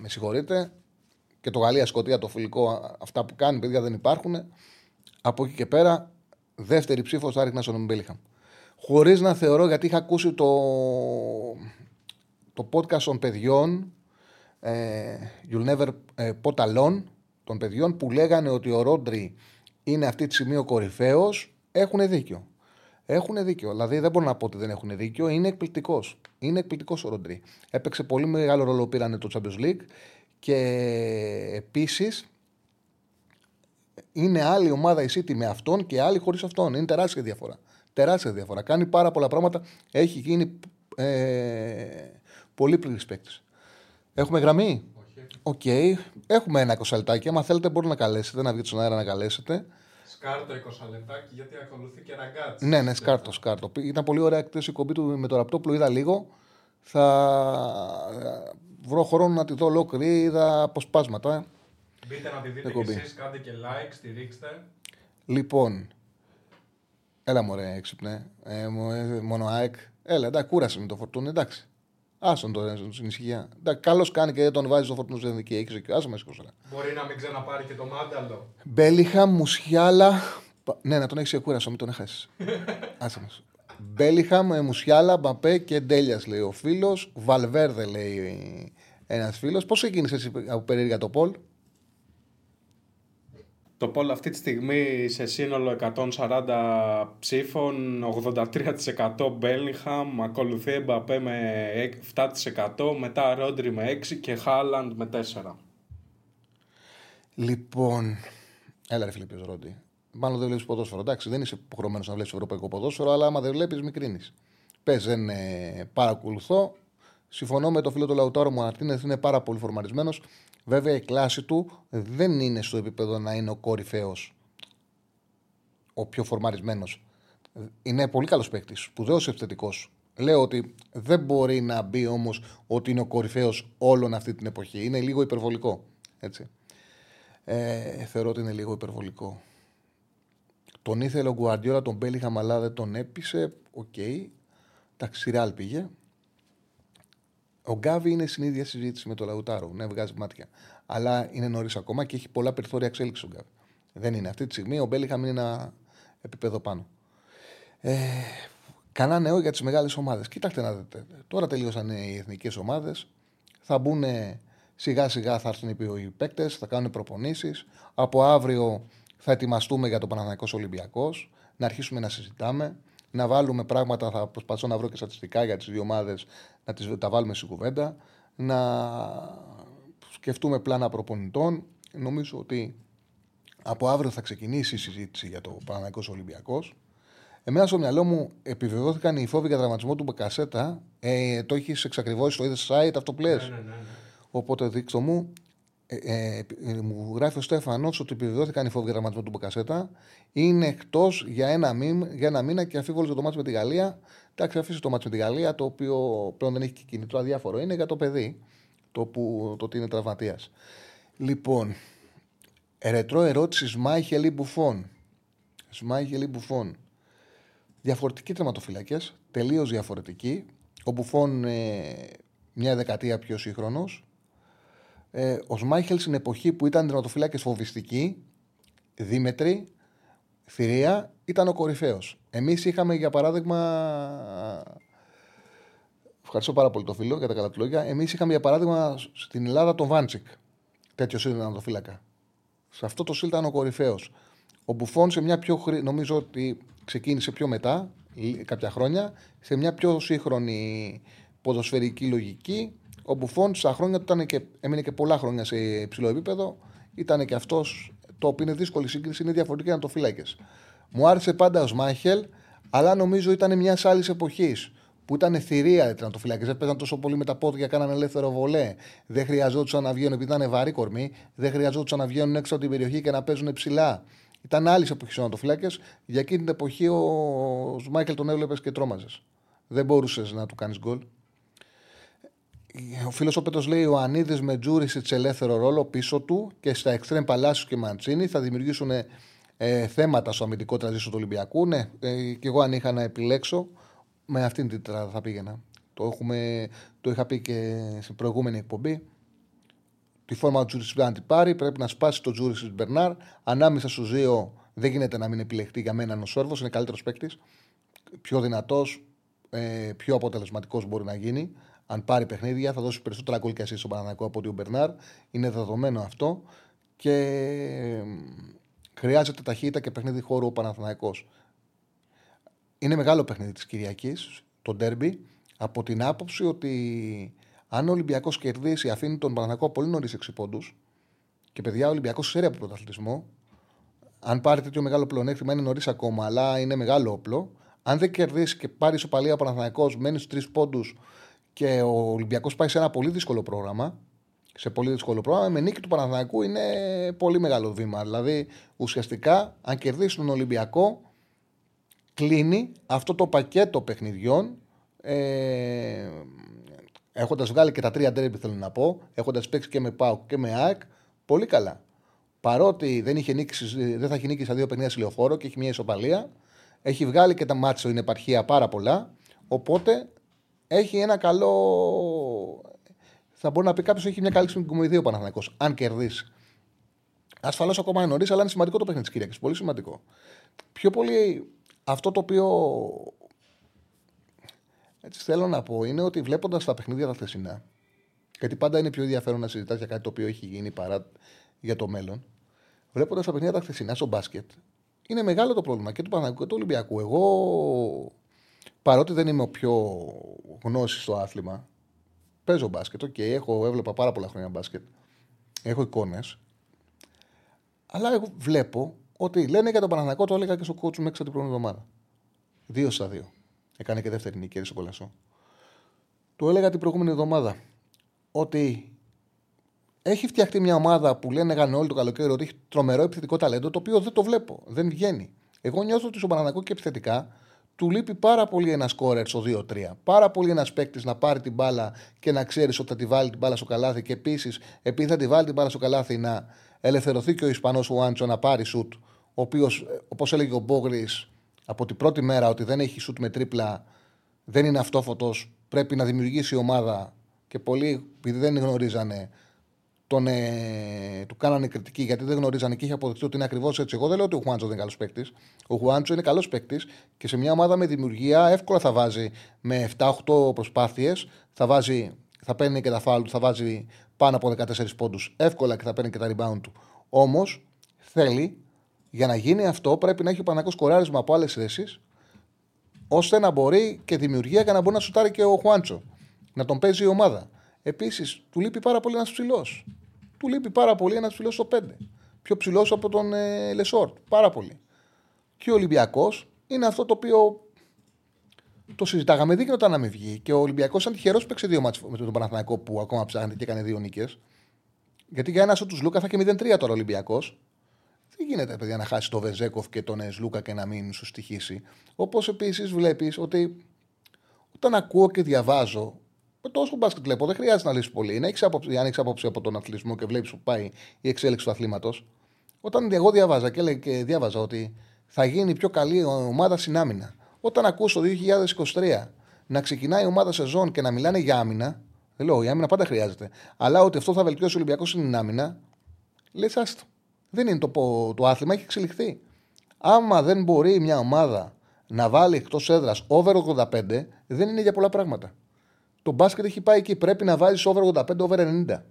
με συγχωρείτε. Και το Γαλλία-Σκοτία, το φιλικό, α- αυτά που κάνει, παιδιά δεν υπάρχουν. Από εκεί και πέρα, δεύτερη ψήφος θα ρίχνα στον Μπέλιχαμ. Χωρίς να θεωρώ, γιατί είχα ακούσει το, το podcast των παιδιών ε, You'll Never ε, Put Alone των παιδιών που λέγανε ότι ο Ρόντρι είναι αυτή τη στιγμή ο κορυφαίος, έχουν δίκιο. Έχουν δίκιο. Δηλαδή δεν μπορώ να πω ότι δεν έχουν δίκιο. Είναι εκπληκτικός. Είναι εκπληκτικός ο Ρόντρι. Έπαιξε πολύ μεγάλο ρόλο πήρανε το Champions League και επίσης είναι άλλη ομάδα η City με αυτόν και άλλη χωρίς αυτόν. Είναι τεράστια διαφορά. Τεράστια διαφορά. Κάνει πάρα πολλά πράγματα. Έχει γίνει ε, πολύ πλήρης παίκτης. Έχουμε γραμμή; Οκ. Έχουμε ένα 20 λεπτάκι. Αν θέλετε, μπορείτε να καλέσετε, να βγείτε στον αέρα να καλέσετε. Σκάρτο 20 λεπτάκι γιατί ακολουθεί και ραγκάτσι. Ναι, ναι, σκάρτο, σκάρτο. Ήταν πολύ ωραία χτε η κομπή του με το ραπτό που είδα λίγο. Θα βρω χρόνο να τη δω ολόκληρη. Είδα αποσπάσματα. ε. Μπείτε να τη δείτε Εκπομπή. κι εσείς, κάντε και like, στηρίξτε. Λοιπόν. Έλα μωρέ, έξυπνε. Ε, μο- ε, μόνο ΑΕΚ. Έλα, εντάξει, κούρασε με το φορτούνι, εντάξει. Άσον το ε, στην ησυχία. Καλώ κάνει και δεν τον βάζει το φορτούνι στην δική. Έχει και άσε με σηκώσω. Μπορεί να μην ξαναπάρει και το μάνταλο. Μπέλιχα, Μουσιάλα. Πα- Ναι, να τον έχεις ξεκούρασο, μην τον έχασει. Άσε μας. Μπέλιχαμ, ε, Μουσιάλα, Μπαπέ και Ντέλιας λέει ο φίλος. Βαλβέρδε λέει ένας φίλος. Πώς ξεκίνησες εσύ από περίεργα το Πολ; Το πόλο αυτή τη στιγμή σε σύνολο 140 ψήφων, 83% Μπέλιγχαμ, ακολουθεί Εμπαπέ με 7%, μετά Ρόντρι με 6% και Χάλαντ με 4%. Λοιπόν, έλα ρε Φιλίππιος Ρόντι. Μάλλον δεν βλέπεις ποδόσφαιρο. Εντάξει, δεν είσαι υποχρεωμένος να βλέπεις ευρωπαϊκό ποδόσφαιρο, αλλά άμα δεν βλέπεις, μικρίνει. Πες, δεν ε, παρακολουθώ. Συμφωνώ με το φίλο του Λαουτάρου Μαρτίνεθ, είναι πάρα πολύ φορμαρισμένος. Βέβαια, η κλάση του δεν είναι στο επίπεδο να είναι ο κορυφαίο, ο πιο φορμαρισμένος. Είναι πολύ καλός παίκτης, σπουδαίος επιθετικός. Λέω ότι δεν μπορεί να μπει όμως ότι είναι ο κορυφαίο όλων αυτή την εποχή. Είναι λίγο υπερβολικό. Έτσι. Ε, θεωρώ ότι είναι λίγο υπερβολικό. Τον ήθελε ο Γκουαρντιόλα, τον Μπέλιγχαμ, αλλά δεν τον έπεισε. OK. Okay. Εντάξει, στη Ρεάλ πήγε. Ο Γκάβι είναι στην ίδια συζήτηση με τον Λαουτάρο. Ναι, βγάζει μάτια. Αλλά είναι νωρίς ακόμα και έχει πολλά περιθώρια εξέλιξης ο Γκάβι. Δεν είναι. Αυτή τη στιγμή ο Μπέλιγχαμ είναι ένα επίπεδο πάνω. Ε, κανένα νέο για τις μεγάλες ομάδες. Κοιτάξτε να δείτε. Τώρα τελείωσαν οι εθνικές ομάδες. Θα μπουν σιγά σιγά θα έρθουν οι παίκτες, θα κάνουν προπονήσεις. Από αύριο θα ετοιμαστούμε για το Παναναναϊκό Ολυμπιακός. Να αρχίσουμε να συζητάμε να βάλουμε πράγματα, θα προσπαθώ να βρω και στατιστικά για τις δύο ομάδες, να τις, τα βάλουμε στην κουβέντα, να σκεφτούμε πλάνα προπονητών. Νομίζω ότι από αύριο θα ξεκινήσει η συζήτηση για το Παναναϊκό Ολυμπιακός. Εμένα στο μυαλό μου επιβεβαιώθηκαν οι φόβοι για τραυματισμό του Μπεκασέτα. Ε, το έχεις εξακριβώσει, το είδες site, αυτό που ναι, ναι, ναι, ναι. Οπότε δείξω μου. Ε, ε, ε, μου γράφει ο Στέφανος ότι επιβεβαιώθηκαν οι φόβοι τραυματισμού του Μποκασέτα. Είναι εκτός για, ένα για ένα μήνα και αφίβολο για το μάτι με τη Γαλλία. Εντάξει, αφήσει το μάτι με τη Γαλλία, το οποίο πλέον δεν έχει και κινητό αδιάφορο. Είναι για το παιδί, το, που, το ότι είναι τραυματίας. Λοιπόν, ερετρό ερώτηση Σμάιχελ ή Μπουφόν; Σμάιχελ ή Μπουφόν; Διαφορετικοί τερματοφυλακέ, τελείως διαφορετικοί. Ο Μπουφόν ε, μια δεκαετία πιο σύγχρονος, ε, ο Σμάιχελ στην εποχή που ήταν τερματοφύλακες φοβιστική, δίμετρη, θηρία, ήταν ο κορυφαίος. Εμείς είχαμε για παράδειγμα. Ευχαριστώ πάρα πολύ το φίλο για τα καλά του λόγια. Εμείς είχαμε για παράδειγμα στην Ελλάδα τον Βάντσικ. Τέτοιος ήταν τερματοφύλακα. Σε αυτό το σύλλ ήταν ο κορυφαίος. Ο Μπουφόν σε μια πιο. Νομίζω ότι ξεκίνησε πιο μετά, κάποια χρόνια, σε μια πιο σύγχρονη ποδοσφαιρική λογική ο Μπουφόν στα χρόνια του ήταν και, έμεινε και πολλά χρόνια σε υψηλό επίπεδο. Ήταν και αυτός το οποίο είναι δύσκολη σύγκριση, είναι διαφορετική να το φύλακε. Μου άρεσε πάντα ο Σμάχελ, αλλά νομίζω ήταν μιας άλλης εποχής που ήταν θηρία ήταν το φυλάκι. Δεν παίζαν τόσο πολύ με τα πόδια, κάνανε ελεύθερο βολέ. Δεν χρειαζόντουσαν να βγαίνουν, επειδή ήταν βαρύ κορμί, δεν χρειαζόντουσαν να βγαίνουν έξω από την περιοχή και να παίζουν ψηλά. Ήταν άλλης εποχής ο φυλάκες. Για εκείνη την εποχή ο Σμάχελ τον έβλεπες και τρόμαζες. Δεν μπορούσες να του κάνεις γκολ. Ο φίλος ο Πέτρος λέει: Ο Ανίδης με Τζούρισιτ σε ελεύθερο ρόλο πίσω του και στα εξτρέμ Παλάσιο και Μαντσίνη θα δημιουργήσουν ε, θέματα στο αμυντικό τραζίσιο του Ολυμπιακού. Ναι, ε, και εγώ αν είχα να επιλέξω, με αυτήν την τετράδα θα πήγαινα. Το, έχουμε, το είχα πει και στην προηγούμενη εκπομπή. Τη φόρμα του Τζούριτσιτς πρέπει να την πάρει, πρέπει να σπάσει το Τζούριτσιτς Μπερνάρ. Ανάμεσα στους δύο δεν γίνεται να μην επιλεχτεί για μένα ο Σέρβος, είναι καλύτερος παίκτης. Πιο δυνατός, ε, πιο αποτελεσματικός μπορεί να γίνει αν πάρει παιχνίδια, θα δώσει περισσότερα γκολ και ασίστ στον Παναθηναϊκό από ότι ο Μπερνάρ. Είναι δεδομένο αυτό. Και χρειάζεται ταχύτητα και παιχνίδι χώρου ο Παναθηναϊκός. Είναι μεγάλο παιχνίδι της Κυριακής, το ντέρμπι, από την άποψη ότι αν ο Ολυμπιακός κερδίσει, αφήνει τον Παναθηναϊκό πολύ νωρίς 6 πόντους. Και παιδιά, ο Ολυμπιακός ξέρει από τον πρωταθλητισμό. Αν πάρει τέτοιο μεγάλο πλεονέκτημα, είναι νωρίς ακόμα, αλλά είναι μεγάλο όπλο. Αν δεν κερδίσει και πάρει ισοπαλία ο Παναθηναϊκός, μένεις στου τρεις πόντους και ο Ολυμπιακός πάει σε ένα πολύ δύσκολο πρόγραμμα. Σε πολύ δύσκολο πρόγραμμα. Με νίκη του Παναθηναϊκού είναι πολύ μεγάλο βήμα. Δηλαδή, ουσιαστικά, αν κερδίσει τον Ολυμπιακό, κλείνει αυτό το πακέτο παιχνιδιών. Ε, Έχοντας βγάλει και τα τρία ντέρμπι, θέλω να πω, έχοντας παίξει και με ΠΑΟΚ και με ΑΕΚ, πολύ καλά. Παρότι δεν, είχε νίκη, δεν θα έχει νίκη στα δύο παιχνίδια λεωφόρο και έχει μια ισοπαλία, έχει βγάλει και τα μάτια στην επαρχία πάρα πολλά. Οπότε έχει ένα καλό. Θα μπορεί να πει κάποιος έχει μια καλή συγκομιδία ο Παναθανικό, αν κερδίσει. Ασφαλώς ακόμα είναι νωρίς, αλλά είναι σημαντικό το παιχνίδι της Κυριακής. Πολύ σημαντικό. Πιο πολύ αυτό το οποίο έτσι θέλω να πω είναι ότι βλέποντας τα παιχνίδια τα χθεσινά, γιατί πάντα είναι πιο ενδιαφέρον να συζητάς για κάτι το οποίο έχει γίνει παρά για το μέλλον. βλέποντας τα παιχνίδια τα χθεσινά στο μπάσκετ, είναι μεγάλο το πρόβλημα και του Παναγικού και του Ολυμπιακού. Εγώ, παρότι δεν είμαι ο πιο γνώσης στο άθλημα, παίζω μπάσκετ. OK, okay, έχω, έβλεπα πάρα πολλά χρόνια μπάσκετ. Έχω εικόνες. Αλλά εγώ βλέπω ότι λένε για τον Παναθηναϊκό, το έλεγα και στο κότσου μέχρι την προηγούμενη εβδομάδα. Δύο στα δύο. Έκανε και δεύτερη νίκη στο Κολοσσό. Το έλεγα την προηγούμενη εβδομάδα. Ότι έχει φτιαχτεί μια ομάδα που λένε όλοι το καλοκαίρι ότι έχει τρομερό επιθετικό ταλέντο, το οποίο δεν το βλέπω. Δεν βγαίνει. Εγώ νιώθω ότι στον Παναθηναϊκό και επιθετικά του λείπει πάρα πολύ ένα σκόρερ στο 2-3. Πάρα πολύ ένας παίκτης να πάρει την μπάλα και να ξέρεις ότι θα τη βάλει την μπάλα στο καλάθι και επίσης επειδή θα τη βάλει την μπάλα στο καλάθι να ελευθερωθεί και ο Ισπανός Ουάντσο να πάρει σουτ. Ο οποίος, όπως έλεγε ο Μπόγρης από την πρώτη μέρα, ότι δεν έχει σουτ με τρίπλα, δεν είναι αυτόφωτος. Πρέπει να δημιουργήσει η ομάδα και πολλοί, επειδή δεν γνωρίζανε, τον, ε, του κάνανε κριτική γιατί δεν γνωρίζανε και είχε αποδειχθεί ότι είναι ακριβώς έτσι. Εγώ δεν λέω ότι ο Χουάντσο δεν είναι καλός παίκτης. Ο Χουάντσο είναι καλός παίκτης και σε μια ομάδα με δημιουργία εύκολα θα βάζει με 7-8 προσπάθειες, θα, βάζει, θα παίρνει και τα φάουλ του, θα βάζει πάνω από 14 πόντους εύκολα και θα παίρνει και τα rebound του. Όμως θέλει για να γίνει αυτό πρέπει να έχει ο Πανακό κοράρισμα από άλλες θέσεις ώστε να μπορεί και δημιουργία για να μπορεί να σουτάρει και ο Χουάντσο. Να τον παίζει η ομάδα. Επίσης, του λείπει πάρα πολύ ένας ψηλός. Του λείπει πάρα πολύ ένας ψηλός στο 5. Πιο ψηλός από τον ε, Λεσόρτ. Πάρα πολύ. Και ο Ολυμπιακός είναι αυτό το οποίο το συζητάγαμε δίκαιο όταν να μην βγει. Και ο Ολυμπιακός ήταν τυχερός που παίξε δύο μάτς με τον Παναθηναϊκό που ακόμα ψάχνεται και έκανε δύο νίκες. Γιατί για ένας σου του Λούκα θα και 0-3 τώρα ο Ολυμπιακός. Δεν γίνεται, παιδιά, να χάσει το Βεζέκοφ και τον Εσλούκα και να μην σου στοιχήσει. Όπως επίσης βλέπεις ότι όταν ακούω και διαβάζω τόσο μπάσκετ βλέπω, δεν χρειάζεται να λύσει πολύ. Να έχει άποψη, αν έχει άποψη από τον αθλητισμό και βλέπεις που πάει η εξέλιξη του αθλήματος. Όταν εγώ διαβάζα και, και διάβαζα ότι θα γίνει πιο καλή ομάδα στην άμυνα. Όταν ακούσω το 2023 να ξεκινάει η ομάδα σεζόν και να μιλάνε για άμυνα, δεν λέω η άμυνα πάντα χρειάζεται, αλλά ότι αυτό θα βελτιώσει ο Ολυμπιακός στην άμυνα, λες άστο. Δεν είναι το, το άθλημα, έχει εξελιχθεί. Άμα δεν μπορεί μια ομάδα να βάλει εκτός έδρας over 85, δεν είναι για πολλά πράγματα. Το μπάσκετ έχει πάει εκεί. Πρέπει να βάζει over 85, over 90.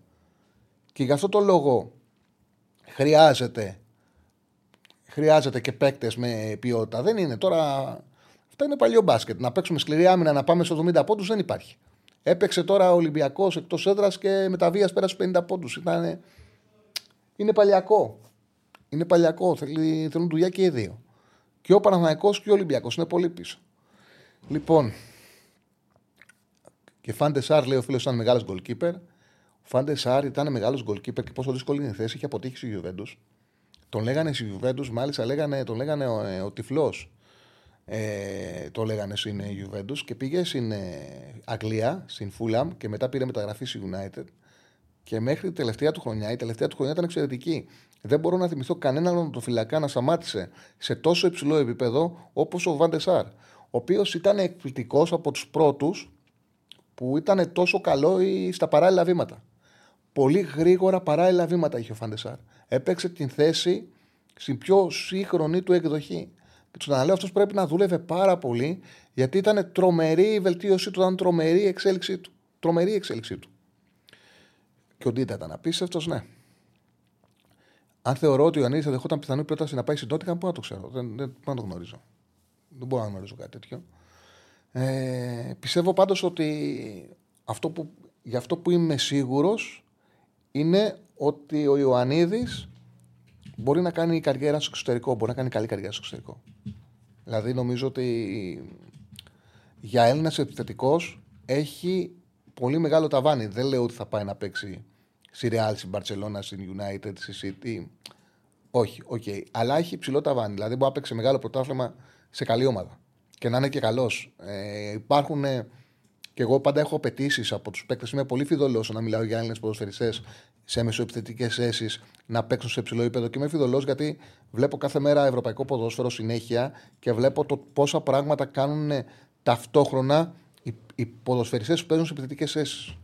Και γι' αυτό το λόγο χρειάζεται, χρειάζεται και παίκτες με ποιότητα. Δεν είναι τώρα. Αυτά είναι παλιό μπάσκετ. Να παίξουμε σκληρή άμυνα, να πάμε στο 70 πόντους δεν υπάρχει. Έπαιξε τώρα ο Ολυμπιακός εκτός έδρας και με τα βίας πέρασε 50 πόντους. Ήταν... Είναι παλιακό. Είναι παλιακό. Θέλει, θέλουν δουλειά και οι δύο. Και ο Παναθηναϊκός και ο Ολυμπιακός είναι πολύ πίσω. Λοιπόν, και Φάντε Σάρ, λέει ο φίλος, ήταν μεγάλος goalkeeper. Ο Φάντε Σάρ ήταν μεγάλος goalkeeper και πόσο δύσκολη είναι η θέση, είχε αποτύχει στη Γιουβέντους. Τον λέγανε στη Γιουβέντους, μάλιστα λέγανε, τον λέγανε ο, ε, ο τυφλός. Ε, το λέγανε στην Γιουβέντους και πήγε στην ε, Αγγλία, στην Φούλαμ και μετά πήρε μεταγραφή στη United. Και μέχρι την τελευταία του χρονιά, η τελευταία του χρονιά ήταν εξαιρετική. Δεν μπορώ να θυμηθώ κανέναν το φυλακά να σταμάτησε σε τόσο υψηλό επίπεδο όπως ο Βαντεσάρ. Ο οποίος ήταν εκπληκτικός από τους πρώτους που ήταν τόσο καλό στα παράλληλα βήματα. Πολύ γρήγορα παράλληλα βήματα είχε ο Φαντεσάρ. Έπαιξε την θέση στην πιο σύγχρονη του εκδοχή. Και του αναλέω αυτός πρέπει να δούλευε πάρα πολύ γιατί ήταν τρομερή η βελτίωσή του, ήταν τρομερή η εξέλιξή του. Τρομερή η εξέλιξή του. Και ο Ντίτα ήταν απίστευτος, ναι. Αν θεωρώ ότι ο Ιωαννίδης θα δεχόταν πιθανή πρόταση να πάει στην Τότιχα, πού να το ξέρω. Δεν, δεν, δεν το γνωρίζω. Δεν μπορώ να γνωρίζω κάτι τέτοιο. Ε, πιστεύω πάντως ότι αυτό που, για αυτό που είμαι σίγουρος είναι ότι ο Ιωαννίδης μπορεί να κάνει καριέρα στο εξωτερικό, μπορεί να κάνει καλή καριέρα στο εξωτερικό. Δηλαδή νομίζω ότι για Έλληνα επιθετικός έχει πολύ μεγάλο ταβάνι. Δεν λέω ότι θα πάει να παίξει στη Real, στην Barcelona, στην United, στη City. Όχι, OK. Okay. Αλλά έχει ψηλό ταβάνι. Δηλαδή μπορεί να παίξει μεγάλο πρωτάθλημα σε καλή ομάδα και να είναι και καλός. Ε, υπάρχουν. Ε, και εγώ πάντα έχω απαιτήσεις από τους παίκτες. Είμαι πολύ φειδωλός να μιλάω για Έλληνες ποδοσφαιριστές σε μεσοεπιθετικές θέσεις να παίξουν σε υψηλό επίπεδο. Και είμαι φειδωλός γιατί βλέπω κάθε μέρα ευρωπαϊκό ποδόσφαιρο συνέχεια και βλέπω το πόσα πράγματα κάνουν ταυτόχρονα οι, οι ποδοσφαιριστές που παίζουν σε επιθετικές θέσει.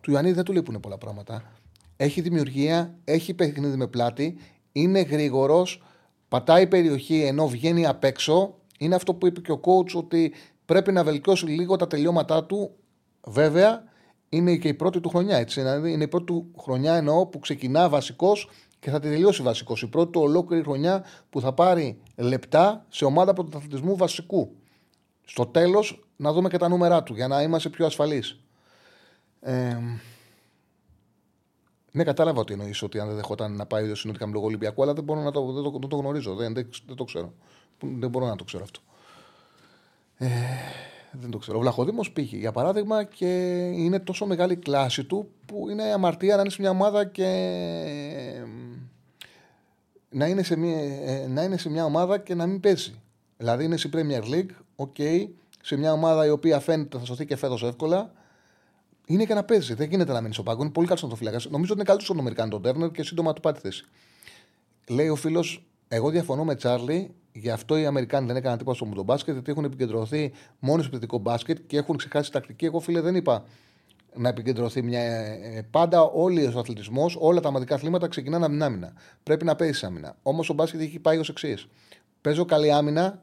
Του Ιωαννίδη δεν του λείπουν πολλά πράγματα. Έχει δημιουργία, έχει παιχνίδι με πλάτη, είναι γρήγορος, πατάει περιοχή ενώ βγαίνει απ' έξω είναι αυτό που είπε και ο coach ότι πρέπει να βελτιώσει λίγο τα τελειώματά του. Βέβαια, είναι και η πρώτη του χρονιά. Έτσι, δηλαδή είναι η πρώτη του χρονιά εννοώ που ξεκινά βασικός και θα τη τελειώσει βασικός. Η πρώτη του ολόκληρη χρονιά που θα πάρει λεπτά σε ομάδα πρωταθλητισμού βασικού. Στο τέλος να δούμε και τα νούμερά του για να είμαστε πιο ασφαλείς. Ε, ναι, κατάλαβα ότι εννοείς ότι αν δεν δεχόταν να πάει συνολικά με λόγο Ολυμπιακού, αλλά δεν μπορώ να το, δεν το, δεν το γνωρίζω. Δεν, δεν, δεν, το ξέρω. Δεν μπορώ να το ξέρω αυτό. Ε, δεν το ξέρω. Ο Βλαχοδήμος πήγε, για παράδειγμα, και είναι τόσο μεγάλη κλάση του που είναι αμαρτία να είναι σε μια ομάδα και. Να είναι, σε μια, ε, να είναι σε μια ομάδα και να μην πέσει. Δηλαδή είναι στη Premier League, ok, σε μια ομάδα η οποία φαίνεται θα σωθεί και φέτος εύκολα. Είναι και να παίζει. Δεν γίνεται να μείνει στο πάγκο. Είναι πολύ καλός στον φυλακά. Νομίζω ότι είναι καλύτερος στον Αμερικάνο τον Τέρνερ και σύντομα του πάτη θέση. Λέει ο φίλος, εγώ διαφωνώ με Τσάρλι Γι' αυτό οι Αμερικάνοι δεν έκαναν τίποτα στο μου μπάσκετ, γιατί έχουν επικεντρωθεί μόνο στο επιθετικό μπάσκετ και έχουν ξεχάσει τακτική. Εγώ, φίλε, δεν είπα να επικεντρωθεί μια. Ε, πάντα όλοι ο αθλητισμός, όλα τα αμυντικά αθλήματα ξεκινάνε από την άμυνα. Πρέπει να παίζεις άμυνα. Όμως ο μπάσκετ έχει πάει ως εξής. Παίζω καλή άμυνα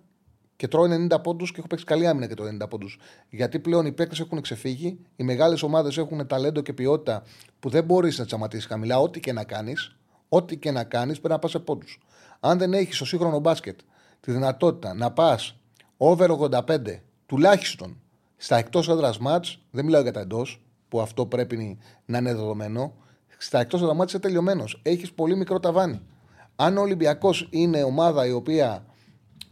και τρώω 90 πόντους και έχω παίξει καλή άμυνα και το 90 πόντους. Γιατί πλέον οι παίκτες έχουν ξεφύγει, οι μεγάλες ομάδες έχουν ταλέντο και ποιότητα που δεν μπορείς να τσαματίσει χαμηλά. Ό,τι και να κάνεις, ό,τι και να κάνεις πρέπει να πας σε πόντους. Αν δεν έχεις στο σύγχρονο μπάσκετ τη δυνατότητα να πας over 85 τουλάχιστον στα εκτός έδρας μάτς, δεν μιλάω για τα εντός, που αυτό πρέπει να είναι δεδομένο. Στα εκτός έδρα μάτς είσαι τελειωμένος. Έχεις πολύ μικρό ταβάνι. Αν ο Ολυμπιακός είναι ομάδα η οποία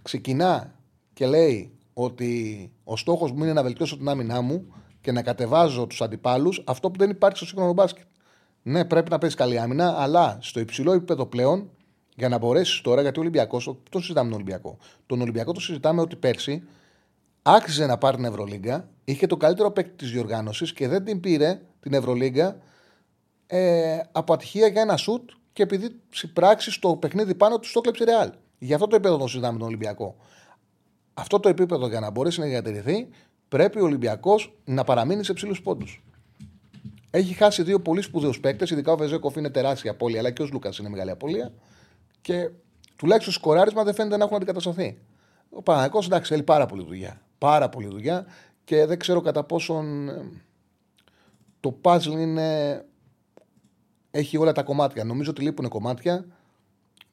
ξεκινά και λέει ότι ο στόχος μου είναι να βελτιώσω την άμυνά μου και να κατεβάζω τους αντιπάλους, αυτό που δεν υπάρχει στο σύγχρονο μπάσκετ. Ναι, πρέπει να παίζει καλή άμυνα, αλλά στο υψηλό επίπεδο πλέον για να μπορέσεις τώρα, γιατί ο Ολυμπιακός, το συζητάμε τον Ολυμπιακό. Τον Ολυμπιακό το συζητάμε ότι πέρσι άξιζε να πάρει την Ευρωλίγκα, είχε το καλύτερο παίκτη της διοργάνωσης και δεν την πήρε την Ευρωλίγκα ε, από ατυχία για ένα σουτ και επειδή συμπράξεις το παιχνίδι πάνω του στο κλέψει ρεάλ. Γι' αυτό το επίπεδο το συζητάμε τον Ολυμπιακό. Αυτό το επίπεδο για να μπορέσει να διατηρηθεί, πρέπει ο Ολυμπιακός να παραμείνει σε ψηλούς πόντους. Έχει χάσει δύο πολύ σπουδαίους παίκτες, ειδικά ο Βεζέκοφ είναι τεράστια απώλεια, αλλά και ο Λούκα είναι μεγάλη απώλεια. Και τουλάχιστον σκοράρισμα δεν φαίνεται να έχουν αντικατασταθεί. Ο Παναγικός εντάξει, θέλει πάρα πολύ δουλειά. Πάρα πολύ δουλειά και δεν ξέρω κατά πόσον ε, το puzzle είναι. Έχει όλα τα κομμάτια. Νομίζω ότι λείπουν κομμάτια.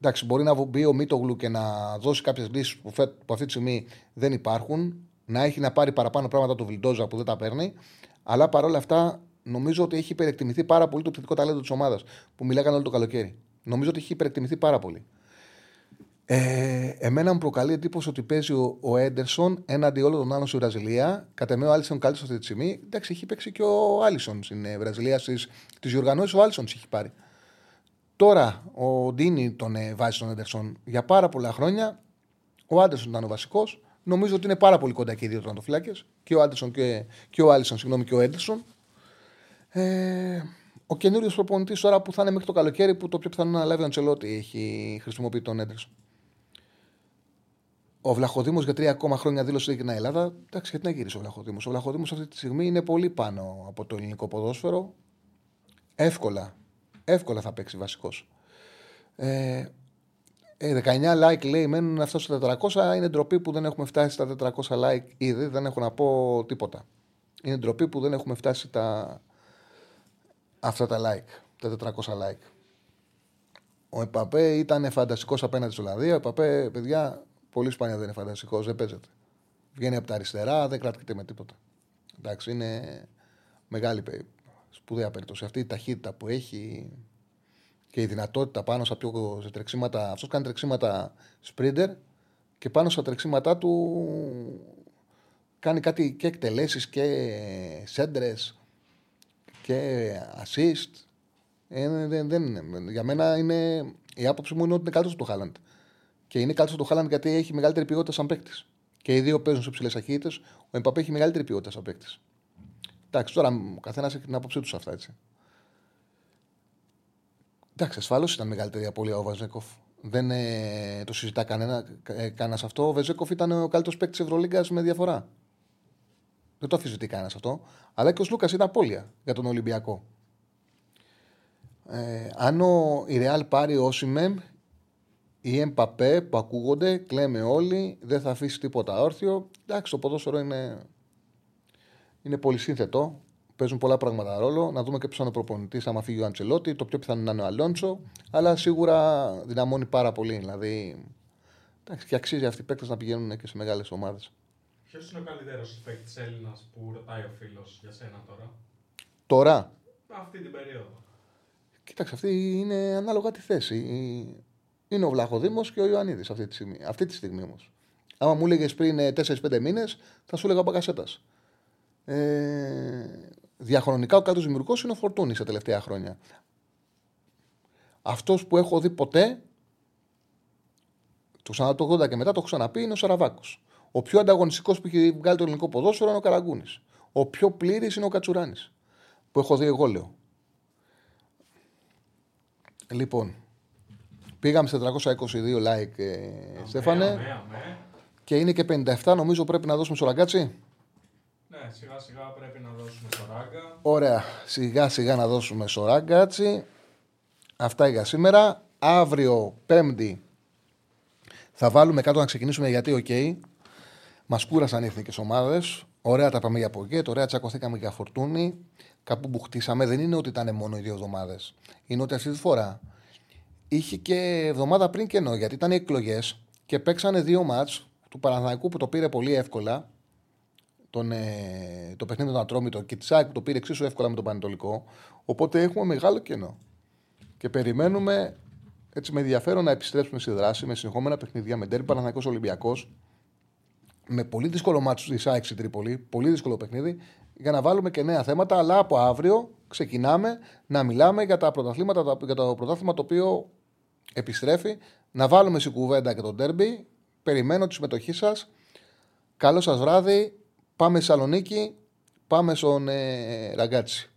Εντάξει, μπορεί να μπει ο Μίτογλου και να δώσει κάποιες λύσεις που, που αυτή τη στιγμή δεν υπάρχουν. Να έχει να πάρει παραπάνω πράγματα του Βιλντόζα που δεν τα παίρνει. Αλλά παρόλα αυτά νομίζω ότι έχει υπερεκτιμηθεί πάρα πολύ το επιθετικό ταλέντο της ομάδας που μιλάγανε όλο το καλοκαίρι. Νομίζω ότι έχει υπερεκτιμηθεί πάρα πολύ. Ε, εμένα μου προκαλεί εντύπωση ότι παίζει ο, ο Έντερσον έναντι όλων των άλλων στη Βραζιλία. Κατά με ο Άλισον καλύτερος αυτή τη στιγμή. Εντάξει, έχει παίξει και ο Άλισον στην ε, Βραζιλία. Στις διοργανώσεις ο Άλισον έχει πάρει. Τώρα ο Ντίνι τον ε, βάζει στον Έντερσον για πάρα πολλά χρόνια. Ο Άντερσον ήταν ο βασικός. Νομίζω ότι είναι πάρα πολύ κοντά και οι δύο τερματοφυλάκε. Και ο Άντερσον και, και ο Άλισον, συγγνώμη, και ο Έντερσον. Ε, ο καινούριος προπονητής τώρα που θα είναι μέχρι το καλοκαίρι, που το πιο πιθανό να λάβει ο Αντσελότη έχει χρησιμοποιεί τον Έντερσον. Ο Βλαχοδήμος για τρία ακόμα χρόνια δήλωσε για την Ελλάδα. Εντάξει, γιατί να γυρίσει ο Βλαχοδήμος. Ο Βλαχοδήμος αυτή τη στιγμή είναι πολύ πάνω από το ελληνικό ποδόσφαιρο. Εύκολα. Εύκολα θα παίξει βασικός. Ε, 19 ε, like λέει μένουν αυτό στα 400. Είναι ντροπή που δεν έχουμε φτάσει στα 400 like ήδη. Δεν έχω να πω τίποτα. Είναι ντροπή που δεν έχουμε φτάσει τα αυτά τα like, τα 400 like. Ο Επαπέ ήταν φανταστικός απέναντι στην Ολλανδία. Ο Επαπέ, παιδιά, πολύ σπάνια δεν είναι φανταστικός, δεν παίζεται. Βγαίνει από τα αριστερά, δεν κρατείται με τίποτα. Εντάξει, είναι μεγάλη σπουδαία περίπτωση. Αυτή η ταχύτητα που έχει και η δυνατότητα πάνω σε, πιο, σε τρεξίματα. Αυτός κάνει τρεξίματα sprinter και πάνω στα τρεξίματά του κάνει κάτι και εκτελέσεις και σέντρε και assist. Ε, δεν, δεν, για μένα είναι, η άποψη μου είναι ότι είναι καλύτερος του Χάλαντ. Και είναι καλύτερος του Χάλαντ γιατί έχει μεγαλύτερη ποιότητα σαν παίκτης. Και οι δύο παίζουν σε ψηλέ ταχύτητε. Ο Εμπαπέ έχει μεγαλύτερη ποιότητα σαν παίκτης. Εντάξει, τώρα ο καθένας έχει την άποψή τους σε αυτά έτσι. Εντάξει, ασφαλώς ήταν μεγαλύτερη απώλεια ο Βαζέκοφ. Δεν ε, το συζητά κανένα, ε, κανένας αυτό. Ο Βαζέκοφ ήταν ο καλύτερος παίκτης της Ευρωλίγκας με διαφορά. Δεν το αφήσει κανένα αυτό. Αλλά και ο Λούκα ήταν απώλεια για τον Ολυμπιακό. Ε, αν ο, η Ρεάλ πάρει ο Σιμέμ ή Εμπαπέ που ακούγονται, κλαίμε όλοι, δεν θα αφήσει τίποτα όρθιο. Εντάξει, το ποδόσφαιρο είναι, είναι πολύ σύνθετο. Παίζουν πολλά πράγματα ρόλο. Να δούμε και ποιος θα είναι ο προπονητής, άμα φύγει ο Αντσελότη. Το πιο πιθανό να είναι ο Αλόνσο. Αλλά σίγουρα δυναμώνει πάρα πολύ. Δηλαδή. Εντάξει, και αξίζει αυτοί οι παίκτες να πηγαίνουν και σε μεγάλες ομάδες. Ποιος είναι ο καλύτερος παίκτης Έλληνας που ρωτάει ο φίλος για σένα τώρα; Τώρα, Αυτή την περίοδο. κοίταξε, αυτή είναι ανάλογα τη θέση. Είναι ο Βλαχοδήμος και ο Ιωαννίδης αυτή τη στιγμή. Αυτή τη στιγμή όμως. Άμα μου έλεγε πριν 4-5 μήνες, θα σου έλεγα Μπαγκασέτας. Ε, διαχρονικά ο κάτω δημιουργός είναι ο Φορτούνης σε τελευταία χρόνια. Αυτός που έχω δει ποτέ, το ξανά το 80 και μετά το έχω ξαναπεί, είναι ο Σαραβάκος. Ο πιο ανταγωνιστικός που έχει βγάλει το ελληνικό ποδόσφαιρο είναι ο Καραγκούνης. Ο πιο πλήρης είναι ο Κατσουράνης. Που έχω δει εγώ, λέω. Λοιπόν, πήγαμε σε 322 like, ε, Στέφανε. Αμέ, αμέ. Και είναι και 57, νομίζω πρέπει να δώσουμε στο ραγκάτσι. Ναι, σιγά σιγά πρέπει να δώσουμε στο ράγκα. Ωραία, σιγά σιγά να δώσουμε στο ραγκάτσι. Αυτά για σήμερα. Αύριο, Πέμπτη, θα βάλουμε κάτω να ξεκινήσουμε γιατί, οκ. Μας κούρασαν οι εθνικές ομάδες. Ωραία τα πάμε για Πογκέτ, ωραία τσακωθήκαμε για Φορτούνη. Κάπου που χτίσαμε δεν είναι ότι ήταν μόνο οι δύο εβδομάδες. Είναι ότι αυτή τη φορά είχε και εβδομάδα πριν κενό γιατί ήταν οι εκλογές και παίξανε δύο μάτς του Παναθηναϊκού που το πήρε πολύ εύκολα. Τον, ε, το παιχνίδι με τον Ατρόμητο και τη ΑΕΚ που το πήρε εξίσου εύκολα με τον Πανετολικό. Οπότε έχουμε μεγάλο κενό. Και περιμένουμε έτσι με ενδιαφέρον να επιστρέψουμε στη δράση με συνεχόμενα παιχνίδια με τέρμι Παναθηναϊκός Ολυμπιακός με πολύ δύσκολο μάτσο της ΑΕΚ στην Τρίπολη, πολύ δύσκολο παιχνίδι, για να βάλουμε και νέα θέματα. Αλλά από αύριο ξεκινάμε να μιλάμε για, τα πρωταθλήματα, τα- για το πρωτάθλημα το οποίο επιστρέφει. Να βάλουμε στην κουβέντα και τον τέρμπι. Περιμένω τη συμμετοχή σας. Καλό σας βράδυ. Πάμε στη Θεσσαλονίκη. Πάμε στον ε, Ραγκάτσι.